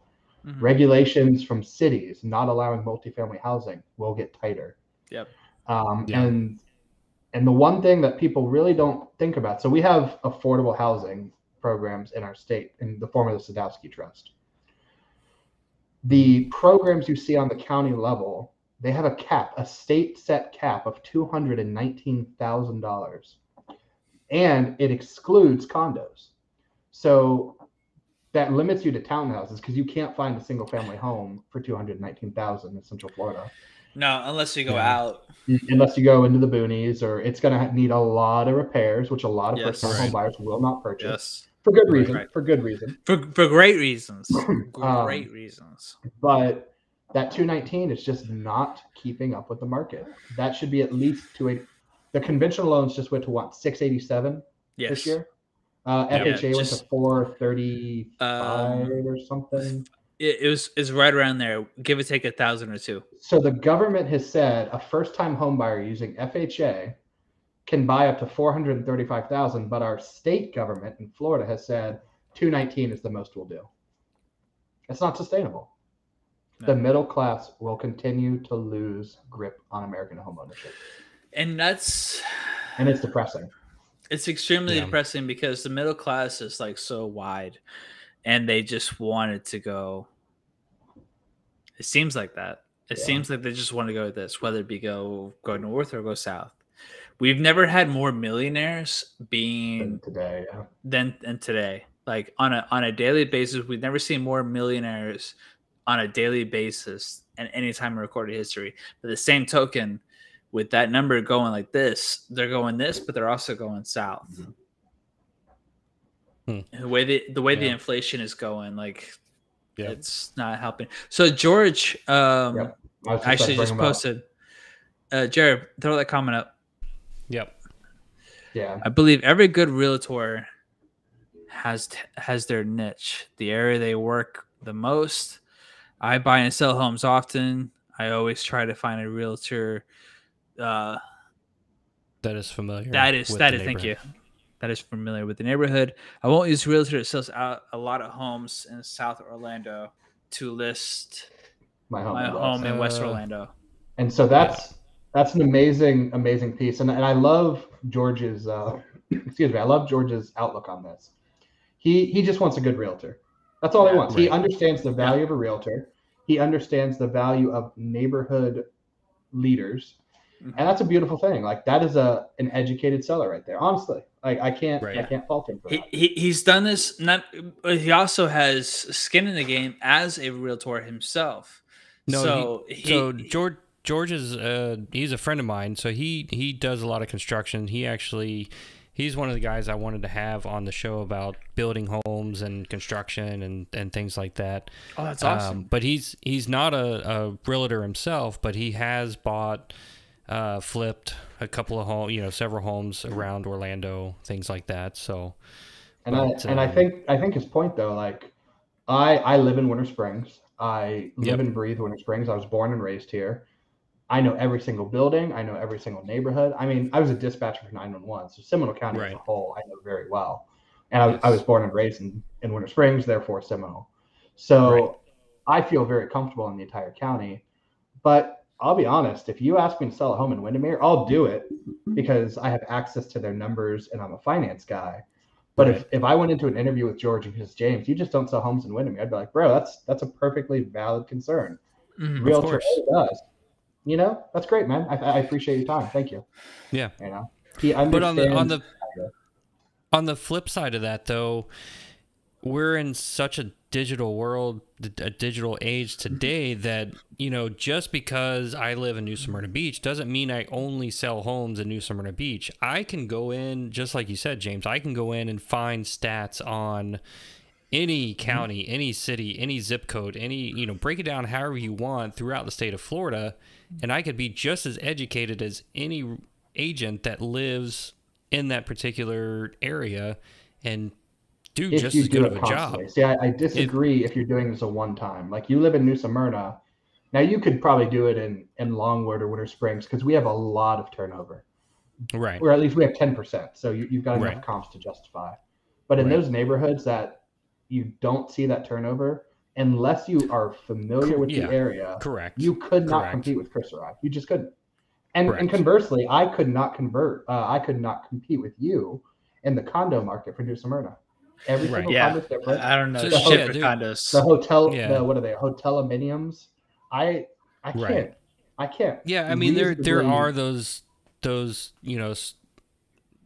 Mhm. Regulations from cities not allowing multifamily housing will get tighter. Yep. Um, Yeah. And and the one thing that people really don't think about, so we have affordable housing programs in our state in the form of the Sadowski Trust. The programs you see on the county level, they have a cap, a state set cap of two hundred and it excludes condos. So that limits you to townhouses because you can't find a single family home for two hundred nineteen thousand in Central Florida No, unless you go Yeah. out. unless you go into the boonies or it's going to need a lot of repairs, which a lot of Yes. first-time home buyers will not purchase Yes, for good Right. reason. Right. For good reason. [laughs] for for great reasons. [clears throat] Um, Great reasons. But that 219 is just not keeping up with the market. That should be at least 28. The conventional loans just went to what 687 Yes. this year. Uh, Yeah, FHA went to 435 Um, or something. It, it was is right around there. Give or take a thousand or two. So the government has said a first-time home buyer using FHA can buy up to 435,000, but our state government in Florida has said 219 is the most we'll do. It's not sustainable. The middle class will continue to lose grip on American homeownership, And that's and it's depressing. it's extremely Yeah. depressing because the middle class is like so wide and they just wanted to go it seems like that. It Yeah. seems like they just want to go with this whether it be go go north or go south. We've never had more millionaires being than today, yeah. than than today. Like on a on a daily basis we've never seen more millionaires on a daily basis in any time in recorded history. But the same token with that number going like this they're going this but they're also going south. Hmm. the way the the way the inflation is going like Yeah. it's not helping so george um Yep. I just actually just bring 'em up. posted uh jared throw that comment up Yep. Yeah, I believe every good realtor has t- has their niche, the area they work the most. I buy and sell homes often. I always try to find a realtor uh, That is familiar. that is with that the is thank you neighborhood. That is familiar with the neighborhood. I won't use realtor that sells out a lot of homes in South Orlando to list my home. my in West. home in West Uh, Orlando. And so that's that's an amazing, amazing piece. And, and I love George's uh, [clears throat] excuse me, I love George's outlook on this. He he just wants a good realtor. That's all he Yeah, wants. He understands the value of a realtor. He understands the value of neighborhood leaders. Mhm. And that's a beautiful thing. Like that is a an educated seller right there. Honestly. Like I can't I can't fault him for He, that. he he's done this. Not but he also has skin in the game as a realtor himself. No, so he, he, so George George is uh he's a friend of mine. So he he does a lot of construction. He actually he's one of the guys I wanted to have on the show about building homes and construction and and things like that. oh, that's awesome. Um, but he's he's not a, a realtor himself, but he has bought, uh, flipped a couple of home, you know, several homes around Orlando, things like that. So And But, I and I um, think I think his point though, like I I live in Winter Springs. I live Yep. and breathe Winter Springs. I was born and raised here. I know every single building. I know every single neighborhood. I mean, I was a dispatcher for 911, so Seminole County as a whole, I know very well. And I, I was born and raised in, in Winter Springs, therefore Seminole. So Right. I feel very comfortable in the entire county. But I'll be honest, if you ask me to sell a home in Windermere, I'll do it because I have access to their numbers and I'm a finance guy. But if, Right. if I went into an interview with George and says, James, you just don't sell homes in Windermere, I'd be like, bro, that's that's a perfectly valid concern. Mhm. Realtor. Does. You know, that's great, man. I, I appreciate your time. Thank you. Yeah. You know, he But on the on the on the flip side of that, though, we're in such a digital world, a digital age today mm-hmm. that you know just because I live in New Smyrna Beach doesn't mean I only sell homes in New Smyrna Beach. I can go in, just like you said, James. I can go in and find stats on any mm-hmm. county, any city, any zip code, any you know, break it down however you want throughout the state of Florida, mm-hmm. and I could be just as educated as any agent that lives in that particular area and do if just you as do good it of a job. constantly. See, I, I disagree if you're doing this a one time. Like you live in New Smyrna. Now you could probably do it in in Longwood or Winter Springs because we have a lot of turnover. Right. or at least we have 10%. So you, you've got enough Right. comps to justify. But in Right. those neighborhoods that you don't see that turnover, unless you are familiar with yeah. the area, Correct. you could not Correct. compete with Chris or I. You just couldn't. And, and conversely, I could not convert. Uh, I could not compete with you in the condo market for New Smyrna. Every Right. single Yeah. condo's different. I don't know So, shit yeah, for dude. the hotel, Yeah. the, what are they? Hotel aminiums. I I can't. Right. I can't. Yeah, I mean there there are those those you know s-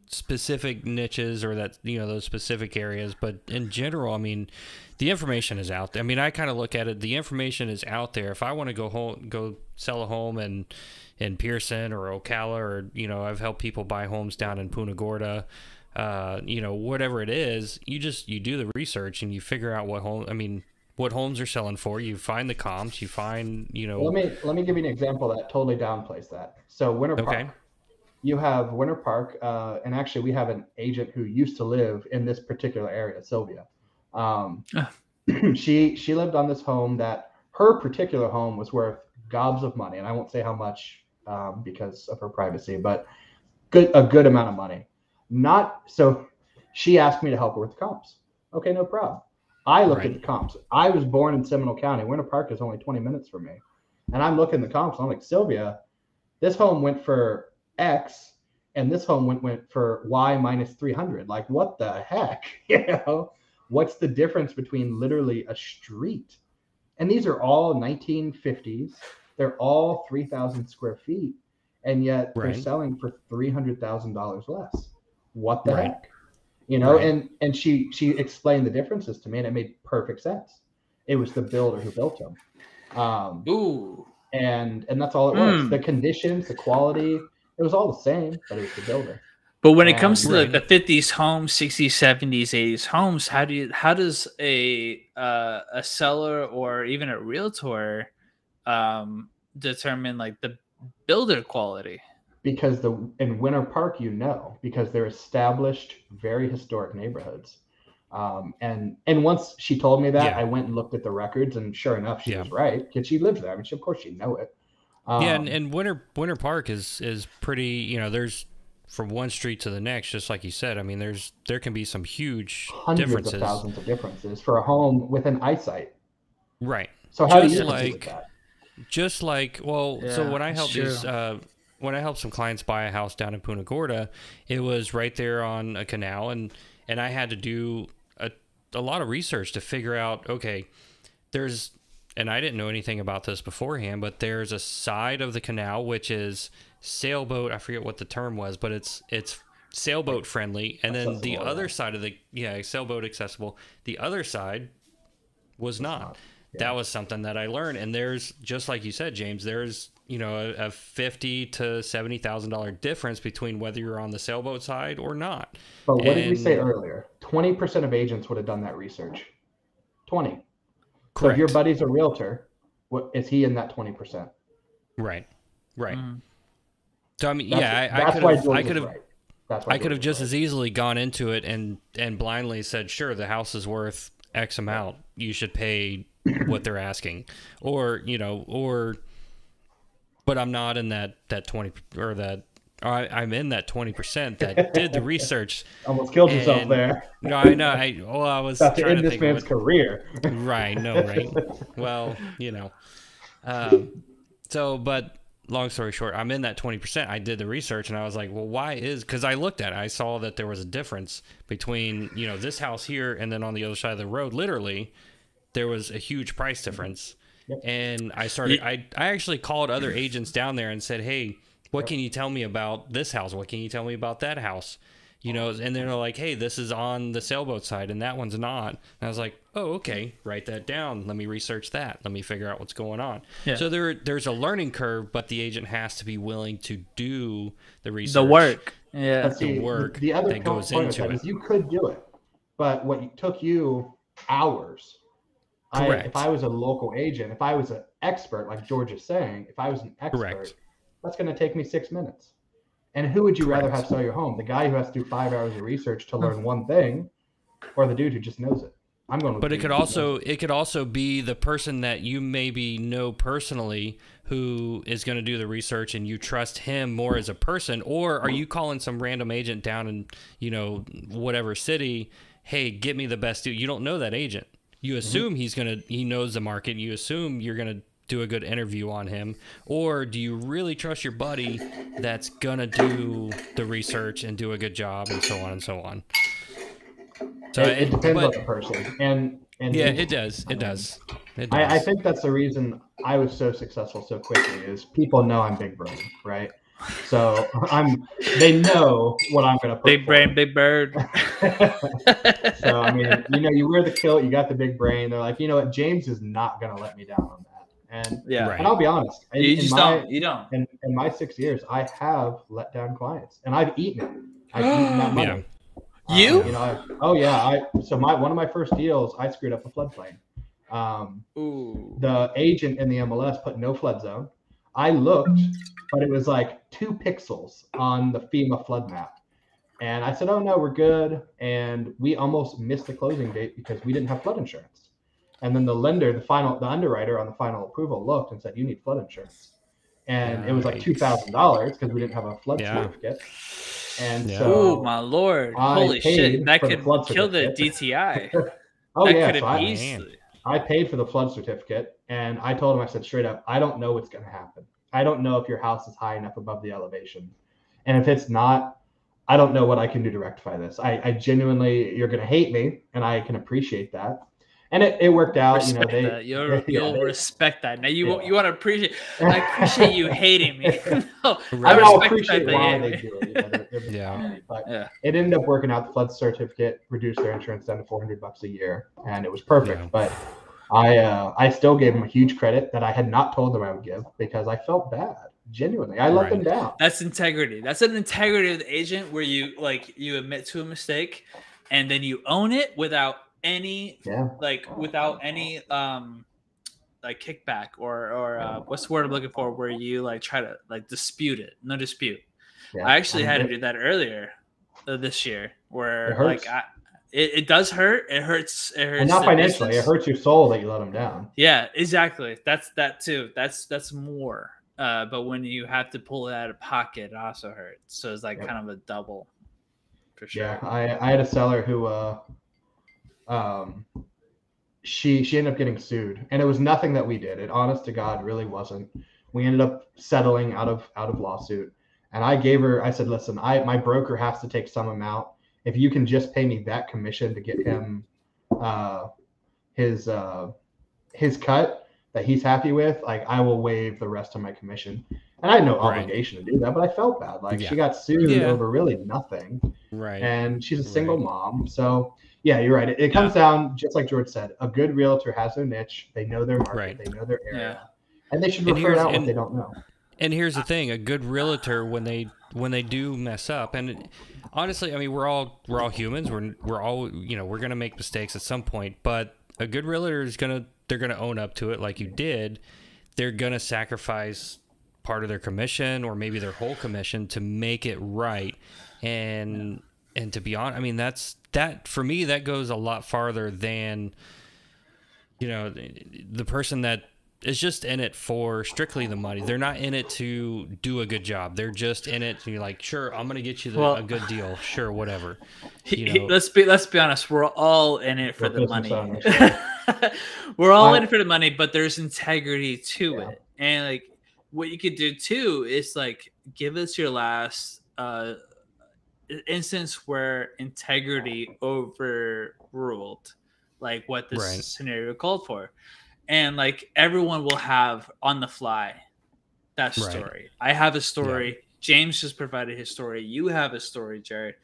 specific niches or that you know those specific areas, but in general, I mean the information is out there. I mean, I kind of look at it. The information is out there. If I want to go home, go sell a home in in Pierson or Ocala, or you know, I've helped people buy homes down in Punta Gorda. Uh, you know, whatever it is, you just you do the research and you figure out what home. I mean, what homes are selling for. You find the comps. You find you know. Let me let me give you an example that totally downplays that. So Winter Okay. Park, you have Winter Park, uh, and actually we have an agent who used to live in this particular area, Sylvia. Um, Ah. [clears throat] she she lived on this home that her particular home was worth gobs of money, and I won't say how much um, because of her privacy, but good a good amount of money. Not so. She asked me to help her with the comps. Okay, no problem. I looked Right. at the comps. I was born in Seminole County. Winter Park is only 20 minutes from me. And I'm looking at the comps. I'm like, Sylvia, this home went for X and this home went, went for Y minus 300. Like, what the heck? [laughs] You know, what's the difference between literally a street? And these are all 1950s. They're all 3,000 square feet. And yet they're selling for $300,000 less. What the Right. heck? You know, Right. and and she she explained the differences to me, and it made perfect sense. It was the builder who built them. Um, Ooh. and and that's all it was. Mm. The conditions, the quality, it was all the same, but it was the builder. But when it Um, comes to Right. the, the 50s homes, 60s, 70s, 80s homes, how do you how does a uh, a seller or even a realtor um, determine like the builder quality? Because the in Winter Park, you know, because they're established, very historic neighborhoods. Um, and and once she told me that, Yeah. I went and looked at the records, and sure enough, she Yeah. was right because she lives there. I mean, she, of course, she know it. Um, yeah, and, and Winter Winter Park is is pretty. You know, there's from one street to the next, just like you said. I mean, there's there can be some huge hundreds differences. of thousands of differences for a home within eyesight. Right. So how Just do you like- like that? just like well so Yeah, when i it's helped these uh when i helped some clients buy a house down in punta gorda it was right there on a canal and and i had to do a, a lot of research to figure out okay there's and i didn't know anything about this beforehand but there's a side of the canal which is sailboat i forget what the term was but it's it's sailboat friendly and then the other side of the yeah sailboat accessible the other side was not. not, yeah. That was something that I learned. And there's just like you said, James. There's you know a, a fifty to seventy thousand dollar difference between whether you're on the sailboat side or not. But what did we say earlier? Twenty percent of agents would have done that research. Twenty. So if your buddy's a realtor, what is he in that twenty percent? Right. Right. Mm. So I mean, yeah, I, I could have. I could have. right. I could have George just was as easily gone into it and and blindly said, sure, the house is worth X amount. You should pay what they're asking, or you know, or. But I'm not in that that twenty or that. I, I'm in that twenty percent that did the research. [laughs] almost killed yourself there. No, I know. I well, I was About to end to this man's of career. right. No, [laughs] right. Well, you know. Um, so, but long story short, I'm in that 20%. I did the research and I was like, well, why is, because I looked at it, I saw that there was a difference between, you know, this house here and then on the other side of the road, literally, there was a huge price difference. Yep. And I started, I, I actually called other agents down there and said, hey, what can you tell me about this house? What can you tell me about that house? You know, and they're like, hey, this is on the sailboat side and that one's not. And I was like, oh, okay, write that down. Let me research that. Let me figure out what's going on. Yeah. So there, there's a learning curve, but the agent has to be willing to do the research. The work. Yeah. But see, work the other that goes into it. it. is you could do it, but what took you hours. I, if I was a local agent, if I was an expert, like George is saying, if I was an expert, Correct. that's going to take me six minutes. And who would you rather have sell your home? The guy who has to do five hours of research to learn one thing, or the dude who just knows it? I'm going. But it could just knows also it could also be the person that you maybe know personally who is going to do the research and you trust him more as a person or are you calling some random agent down in you know whatever city hey get me the best dude you don't know that agent you Mm-hmm. assume he's going to he knows the market you assume you're going to do a good interview on him or do you really trust your buddy that's going to do the research and do a good job and so on and so on so it, it depends but- on the person, and and yeah, it does. It does. It does. I, I think that's the reason I was so successful so quickly is people know I'm big brain, right? So I'm they know what I'm gonna put Big brain, big bird. [laughs] so I mean, you know, you wear the kilt, you got the big brain. They're like, you know what, James is not gonna let me down on that. And yeah. Right. and I'll be honest, in, You in just my don't. You don't. in, in my six years, I have let down clients, and I've eaten it. I've [gasps] eaten that money. Yeah. Uh, You? you know, I, oh yeah. I so my one of my first deals, I screwed up a floodplain, Um, Ooh. the agent in the MLS put no flood zone. I looked, but it was like two pixels on the FEMA flood map. And I said, oh no, we're good. And we almost missed the closing date because we didn't have flood insurance. And then the lender, the final, the underwriter on the final approval looked and said, you need flood insurance. And it was like $2,000 because we didn't have a flood Yeah. certificate. And Yeah. so, oh my lord! I Holy shit! That for the could kill the. DTI. [laughs] oh that yeah, could so have I, easily. I paid for the flood certificate and I told him, I said straight up, I don't know what's going to happen. I don't know if your house is high enough above the elevation. And if it's not, I don't know what I can do to rectify this. I, I genuinely, you're going to hate me and I can appreciate that. And it, it worked out, you know, they, that. You'll, yeah, you'll they- respect that. Now you Yeah. you want to appreciate. I appreciate you hating me. [laughs] [laughs] no, I, Right. mean, I respect appreciate that they why they me. do it. You know, they're- they're Yeah. But Yeah. it ended up working out. The flood certificate reduced their insurance down to 400 bucks a year, and it was perfect. Yeah. But I, uh, I still gave them a huge credit that I had not told them I would give because I felt bad. Genuinely, I let Right. them down. That's integrity. That's an integrity of the agent where you like you admit to a mistake and then you own it without any Yeah. like without any um like kickback or or uh, what's the word I'm looking for where you like try to like dispute it. No dispute. yeah. I actually had to do that earlier uh, this year where like I it, it does hurt. It hurts. It hurts. and not financially. It hurts your soul that you let them down. Yeah, exactly. That's that too. That's that's more. Uh, but when you have to pull it out of pocket, it also hurts. So it's like Yep. kind of a double, for sure. Yeah, I, I had a seller who, uh, um, she she ended up getting sued, and it was nothing that we did. It, honest to God, really wasn't. We ended up settling out of out of lawsuit, and I gave her. I said, listen, I my broker has to take some amount. If you can just pay me that commission to get him, uh, his uh, his cut that he's happy with, like I will waive the rest of my commission. And I had no Right. obligation to do that, but I felt bad. Like Yeah. she got sued Yeah. over really nothing Right. and she's a single Right. mom. So yeah, you're right. It, it comes down just like George said. A good realtor has their niche. They know their market. Right. They know their area, Yeah. and they should And refer here's- out what they don't know. And here's the ah. thing: a good realtor, when they when they do mess up, and honestly, I mean, we're all we're all humans. We're we're all you know we're gonna make mistakes at some point. But a good realtor is gonna they're gonna own up to it, like you did. They're gonna sacrifice part of their commission or maybe their whole commission to make it right. And and to be honest, I mean that's that for me that goes a lot farther than you know the, the person that is just in it for strictly the money. They're not in it to do a good job. They're just in it to be like, sure, I'm gonna get you the, Well- a good deal. Sure, whatever. You he- know- let's be let's be honest. We're all in it for the money. [laughs] we're all Uh, in it for the money, but there's integrity to Yeah. it. And like what you could do too is like give us your last uh instance where integrity overruled like what this Right. scenario called for. And like everyone will have on the fly that Right. story. I have a story. James just provided his story. You have a story, Jared.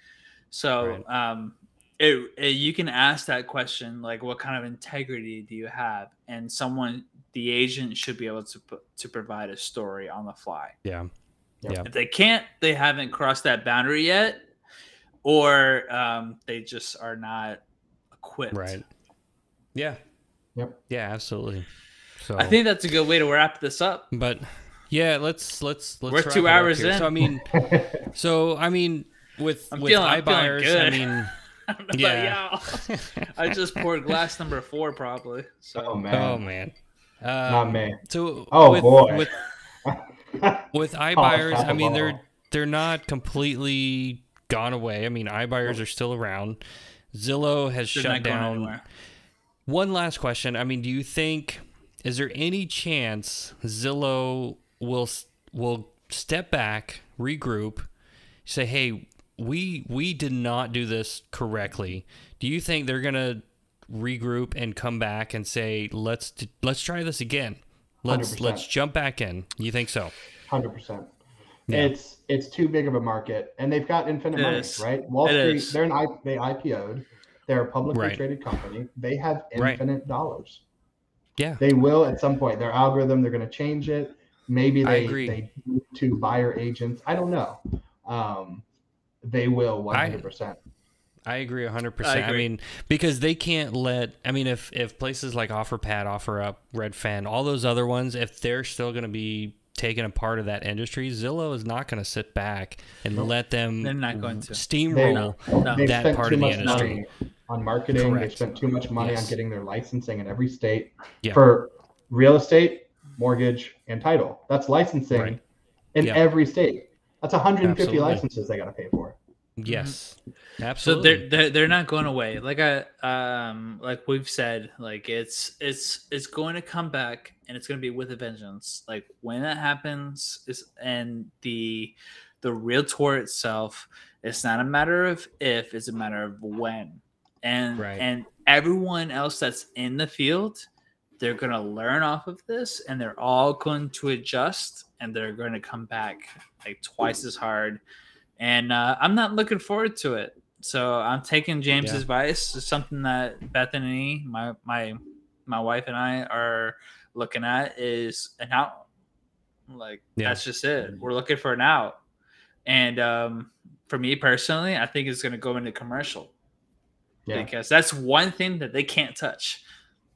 So um it, it- you can ask that question like what kind of integrity do you have and someone the agent should be able to put, to provide a story on the fly Yeah. Yeah. if they can't they haven't crossed that boundary yet or um, they just are not equipped Right. Yeah. Yep. Yeah, absolutely. So i think that's a good way to wrap this up but yeah, let's let's let's We're wrap two it up hours in. So I mean [laughs] so I mean with I'm with feeling- I'm iBuyers, I mean [laughs] I Yeah. [laughs] i just poured glass number four probably so oh man, Oh man. not Um, me. So Oh, with, boy. with with iBuyers, half I a mean they're they're not completely gone away. I mean iBuyers are still around. Zillow has they're shut down. One last question. I mean, do you think is there any chance Zillow will will step back, regroup, say, "Hey, we we did not do this correctly." Do you think they're going to regroup and come back and say, "Let's let's try this again. Let's 100%. let's jump back in." You think so? Hundred percent. Yeah. It's it's too big of a market, and they've got infinite It money, is. right? Wall It Street, is. they're an I, they IPO'd. They're a publicly Right. traded company. They have Right. infinite dollars. Yeah. They will at some point. Their algorithm, they're going to change it. Maybe they agree. they move to buyer agents. I don't know. Um, they will hundred percent. I agree 100%. I I, mean, because they can't let I mean if if places like OfferPad, OfferUp, Redfin, all those other ones if they're still going to be taking a part of that industry, Zillow is not going to sit back and let them They're not going to. steamroll No. They've that part of the industry. on marketing. They spent too much money Yes. on getting their licensing in every state Yeah. for real estate, mortgage, and title. That's licensing Right. in Yeah. every state. That's 150 Absolutely. licenses they got to pay for. Yes. So Absolutely. So they're, they're they're not going away. Like I um like we've said, like it's it's it's going to come back and it's going to be with a vengeance. Like when that happens is and the the real tour itself, it's not a matter of if, it's a matter of when. And Right. and everyone else that's in the field, they're going to learn off of this and they're all going to adjust and they're going to come back like twice as hard and uh, I'm not looking forward to it. So I'm taking James's Yeah. advice. It's something that Bethany, my my my wife and I are looking at is an out. Like Yeah. that's just it. We're looking for an out. And um, for me personally, I think it's going to go into commercial Yeah, because that's one thing that they can't touch.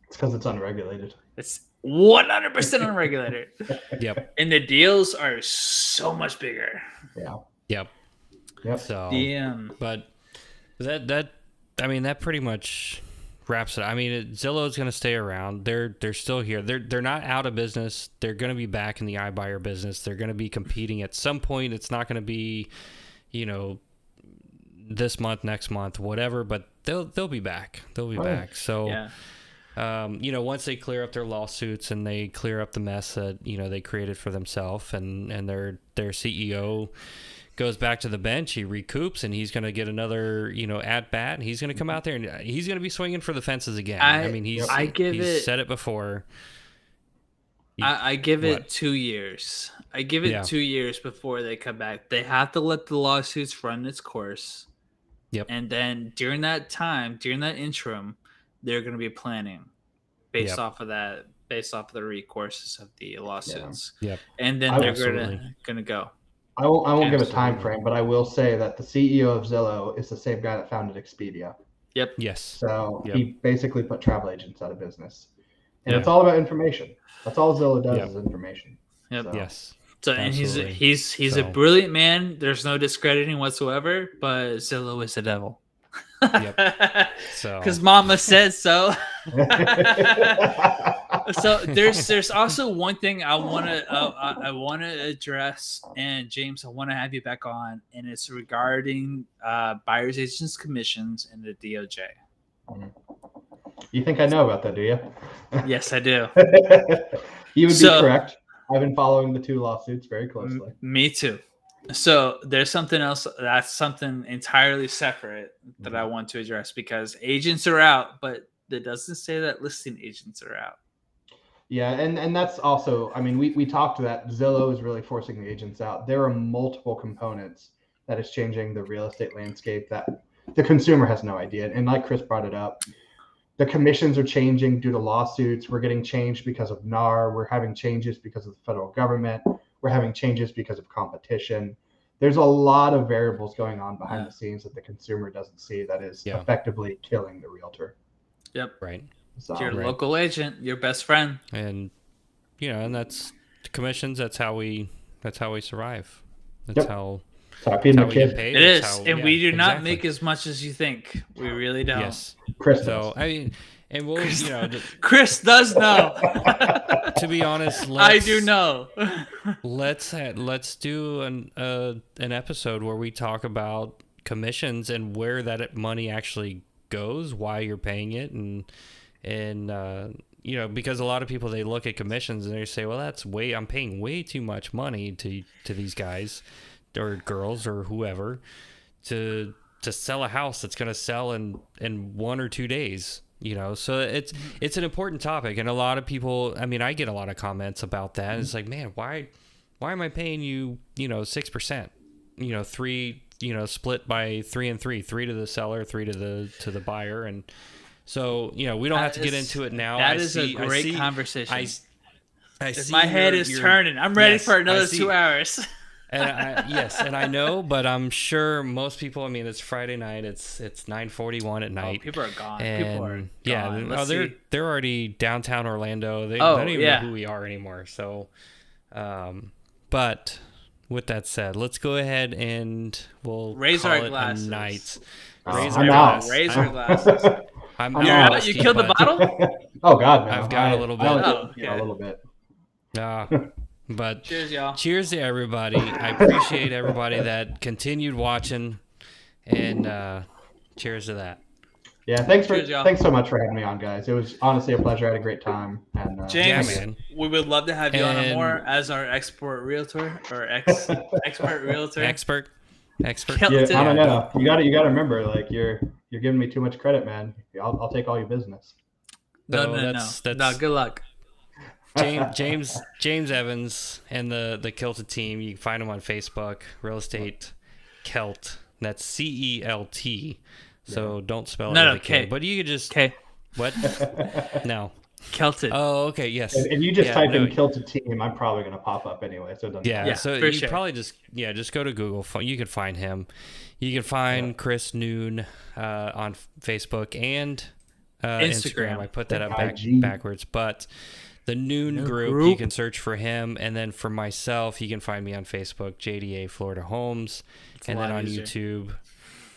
it's because it's unregulated. It's 100% unregulated, [laughs] yep. and the deals are so much bigger. Yeah. Yep. Yep. So The um, But that that I mean that pretty much wraps it. I mean it, Zillow's going to stay around. They're they're still here. They're they're not out of business. They're going to be back in the iBuyer business. They're going to be competing at some point. It's not going to be, you know, this month, next month, whatever. But they'll they'll be back. They'll be Oh, yeah. back. So yeah. um, you know, once they clear up their lawsuits and they clear up the mess that you know they created for themselves, and and their their CEO goes back to the bench, he recoups, and he's going to get another you know at bat, and he's going to come out there and uh, he's going to be swinging for the fences again. I, I- mean, he's I give he's it- said it before. You- I, I give what? it two years. I give it Yeah. two years before they come back. They have to let the lawsuits run its course. Yep. And then during that time, during that interim, they're going to be planning based Yep. off of that, based off of the recourses of the lawsuits. Yep. And then they're gonna gonna go. I won't. I won't give a time frame, but I will say that the CEO of Zillow is the same guy that founded Expedia. Yep. Yes. So Yep. he basically put travel agents out of business, and Yeah. it's all about information. That's all Zillow does Yep. is information. Yep. So, Yes. So and he's Absolutely. he's he's a So- brilliant man. There's no discrediting whatsoever. But Zillow is the devil. Yep. [laughs] So Because Mama says so. [laughs] [laughs] so [laughs] there's there's also one thing I want to uh, I, I want to address, and James, I want to have you back on, and it's regarding uh, buyers agents commissions and the DOJ. you think I know about that, do you? [laughs] Yes, I do. you would So- be correct. I've been following the two lawsuits very closely. M- me too. So there's something else that's something entirely separate that I want to address because agents are out, but it doesn't say that listing agents are out. Yeah, and and that's also, I mean, we we talked that Zillow is really forcing the agents out. There are multiple components that is changing the real estate landscape that the consumer has no idea. And like Chris brought it up, the commissions are changing due to lawsuits. We're getting changed because of NAR. We're having changes because of the federal government. We're having changes because of competition. There's a lot of variables going on behind Yeah. the scenes that the consumer doesn't see that is Yeah. effectively killing the realtor. Yep. Right. So Your right. local agent, your best friend. and you know and that's commissions that's how we that's how we survive that's Yep. how, so I feed that's how we get paid It is, that's how- and yeah, we do not exactly. make as much as you think. We really don't. yes Chris so does. i mean and we'll you know to, [laughs] Chris does know. to be honest [laughs] I let's, do know. [laughs] let's let's do an uh, an episode where we talk about commissions and where that money actually goes why you're paying it and and uh you know because a lot of people they look at commissions and they say well that's way i'm paying way too much money to to these guys or girls or whoever to to sell a house that's going to sell in in one or two days you know? So it's it's an important topic. And a lot of people i mean i get a lot of comments about that. It's like man why why am i paying you you know 6% you know 3 you know split by 3 and 3 3 to the seller 3 to the to the buyer. And so you know we don't have to That get into it now That I is see- a I great see- conversation. I, I 'Cause see my head your- is your- turning. I'm ready Yes, for another two hours. [laughs] and I, yes, and I know, but I'm sure most people. I mean, it's Friday night. It's it's 9:41 at night. Oh, night. people are gone. and people are yeah, gone. oh, Let's they're see. they're already downtown Orlando. They, Oh, they don't even yeah. know who we are anymore. So, um, but with that said, let's go ahead and we'll Raise call our it glasses. night. Oh, Raise I'm our out. glass. Raise our glasses. [laughs] I'm You're out, out? You Steve, killed the bottle? [laughs] oh God, no. I've got a I- little bit. only Oh, did, you okay. a little bit. Ah, [laughs] but Cheers, y'all. cheers to everybody. I appreciate everybody that continued watching, and uh, cheers to that. Yeah, thanks for Cheers, y'all. thanks so much for having me on, guys. It was honestly a pleasure. I had a great time. And uh, James, Yeah, man. we would love to have you on more as our export realtor or ex [laughs] expert realtor. Expert, expert. Yeah, I don't know. You got to you got to remember, like you're you're giving me too much credit, man. I'll, I'll take all your business. no, So no, that's- no. that's- No, good luck. James [laughs] James James Evans and the the Kilted team. You can find them on Facebook. Real estate Celt. That's C E L T. So don't spell it No, no, with a K. K. But you could just Okay, what? [laughs] No. Kelton. Oh, okay. Yes. If, if you just Yeah, type no, in "Kilted Team," I'm probably gonna pop up anyway. So it doesn't Yeah, Yeah, so you sure. probably just yeah, just go to Google. You can find him. You can find Chris Neun uh, on Facebook and uh, Instagram. Instagram. I put that up back, backwards, but the Neun Neun group, you can search for him, and then for myself, you can find me on Facebook, JDA Florida Homes, a and then on easier. YouTube.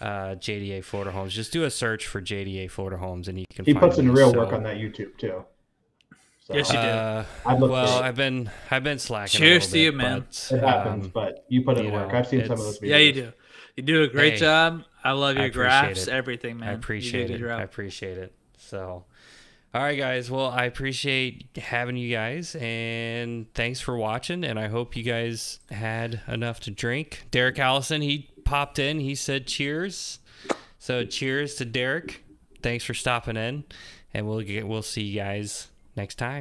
Uh, JDA Florida Homes. Just do a search for JDA Florida Homes, and you can. He find puts in real So, work on that YouTube too. So, Yes, you do. Uh, well. I've been I've been slacking. Cheers little to you, man. but, It happens, um, but you put in you work. know, I've seen some of those videos. yeah, you do. You do a great Hey, job. I love your appreciate graphs, it. everything, man. I You do a appreciate good it. job. I appreciate it. So, all right, guys. Well, I appreciate having you guys, and thanks for watching. And I hope you guys had enough to drink. Derek Allison, he popped in. He said cheers. So, cheers to Derek. Thanks for stopping in, and we'll get we'll see you guys next time.